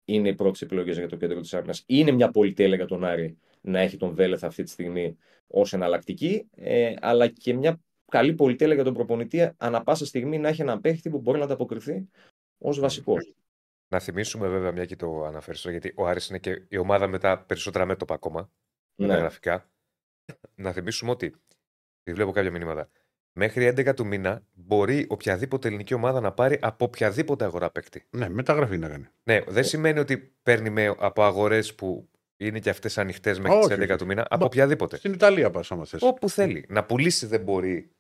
είναι οι πρώτες επιλογές για το κέντρο της άμυνα. Είναι μια πολυτέλεια για τον Άρη να έχει τον Βέλεθ αυτή τη στιγμή ως εναλλακτική, ε, αλλά και μια καλή πολυτέλεια για τον προπονητή ανά πάσα στιγμή να έχει ένα παίχτη που μπορεί να ανταποκριθεί ως βασικός. Να θυμίσουμε βέβαια, μια και το αναφέρεις, γιατί ο Άρης είναι και η ομάδα με τα περισσότερα μέτωπα ακόμα, με τα Ναι. γραφικά. Να θυμίσουμε ότι, επειδή βλέπω κάποια μηνύματα, μέχρι 11 του μήνα μπορεί οποιαδήποτε ελληνική ομάδα να πάρει από οποιαδήποτε αγορά παίκτη. Ναι, μεταγραφή να κάνει. Ναι, δεν σημαίνει ότι παίρνει με, από αγορές που είναι και αυτές ανοιχτές μέχρι Όχι, τι 11 όχι. του μήνα, από Μπα- οποιαδήποτε. Στην Ιταλία πας, άμα θες. Όπου θέλει. Να πουλήσει δεν μπορεί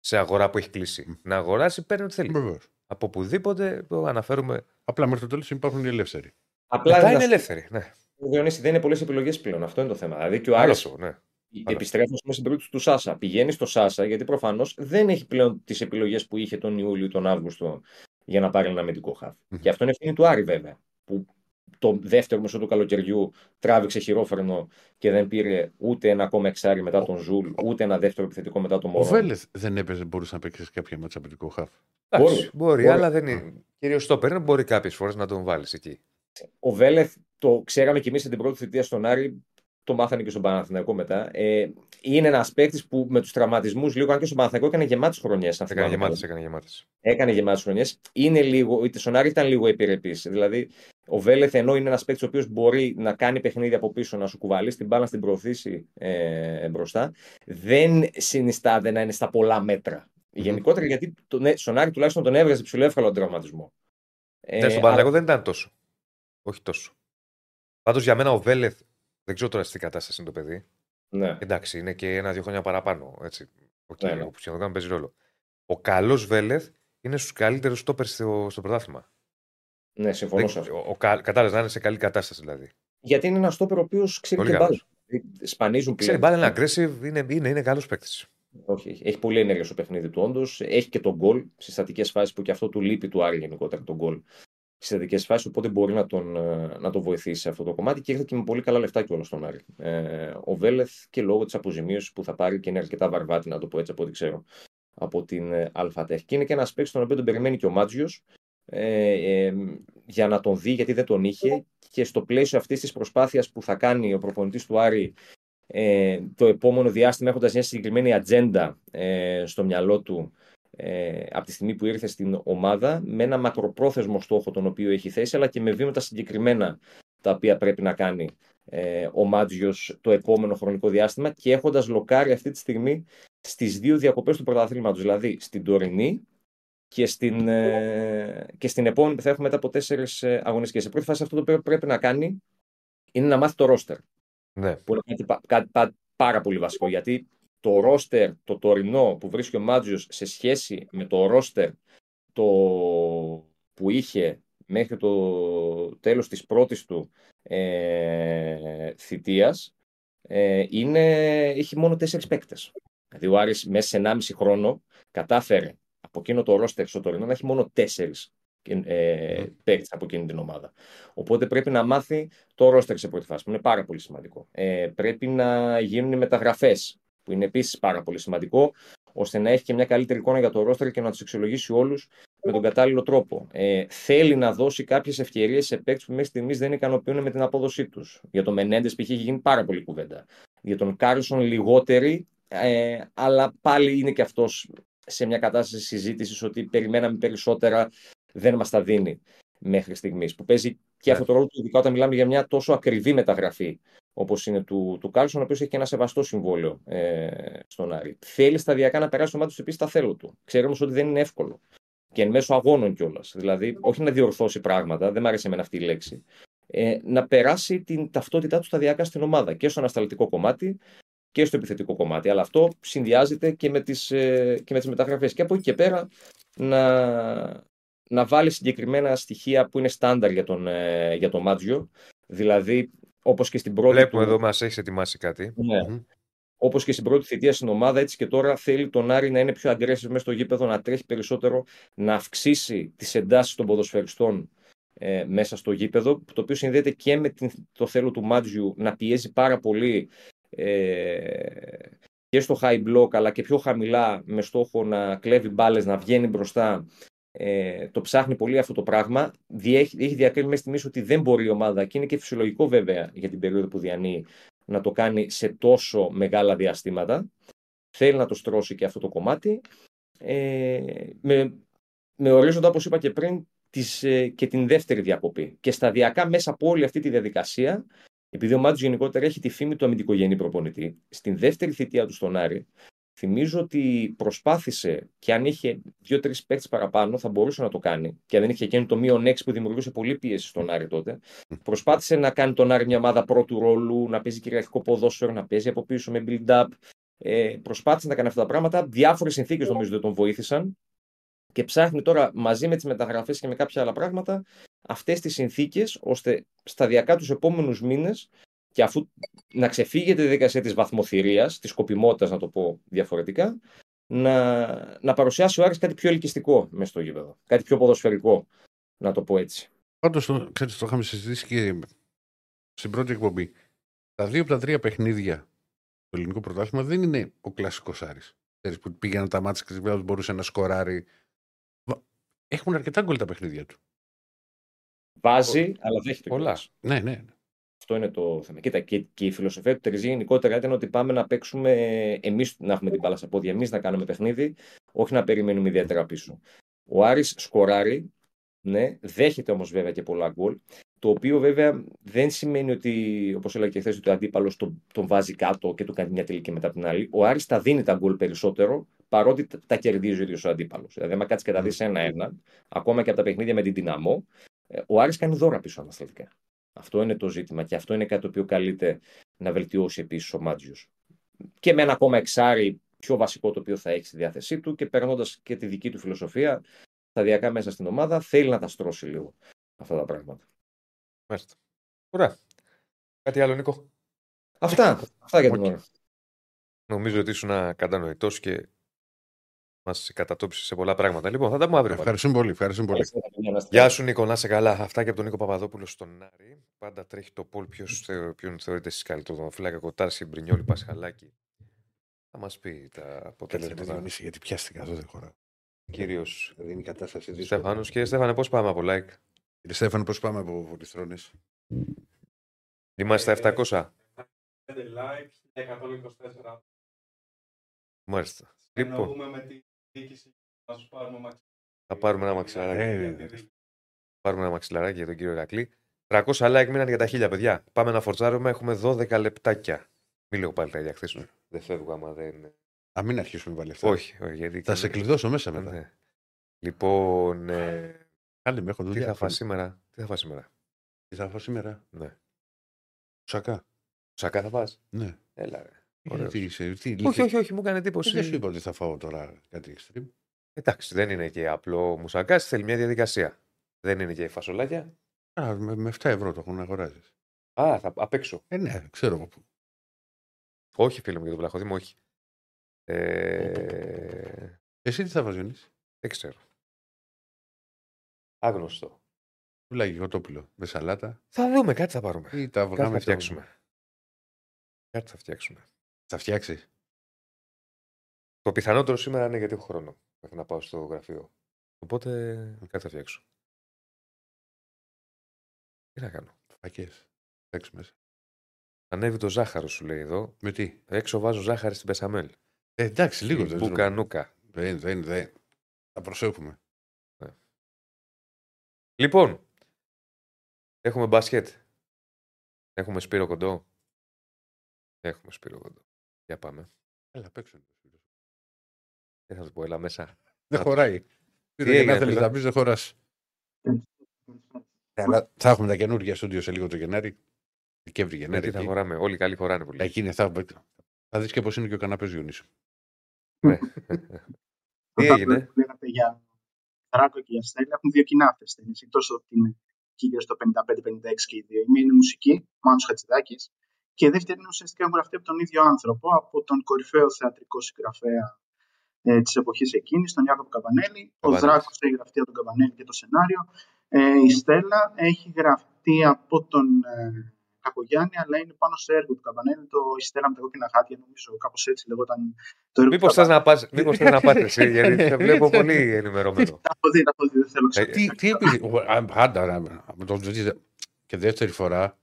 σε αγορά που έχει κλείσει. Να αγοράσει παίρνει ό,τι θέλει. Βεβαίως. Από οπουδήποτε το αναφέρουμε. Απλά μέχρι το τέλος υπάρχουν οι ελεύθεροι. Απλά Μετά να είναι σου- ελεύθερη. Ναι. Διονύσης, δεν είναι πολλές επιλογές πλέον. Αυτό είναι το θέμα. Δηλαδή και ο Άλλος Άρης σου, ναι. επιστρέφει στην περίπτωση του Σάσα. Πηγαίνει στο Σάσα γιατί προφανώς δεν έχει πλέον τις επιλογές που είχε τον Ιούλιο ή τον Αύγουστο για να πάρει ένα αμυντικό χαφ. Μμμ. Και αυτό είναι ευθύνη του Άρη βέβαια. Που το δεύτερο μισό του καλοκαιριού τράβηξε χειρόφρενο και δεν πήρε ούτε ένα ακόμα εξάρι μετά τον Ζουλ, ούτε ένα δεύτερο επιθετικό μετά τον ο Μορόν. Βέλεθ δεν έπαιζε, μπορούσε να παίξει σε κάποια μάτσα απαιτητικό χαφ. Εντάξει, Μπορεί. μπορεί, Μπορεί. αλλά δεν είναι. Κυρίως στο παίρνει, μπορεί κάποιες φορές να τον βάλεις εκεί. Ο Βέλεθ, το ξέραμε κι εμείς την πρώτη θητεία στον Άρη, το μάθανε και στον Παναθηναϊκό μετά. Ε, είναι ένας παίκτης που με τους τραυματισμούς λίγο, αν και στον Παναθηναϊκό έκανε γεμάτες χρονιές. Έκανε γεμάτες, έκανε γεμάτες. Έκανε γεμάτες χρονιές. Είναι λίγο, είτε στον Άρη ήταν λίγο επιρρεπής. Δηλαδή, ο Βέλεθ ενώ είναι ένας παίκτης ο οποίος μπορεί να κάνει παιχνίδι από πίσω, να σου κουβαλεί την μπάλα στην προωθήσει ε, μπροστά, δεν συνιστάται να είναι στα πολλά μέτρα. Γενικότερα γιατί το, ναι, στον Άρη τουλάχιστον τον έβγαζε ψηλό εύκολο τον τραυματισμό. Ε, ναι, στον αλλά- Παναγιώτο δεν ήταν τόσο. Όχι τόσο. Πάντως για μένα ο Βέλεθ, δεν ξέρω τώρα σε τι κατάσταση είναι το παιδί. ναι. Εντάξει, είναι και ένα-δύο χρόνια παραπάνω. Έτσι. Ο Ναι, κύριο ναι. που σχεδόν παίζει ρόλο. Ο καλός Βέλεθ είναι στους καλύτερους στόπερ στο, στο πρωτάθλημα. Ναι, συμφωνώ Δεν- σε αυτό. Ο, ο, κα- κατάλαβες, να είναι σε καλή κατάσταση δηλαδή. Γιατί είναι ένα στόπερ ο οποίος ξέρει Πολύ και καλός. μπάλα. Δηλαδή, Σπανίζουν Ξέρει, πλέον. μπάλα είναι aggressive, είναι, είναι, είναι καλός παίκτης. Όχι, έχει, έχει πολύ ενέργεια στο παιχνίδι του, όντως. Έχει και τον γκολ στι στατικές φάσεις που και αυτό του λείπει του Άρη γενικότερα τον γκολ. Στι στατικές φάσεις, οπότε μπορεί να τον, ε, να τον βοηθήσει σε αυτό το κομμάτι και ήρθε και με πολύ καλά λεφτά κιόλας στον Άρη. Ε, ο Βέλεθ και λόγω της αποζημίωσης που θα πάρει και είναι αρκετά βαρβάτη, να το πω έτσι από ό,τι ξέρω, από την ε, ΑΛΦΑΤΕΧ. Και είναι και ένας παίκτης τον οποίο τον περιμένει και ο Μάτζιος ε, ε, για να τον δει, γιατί δεν τον είχε. Και στο πλαίσιο αυτής της προσπάθειας που θα κάνει ο προπονητής του Άρη ε, το επόμενο διάστημα έχοντας μια συγκεκριμένη ατζέντα ε, στο μυαλό του ε, από τη στιγμή που ήρθε στην ομάδα με ένα μακροπρόθεσμο στόχο τον οποίο έχει θέσει αλλά και με βήματα συγκεκριμένα τα οποία πρέπει να κάνει ε, ο Μάτζιος το επόμενο χρονικό διάστημα και έχοντας λοκάρει αυτή τη στιγμή στις δύο διακοπές του πρωταθλήματος δηλαδή στην τωρινή και στην, ε, και στην επόμενη που θα έχουμε μετά από τέσσερις ε, αγωνιστικές. Σε πρώτη φάση αυτό το οποίο πρέπει να κάνει είναι να μάθει το ρόστερ Ναι. που είναι κάτι, πα- κάτι πα- πάρα πολύ βασικό. Γιατί το ρόστερ, το τωρινό που βρίσκει ο Μάτζιος σε σχέση με το ρόστερ το που είχε μέχρι το τέλος της πρώτης του ε, θητείας ε, είναι, έχει μόνο τέσσερις παίκτες. Δηλαδή ο Άρης μέσα σε 1,5 χρόνο κατάφερε από εκείνο το ρόστερ στο τωρινό να έχει μόνο τέσσερις ε, παίκτες από εκείνη την ομάδα. Οπότε πρέπει να μάθει το ρόστερ σε πρώτη φάση, που είναι πάρα πολύ σημαντικό. Ε, πρέπει να γίνουν οι μεταγραφές, που είναι επίσης πάρα πολύ σημαντικό, ώστε να έχει και μια καλύτερη εικόνα για το ρόστερ και να τους αξιολογήσει όλους με τον κατάλληλο τρόπο. Ε, θέλει να δώσει κάποιες ευκαιρίες σε παίκτες που μέχρι στιγμής δεν ικανοποιούν με την απόδοσή τους. Για τον Μενέντες, π.χ. έχει γίνει πάρα πολύ κουβέντα. Για τον Κάρλσον λιγότερη, ε, αλλά πάλι είναι και αυτός σε μια κατάσταση συζήτησης ότι περιμέναμε περισσότερα, δεν μας τα δίνει μέχρι στιγμής. Που παίζει και αυτό το ρόλο του, ειδικά όταν μιλάμε για μια τόσο ακριβή μεταγραφή όπως είναι του, του Κάρλσον, ο οποίος έχει και ένα σεβαστό συμβόλαιο ε, στον Άρη. Θέλει σταδιακά να περάσει το μάτι του επίσης στα θέλω του. Ξέρει όμως ότι δεν είναι εύκολο. Και εν μέσω αγώνων κιόλας. Δηλαδή, όχι να διορθώσει πράγματα, δεν μου αρέσει εμένα αυτή η λέξη. Ε, να περάσει την ταυτότητά του σταδιακά στην ομάδα και στο ανασταλτικό κομμάτι και στο επιθετικό κομμάτι. Αλλά αυτό συνδυάζεται και με τις, ε, και με τις μεταγραφές. Και από εκεί και πέρα να, να βάλει συγκεκριμένα στοιχεία που είναι στάνταρ για τον, ε, για τον Μάτζιο. Δηλαδή, όπως και στην πρώτη Βλέπουμε του... εδώ, μας έχεις ετοιμάσει κάτι. Ναι. Μμμ. Όπως και στην πρώτη θητεία στην ομάδα, έτσι και τώρα θέλει τον Άρη να είναι πιο aggressive μέσα στο γήπεδο, να τρέχει περισσότερο, να αυξήσει τις εντάσεις των ποδοσφαιριστών ε, μέσα στο γήπεδο, το οποίο συνδέεται και με την, το θέλω του Μάτζιου να πιέζει πάρα πολύ ε, και στο high block, αλλά και πιο χαμηλά με στόχο να κλέβει μπάλες, να βγαίνει μπροστά ε, το ψάχνει πολύ αυτό το πράγμα. Διέχει, έχει διακρίνει μέσα στη μίση ότι δεν μπορεί η ομάδα, και είναι και φυσιολογικό βέβαια για την περίοδο που διανύει, να το κάνει σε τόσο μεγάλα διαστήματα. Θέλει να το στρώσει και αυτό το κομμάτι. Ε, με, με ορίζοντα, όπως είπα και πριν, της, ε, και την δεύτερη διακοπή. Και σταδιακά μέσα από όλη αυτή τη διαδικασία, επειδή ο Μάτζο γενικότερα έχει τη φήμη του αμυντικογενή προπονητή, στην δεύτερη θητεία του στον Άρη, θυμίζω ότι προσπάθησε και αν είχε δύο-τρεις παίκτες παραπάνω θα μπορούσε να το κάνει. Και αν δεν είχε εκείνο το μείον 6 που δημιουργούσε πολύ πίεση στον Άρη τότε, προσπάθησε να κάνει τον Άρη μια ομάδα πρώτου ρόλου, να παίζει κυριαρχικό ποδόσφαιρο, να παίζει από πίσω με build-up. Ε, προσπάθησε να κάνει αυτά τα πράγματα. Διάφορες συνθήκες νομίζω δεν τον βοήθησαν και ψάχνει τώρα μαζί με τις μεταγραφές και με κάποια άλλα πράγματα αυτές τις συνθήκες ώστε σταδιακά τους επόμενους μήνες και αφού να ξεφύγει τη διαδικασία της βαθμοθυρίας, της σκοπιμότητας να το πω διαφορετικά, να, να παρουσιάσει ο Άρης κάτι πιο ελκυστικό μέσα στο γήπεδο. Κάτι πιο ποδοσφαιρικό, να το πω έτσι. Πάντως, το, ξέρεις, το είχαμε συζητήσει και στην πρώτη εκπομπή. Τα δύο από τα τρία παιχνίδια του ελληνικού πρωτάθλημα δεν είναι ο κλασικός Άρης. Ξέρεις, που πήγαιναν τα μάτια και μπορούσε να σκοράρει έχουν αρκετά γκολ τα παιχνίδια του. Βάζει, αλλά δέχεται πολλά. Ναι, ναι. Αυτό είναι το θέμα. Κοίτα, και, και η φιλοσοφία του Τερζή γενικότερα ήταν ότι πάμε να παίξουμε εμείς να έχουμε την μπάλα στα πόδια, εμείς να κάνουμε παιχνίδι, όχι να περιμένουμε ιδιαίτερα πίσω. Ο Άρης σκοράρει, ναι, δέχεται όμως βέβαια και πολλά γκολ. Το οποίο βέβαια δεν σημαίνει ότι, όπως έλεγα και χθες, ότι ο αντίπαλος τον, τον βάζει κάτω και του κάνει μια τελική μετά την άλλη. Ο Άρης τα δίνει τα γκολ περισσότερο, παρότι τα κερδίζει ο ίδιος ο αντίπαλος. Δηλαδή, αν κάτσεις και τα δεις ένα-ένα, ακόμα και από τα παιχνίδια με την δυναμό, ε, ο Άρης κάνει δώρα πίσω αναστατικά. Αυτό είναι το ζήτημα και αυτό είναι κάτι το οποίο καλείται να βελτιώσει επίσης ο Μάτζιος. Και με ένα ακόμα εξάρι πιο βασικό το οποίο θα έχει στη διάθεσή του και περνώντας και τη δική του φιλοσοφία σταδιακά μέσα στην ομάδα, θέλει να τα στρώσει λίγο αυτά τα πράγματα. Μάλιστα. Ωραία. Κάτι άλλο, Νίκο; Αυτά. Αυτά για την ώρα. Νομίζω ότι ήσουν κατανοητό και μας κατατόπισε σε πολλά πράγματα. Λοιπόν, θα τα πούμε αύριο. Ευχαριστούμε πολύ. Ευχαριστούμε πολύ. Γεια σου, Νίκο. Να είσαι καλά. Αυτά και από τον Νίκο Παπαδόπουλο στον Άρη. Πάντα τρέχει το πόλ. Ποιον θεωρείτε εσείς καλύτερο, τον Φυλάκα Κοτάρση, Μπρινιόλη, Πασχαλάκη. Θα μας πει τα αποτελέσματα. γιατί πιάστηκα εδώ δεν χωρά. Κύριος. Δίνει κατάσταση Στέφανος. Κύριε Στέφανε, πώς πάμε από like; Κύριε Στέφανε, πώς πάμε από βολιστρόνε. Είμαστε 700. 5 like, 124. Μάλιστα. Λοιπόν. με τη διοίκηση να σου πάρουμε μαξιλαράκι. Θα πάρουμε ένα μαξιλαράκι. Ε, ε, ε. πάρουμε ένα μαξιλαράκι για τον κύριο Ηρακλή. 300 like μείναν για τα χίλια, παιδιά. Πάμε να φορτσάρουμε. Έχουμε 12 λεπτάκια. Μην λέω πάλι τα ίδια χθες. Δεν φεύγω άμα δεν. Α, μην αρχίσουμε πάλι αυτά. Όχι, όχι γιατί... Θα σε κλειδώσω μέσα μετά. Ναι. Λοιπόν. Ε... Άλλη με έχω Τι θα φας σήμερα; Τι θα φας σήμερα; Τι θα φας σήμερα; Ναι. Σακά. Σακά θα φας; Ναι. Έλα ρε. Ωραίος. Τι, είσαι, τι, Όχι, όχι, όχι, μου έκανε εντύπωση. Δεν σου είπα ότι θα φάω τώρα κάτι extreme. Εντάξει, δεν είναι και απλό μουσακάς, θέλει μια διαδικασία. Δεν είναι και φασολάκια. Α, με, με 7 ευρώ το έχουν αγοράζεις. Α, θα απ' έξω. Ε, ναι, ξέρω από πού. Όχι, φίλε μου, για τον πλαχοδί μου, όχι. Ε... Εσύ τι θα βάζει, Δεν ξέρω. Άγνωστο. Πουλάκι γοτόπουλο με σαλάτα. Θα δούμε, κάτι θα πάρουμε. Ή τα Κάτι αυγά θα με φτιάξουμε. Κάτι θα φτιάξουμε. Θα φτιάξει. Το πιθανότερο σήμερα είναι γιατί έχω χρόνο. Μέχρι να πάω στο γραφείο. Οπότε κάτι θα φτιάξω. Τι να κάνω. Φακές. Φτιάξει μέσα. Ανέβει το ζάχαρο σου λέει εδώ. Με τι; Έξω βάζω ζάχαρη στην πεσαμέλ. Ε, εντάξει, λίγο δεν Μπουκανούκα. Δεν, δεν, δεν. Θα προσέχουμε. Λοιπόν, έχουμε μπάσκετ. Έχουμε Σπύρο Κοντό. Έχουμε Σπύρο Κοντό. Για πάμε. Έλα, παίξω. Δεν θα σου πω, έλα μέσα. Δεν χωράει. Τι έγινε, να θέλει φίλε; να πει, δεν χωρά. Αλλά θα έχουμε τα καινούργια στούντιο σε λίγο το Γενάρη. Δεκέμβρη, Γενάρη. Γιατί θα εκεί. χωράμε. Όλοι καλοί χωράνε πολύ. Εκείνη θα, θα δεις και πώς είναι και ο καναπές Διονύσου. Ναι. Τι έγινε; που λέγατε για Δράκο και για Στέλλα έχουν δύο κοινά αυτές τις ταινίες. Εκτός ότι είναι κυρίω το 55-56 και οι δύο. Η μία είναι μουσική, Μάνος Χατζηδάκης, και η δεύτερη είναι ουσιαστικά γραφτεί από τον ίδιο άνθρωπο, από τον κορυφαίο θεατρικό συγγραφέα ε, της εποχής εκείνης, τον Ιάκωβο Καμπανέλη. Ο Καμπανέλης. Δράκος έχει γραφτεί από τον Καμπανέλη και το σενάριο. Ε, η Στέλλα έχει γραφτεί από τον ε, Κακογιάννη, αλλά είναι πάνω σε έργο του Καμπανέλη, το «Η Στέλλα με τα κόκκινα χάτια», νομίζω κάπως έτσι λεγόταν το έργο Μήπως του θες να πας, μήπως θες να πας εσύ, γιατί σε βλέπω πολύ ενημερωμένο. Τα έχω δει, τα έχω δει, δεν θέλω Ε, να Τι, τι επειδή. ο, α, Πάντα. να- με το ζητήσει. Και δεύτερη φορά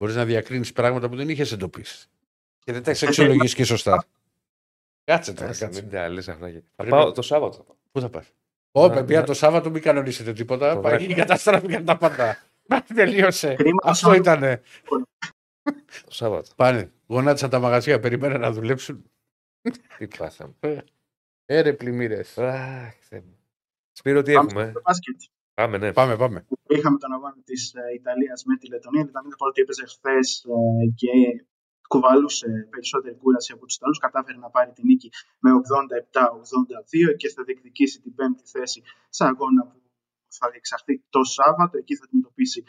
μπορείς να διακρίνεις πράγματα που δεν είχες εντοπίσεις. Και δεν Τα τα σε αξιολογήσει και σωστά. Κάτσε τώρα. Κάτσε, Κάτσε. Μην τα λες αυτά. Θα Πρέπει- πάω το Σάββατο. θα πάω. Πού θα πας; Ω, Να- παιδιά, να- το Σάββατο μην κανονίσετε τίποτα. Το Πάει βράδυ. η καταστράφηκαν τα πάντα. Μα, Τελείωσε. Κρίμα το Αυτό Σάββατο. ήτανε. Το Σάββατο. Πάνε. Γονάτισαν τα μαγαζιά, περιμέναν να δουλέψουν. Τι πάθαμε. Έρε πλημμύρες. Αχ, Θεέ μου. Σπύρο, τι Πάμε έχουμε; Στο μπάσκετ. Πάμε, ναι. Πάμε, πάμε. Είχαμε τον αγώνα της Ιταλίας με τη Λετωνία. Η Λετωνία παρότι έπαιζε χθες και κουβαλούσε περισσότερη κούραση από τους Ιταλούς, κατάφερε να πάρει την νίκη με 87-82 και θα διεκδικήσει την πέμπτη θέση σε αγώνα που θα διεξαχθεί το Σάββατο. Εκεί θα αντιμετωπίσει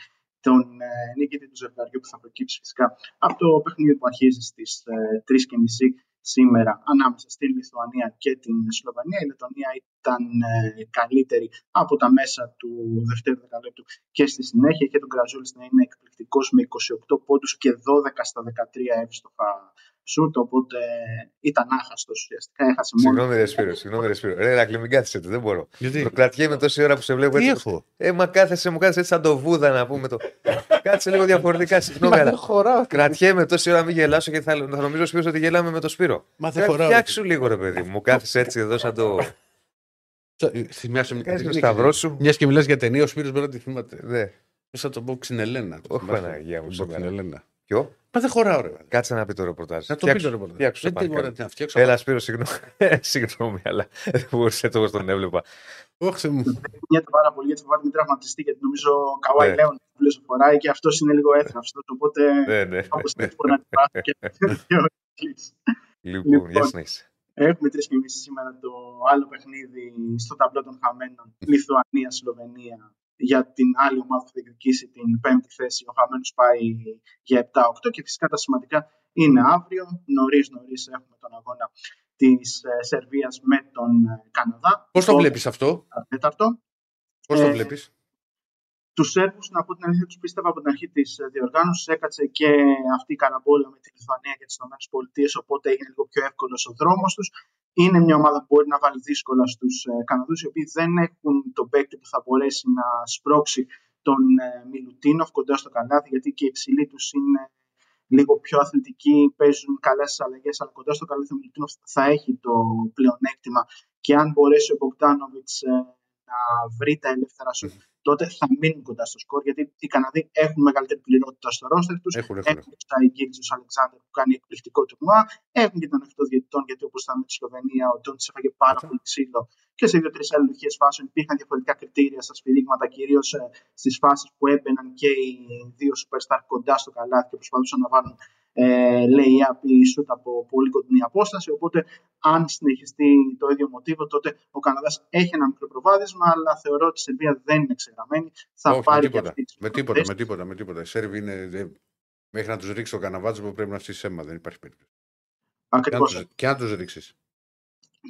τον ε, νίκητη του ζευγαριού που θα προκύψει φυσικά από το παιχνίδι που αρχίζει στις 3.30 σήμερα ανάμεσα στη Λιθουανία και την Σλοβενία. Η Λετωνία ήταν ε, καλύτερη από τα μέσα του δευτέρου δεκαλέπτου και στη συνέχεια και τον Κραζούλης να είναι εκπληκτικός με 28 πόντους και 12 στα 13 εύστοχα σούτ, οπότε ήταν άχαστος ουσιαστικά, έχασε μόνο. Συγγνώμη, ρε Σπύρο, συγγνώμη, ρε Σπύρο. Ρε, Ρακλή, μην κάθεσαι έτσι, δεν μπορώ. Γιατί; Το κρατιέμαι τόση ώρα που σε βλέπω Τι έτσι. έχω; Ε, μα κάθεσαι, μου κάθεσαι έτσι σαν το βούδα να πούμε το. Κάτσε λίγο διαφορετικά, συγγνώμη, αλλά. χωράω. Κρατιέμαι τόση ώρα, μην γελάσω και θα, θα νομίζω ο Σπύρος ότι γελάμε με το Σπύρο. Μα δεν Κα- χωράω. Φτιάξου λίγο, ρε παιδί μου. Μου κάθεσαι έτσι εδώ σαν το. Θυμάσαι Κάνει το σταυρό σου. Μιας και μιλάς για ταινία, ο Σπύρος μπορεί να τη θυμάται. Ναι. Πώ θα το πω, Ξινελένα. Το Όχι, θυμάσαι; Παναγία μου, Το σήμερα. Ξινελένα. Ποιο; Μα δεν χωράω, ρε. Κάτσε να πει το ρεπορτάζ. Να το πει Φτιάξου- το ρεπορτάζ. φτιάξου, Δεν σε τι μπορεί παρακαλώ. να φτιάξω. Έλα, Σπύρος, συγγνώμη. συγγνώμη, αλλά δεν μπορούσε έτσι όπω τον έβλεπα. Όχι, μου. Νοιάζεται πάρα πολύ γιατί φοβάται μην τραυματιστεί, γιατί νομίζω ο Καουάι Ναι. Λέον που φοράει και αυτός είναι λίγο έθραυστος. Οπότε ναι, ναι. όπως έτσι μπορεί να την πάθει και και ο Κλής. Λοιπόν, Λοιπόν. για συνέχισε. Έχουμε τρεις και μισή σήμερα το άλλο παιχνίδι στο ταμπλό των χαμένων Λιθουανία-Σλοβενία για την άλλη ομάδα που θα διεκδικήσει την πέμπτη θέση. Ο χαμένος πάει για 7-8 και φυσικά τα σημαντικά είναι αύριο. Νωρίς νωρίς έχουμε τον αγώνα της Σερβίας με τον ε, Καναδά. Πώς το βλέπεις αυτό, Τέταρτο. Πώς το Ε, βλέπεις; Τους Σέρβους, να πω την αλήθεια, τους πίστευα από την αρχή της διοργάνωσης. Έκατσε και αυτή η καραμπόλα με τη Λιθουανία και τις ΗΠΑ, οπότε έγινε λίγο πιο εύκολος ο δρόμος τους. Είναι μια ομάδα που μπορεί να βάλει δύσκολα στους Καναδούς, οι οποίοι δεν έχουν τον παίκτη που θα μπορέσει να σπρώξει τον ε, Μιλουτίνοφ κοντά στο καλάθι, γιατί και οι ψηλοί τους είναι λίγο πιο αθλητικοί, παίζουν καλές αλλαγές, αλλά κοντά στο καλάθι ο Μιλουτίνοφ θα έχει το πλεονέκτημα. Και αν μπορέσει ο Μπογκδάνοβιτ να βρει τα ελεύθερα σου, τότε θα μείνουν κοντά στο σκορ. Γιατί οι Καναδοί έχουν μεγαλύτερη πληρότητα στο ρόστερ τους. Έχουν, έχουν. Έχουν του Τάιγκίλ, τους Αλεξάνδρ που κάνει εκπληκτικό τουρνουά. Έχουν και τον ανοιχτό διαιτητών, γιατί όπως ήταν με τη Σλοβενία, ο Τόντι έφαγε πάρα Αυτά. πολύ ξύλο και σε δύο-τρεις αλληλουχίες φάσεων υπήρχαν διαφορετικά κριτήρια στα σφυρίγματα, κυρίως στις φάσεις που έμπαιναν και οι δύο superstar κοντά στο καλάθι και προσπαθούσαν να βάλουν ε, lay-up ή shoot από πολύ κοντινή απόσταση. Οπότε, αν συνεχιστεί το ίδιο μοτίβο, τότε ο Καναδάς έχει ένα μικρό προβάδισμα, αλλά θεωρώ ότι η Σερβία δεν είναι ξεγραμμένη. Θα Όχι, με πάρει και τίποτα. αυτή τις Με τίποτα, προβάδες. με τίποτα, με τίποτα. Οι Σέρβοι είναι. δεν- Μέχρι να τους ρίξει το καναβάτσο που πρέπει να φτύσει αίμα, δεν υπάρχει περίπτωση. Και αν Ακριβώς. τους- Και αν τους ρίξεις.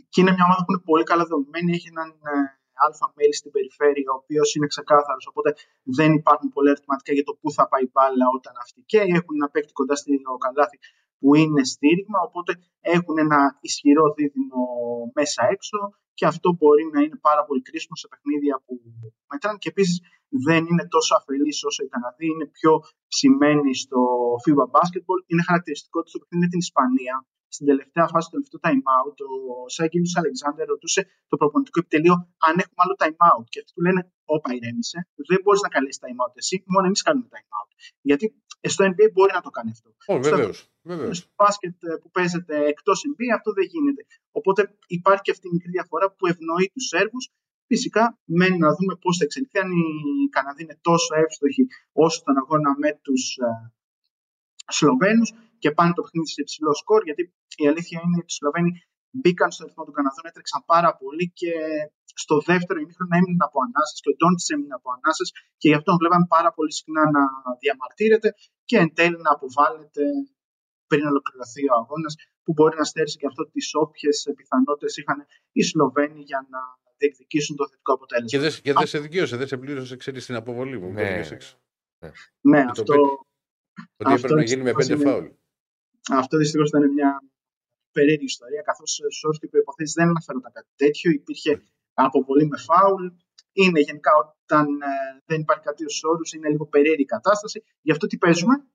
Και είναι μια ομάδα που είναι πολύ καλά δομημένη. Έχει έναν ε, αλφα μέλη στην περιφέρεια, ο οποίος είναι ξεκάθαρος. Οπότε δεν υπάρχουν πολλά ερωτηματικά για το πού θα πάει η μπάλα όταν αυτή και έχουν ένα παίκτη κοντά στο καλάθι που είναι στήριγμα. Οπότε έχουν ένα ισχυρό δίδυμο μέσα έξω και αυτό μπορεί να είναι πάρα πολύ κρίσιμο σε παιχνίδια που μετράνε. Και επίσης δεν είναι τόσο αφελής όσο οι Καναδοί, είναι πιο ψημένοι στο FIBA basketball. Είναι χαρακτηριστικό ότι στο παιχνίδι με την Ισπανία στην τελευταία φάση του τελευταίου time out, ο Σάγκελ Αλεξάνδρ ρωτούσε το προπονητικό επιτελείο αν έχουμε άλλο time out. Και αυτοί του λένε: Όπα, ηρέμησε. Δεν μπορείς να καλέσει time out εσύ, μόνο εμείς κάνουμε time out. Γιατί στο NBA μπορεί να το κάνει αυτό. Όχι, Στο- βεβαίως. Βεβαίως. Στο μπάσκετ ε, που παίζεται εκτός NBA αυτό δεν γίνεται. Οπότε υπάρχει και αυτή η μικρή διαφορά που ευνοεί τους Σέρβους. Φυσικά, μένει να δούμε πώς θα εξελιχθεί. Αν οι Καναδοί είναι τόσο εύστοχοι όσο τον αγώνα με τους Σλοβαίνους και πάνε το παιχνίδι σε υψηλό σκορ. Γιατί η αλήθεια είναι ότι οι Σλοβαίνοι μπήκαν στο ρυθμό των Καναδών, έτρεξαν πάρα πολύ και στο δεύτερο ημίχρονο έμειναν από ανάσες και ο Ντόντς έμεινε από ανάσες και γι' αυτό τον βλέπαμε πάρα πολύ συχνά να διαμαρτύρεται και εν τέλει να αποβάλλεται πριν ολοκληρωθεί ο αγώνας, που μπορεί να στέρισε και αυτό τις όποιες πιθανότητες είχαν οι Σλοβαίνοι για να διεκδικήσουν το θετικό αποτέλεσμα. Και δεν και δεν σε δικαίωσε, δεν σε πλήρωσε, ξέρεις την αποβολή μου. Ναι. πήγες έξω. Ναι, το αυτό, πέτυχε. Ότι Αυτό έπρεπε να δυστυχώς γίνει με πέντε είναι- φάουλ. Αυτό δυστυχώς ήταν μια περίεργη ιστορία, καθώς στου όρου και προποθέσει δεν αναφέρονταν κάτι τέτοιο. Υπήρχε αποβολή με φάουλ. Είναι γενικά όταν ε, δεν υπάρχει κάτι στου όρους, είναι λίγο περίεργη η κατάσταση. Γι' αυτό τι παίζουμε,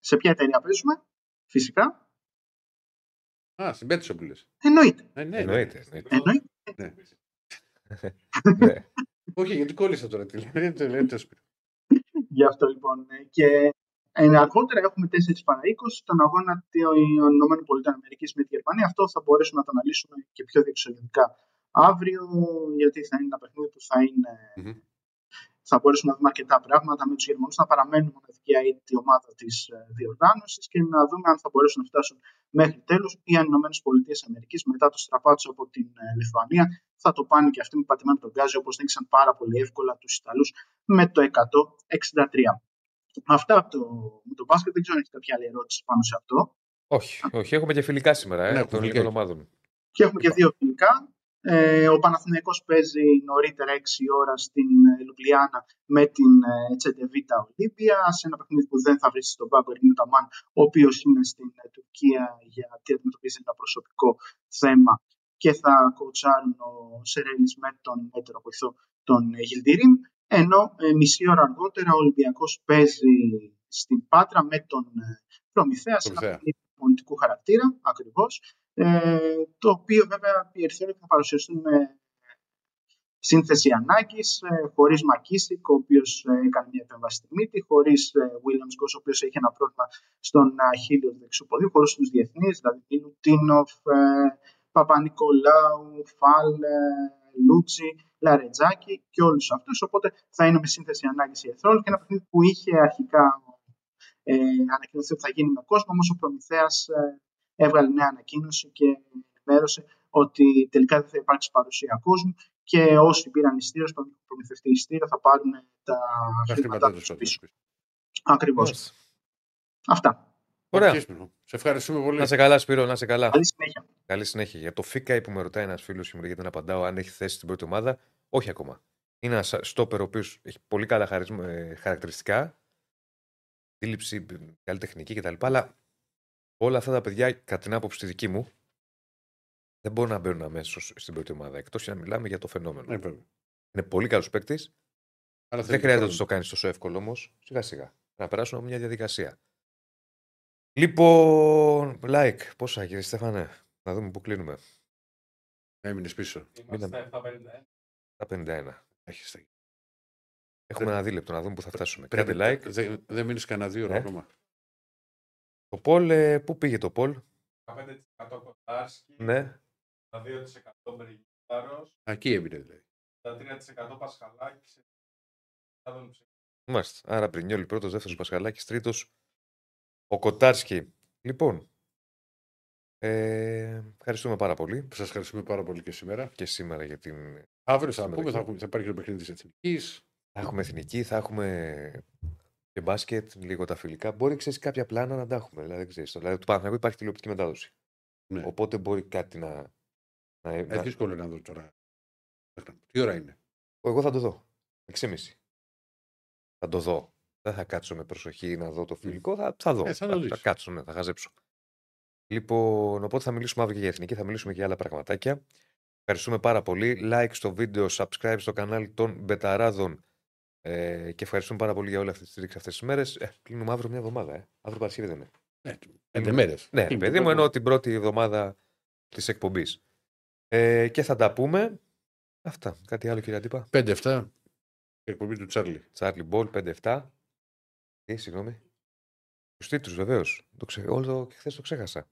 σε ποια εταιρεία παίζουμε, φυσικά. Α, στην Πέτσο που λες. Εννοείται. Ε, ναι, ναι. Εννοείται. εννοείται. Εννοείται. Ναι. Όχι, γιατί κόλλησα τώρα. Τι λέει, τι λέει, τι λέει. Γι' αυτό λοιπόν. ε, Και ε, αργότερα έχουμε 4 παρα 20 τον αγώνα των ΗΠΑ με τη Γερμανία. Αυτό θα μπορέσουμε να το αναλύσουμε και πιο διεξοδικά αύριο, γιατί θα είναι ένα παιχνίδι που θα είναι. Μμμ. Θα μπορέσουμε να δούμε αρκετά πράγματα με τους Γερμανούς να παραμένουν μοναδική αίτη ομάδα της διοργάνωσης και να δούμε αν θα μπορέσουν να φτάσουν μέχρι τέλου ή αν οι ΗΠΑ μετά το στραπάτσο από την ε, Λιθουανία θα το πάνε και αυτοί με πατημένο τον γκάζι όπως νίκησαν πάρα πολύ εύκολα τους Ιταλούς με το 163. Αυτά από το, με το μπάσκετ. Δεν ξέρω αν έχει κάποια άλλη ερώτηση πάνω σε αυτό. Όχι, όχι, έχουμε και φιλικά σήμερα ε, Ναι, των έχουμε ελληνικών φιλικά. ομάδων. Και έχουμε και δύο φιλικά. Ε, ο Παναθηναϊκός παίζει νωρίτερα 6 ώρα στην ε, Λουμπλιάνα με την ε, Τσεντεβίτα Ολύμπια σε ένα παιχνίδι που δεν θα βρεις στον πάγκο Ερνίνο Ταμάν, ο οποίος είναι στην ε, Τουρκία γιατί αντιμετωπίζει ένα προσωπικό θέμα και θα κοουτσάρουν ο Σερέλης με τον έτερο βοηθό τον ε, Γιλντιρίν. Ενώ ε, μισή ώρα αργότερα ο Ολυμπιακός παίζει στην Πάτρα με τον ε, Προμηθέα σε ένα Προμηθέα. παιχνίδι πολιτικού χαρακτήρα, ακριβώς, ε, το οποίο βέβαια οι Ερυθρόλεπτοι θα παρουσιαστούν με σύνθεση ανάγκη, χωρίς Μακίσικ, ο οποίος έκανε μια επέμβαση στη μύτη, χωρίς Williams Γκος, ο οποίος έχει ένα πρόβλημα στον αχίλιο του δεξιού ποδίου, χωρίς τους διεθνείς, δηλαδή Λουτίνοφ, ε, Παπα-Νικολάου, Φαλ, ε, Λούτσι, Λαρετζάκη και όλους αυτούς. Οπότε θα είναι με σύνθεση ανάγκη η Ερυθρόλεπτη και ένα παιχνίδι που είχε αρχικά ε, ανακοινωθεί ότι θα γίνει με κόσμο, όμως ο Προμηθέας ε, έβγαλε νέα ανακοίνωση και ενημέρωσε ότι τελικά δεν θα υπάρξει παρουσία κόσμου και όσοι πήραν ειστήριο, στον προμηθευτή ειστήριο, θα πάρουν τα Τα χρήματά χρήματά τους τους πίσω. Ακριβώς. Μάλιστα. Αυτά. Ωραία. Σε ευχαριστούμε πολύ. Να σε καλά, Σπύρο, να σε καλά. Καλή συνέχεια. Καλή συνέχεια. Για το ΦΙΚΑ που με ρωτάει ένας φίλος και μου λέει γιατί δεν απαντάω αν έχει θέση στην πρώτη ομάδα. Όχι ακόμα. Είναι ένας στόπερ ο οποίος έχει πολύ καλά χαρισμα- ε, χαρακτηριστικά. Αντίληψη, καλή τεχνική κτλ. Αλλά όλα αυτά τα παιδιά, κατά την άποψη τη δική μου, δεν μπορούν να μπαίνουν αμέσως στην πρώτη ομάδα. Εκτός και να μιλάμε για το φαινόμενο. Ναι, βέβαια. Είναι πολύ καλός παίκτης. Αλλά Δεν θέλει χρειάζεται να χρόνος. του το κάνεις τόσο εύκολο όμως. Σιγά σιγά. Να περάσουν από μια διαδικασία. Λοιπόν, like, πόσα κύριε Στέφανε, να δούμε πού κλείνουμε. Έμεινες πίσω. Είμαστε 751. Τα 51. Έχεις τα- Έχουμε ένα δίλεπτο να δούμε πού θα φτάσουμε. Πρέπει- Κάντε like. Δεν δεν μείνεις κανένα δύο ώρα Ε. ακόμα. Το Πολ, ε, πού πήγε το Πολ, 15% Κοτάρσκι, ναι. 2% Μπριγιάρος, Εκεί έμεινε δηλαδή. 3% Πασχαλάκης, σε Μάλιστα. Άρα Πρινιόλη πρώτος, δεύτερος Πασχαλάκης, τρίτος ο Κοτάρσκι. Λοιπόν, ε, ευχαριστούμε πάρα πολύ Σας ευχαριστούμε πάρα πολύ και σήμερα. και σήμερα για την. Αύριο θα Συμμετοχή. πούμε, θα, έχουμε- θα υπάρχει το παιχνίδι της Εθνικής. Θα έχουμε εθνική, θα έχουμε και μπάσκετ, λίγο τα φιλικά. Μπορεί ξέρεις κάποια πλάνα να τα έχουμε. Δηλαδή, δεν ξέρεις. δηλαδή του Παναθηναϊκού υπάρχει τηλεοπτική μετάδοση. Ναι. Οπότε μπορεί κάτι να. να, Ε, να- δύσκολο να δω τώρα. Τι ώρα είναι; Εγώ θα το δω. 6.30. Θα το δω. Δεν θα κάτσω με προσοχή να δω το φιλικό. Θα, θα δω. Ε, θα το δεις. θα κάτσω, ναι, θα χαζέψω. Λοιπόν, οπότε θα μιλήσουμε αύριο και για εθνική, θα μιλήσουμε και για άλλα πραγματάκια. Ευχαριστούμε πάρα πολύ. Like στο βίντεο, subscribe στο κανάλι των Μπεταράδων. Ε, και ευχαριστούμε πάρα πολύ για όλη αυτή τη στήριξη αυτές τις μέρες. Ε, κλείνουμε αύριο μια εβδομάδα. Ε. Αύριο Παρασκευή δεν είναι. Ναι, πέντε μέρες. Ναι, παιδί μου, εννοώ την πρώτη εβδομάδα της εκπομπής. Ε, και θα τα πούμε. Αυτά. Κάτι άλλο, κύριε Αντίπα; 5-7. Εκπομπή του Τσάρλι. Τσάρλι Μπολ 5-7. Τι, συγγνώμη. Τους τίτλου, βεβαίως. Ξε... Όλο και χθες το ξέχασα.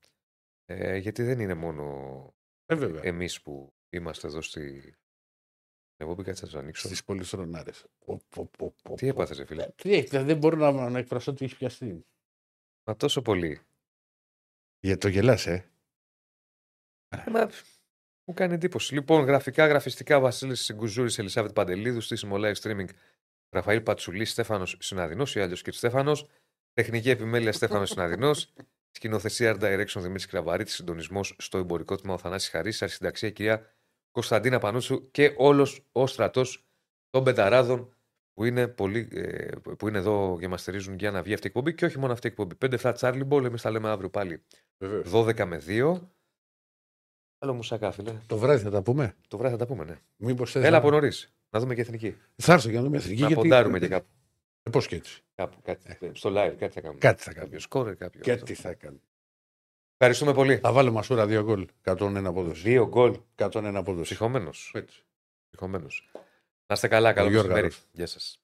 Ε, γιατί δεν είναι μόνο Ε, βέβαια. εμείς που είμαστε εδώ στη. Εγώ πήγα έτσι να το ανοίξω. Στις πολυθρονάρες. Τι έπαθες, ρε φίλε; Τι έχεις, δεν μπορώ να, να εκφραστώ ότι έχεις πιαστεί. Μα τόσο πολύ. Για το γελάς, ε. Ε, Μα, μου κάνει εντύπωση. Λοιπόν, γραφικά, γραφιστικά, Βασίλης Συγκουζούρη, Ελισάβετ Παντελίδου, στήσιμο live streaming, Ραφαήλ Πατσουλή, Στέφανος Συναδεινός ή άλλος κ. Στέφανος. Τεχνική επιμέλεια Στέφανος Συναδεινός. Σκηνοθεσία Art Direction Δημήτρης Κραβαρίτη. Συντονισμός στο εμπορικό τμήμα ο Θανάση Χαρής. Αρχισυνταξία κυρία Κωνσταντίνα Πανούτσου και όλος ο στρατός των πενταράδων που είναι, πολύ, ε, που είναι εδώ και μας στηρίζουν για να βγει αυτή η εκπομπή και όχι μόνο αυτή η εκπομπή. 5 φράτ Charlie Ball, εμείς τα λέμε αύριο πάλι. Βεβαίως. 12 με 2. Άλλο μουσακά, φίλε. Το βράδυ θα τα πούμε. Το βράδυ θα τα πούμε, ναι. Μήπως θες Έλα να... από νωρίς. Να δούμε και εθνική. Θα έρθω για να δούμε εθνική. να γιατί- ποντάρουμε και κάπου. Ε, Πώς και έτσι. κάπου κάτι, στο live, κάτι θα κάνουμε. Κάτι θα κάνουμε. Κάποιο σκόρε, κάποιο. Και αυτό. τι θα κάνω. Ευχαριστούμε πολύ. Θα βάλω μασούρα δύο γκολ. 101 απόδοση. Δύο γκολ. 101 απόδοση. Ψυχωμένο. Έτσι. Να είστε καλά, καλό Γιώργαρος. μεσημέρι. Γεια σας.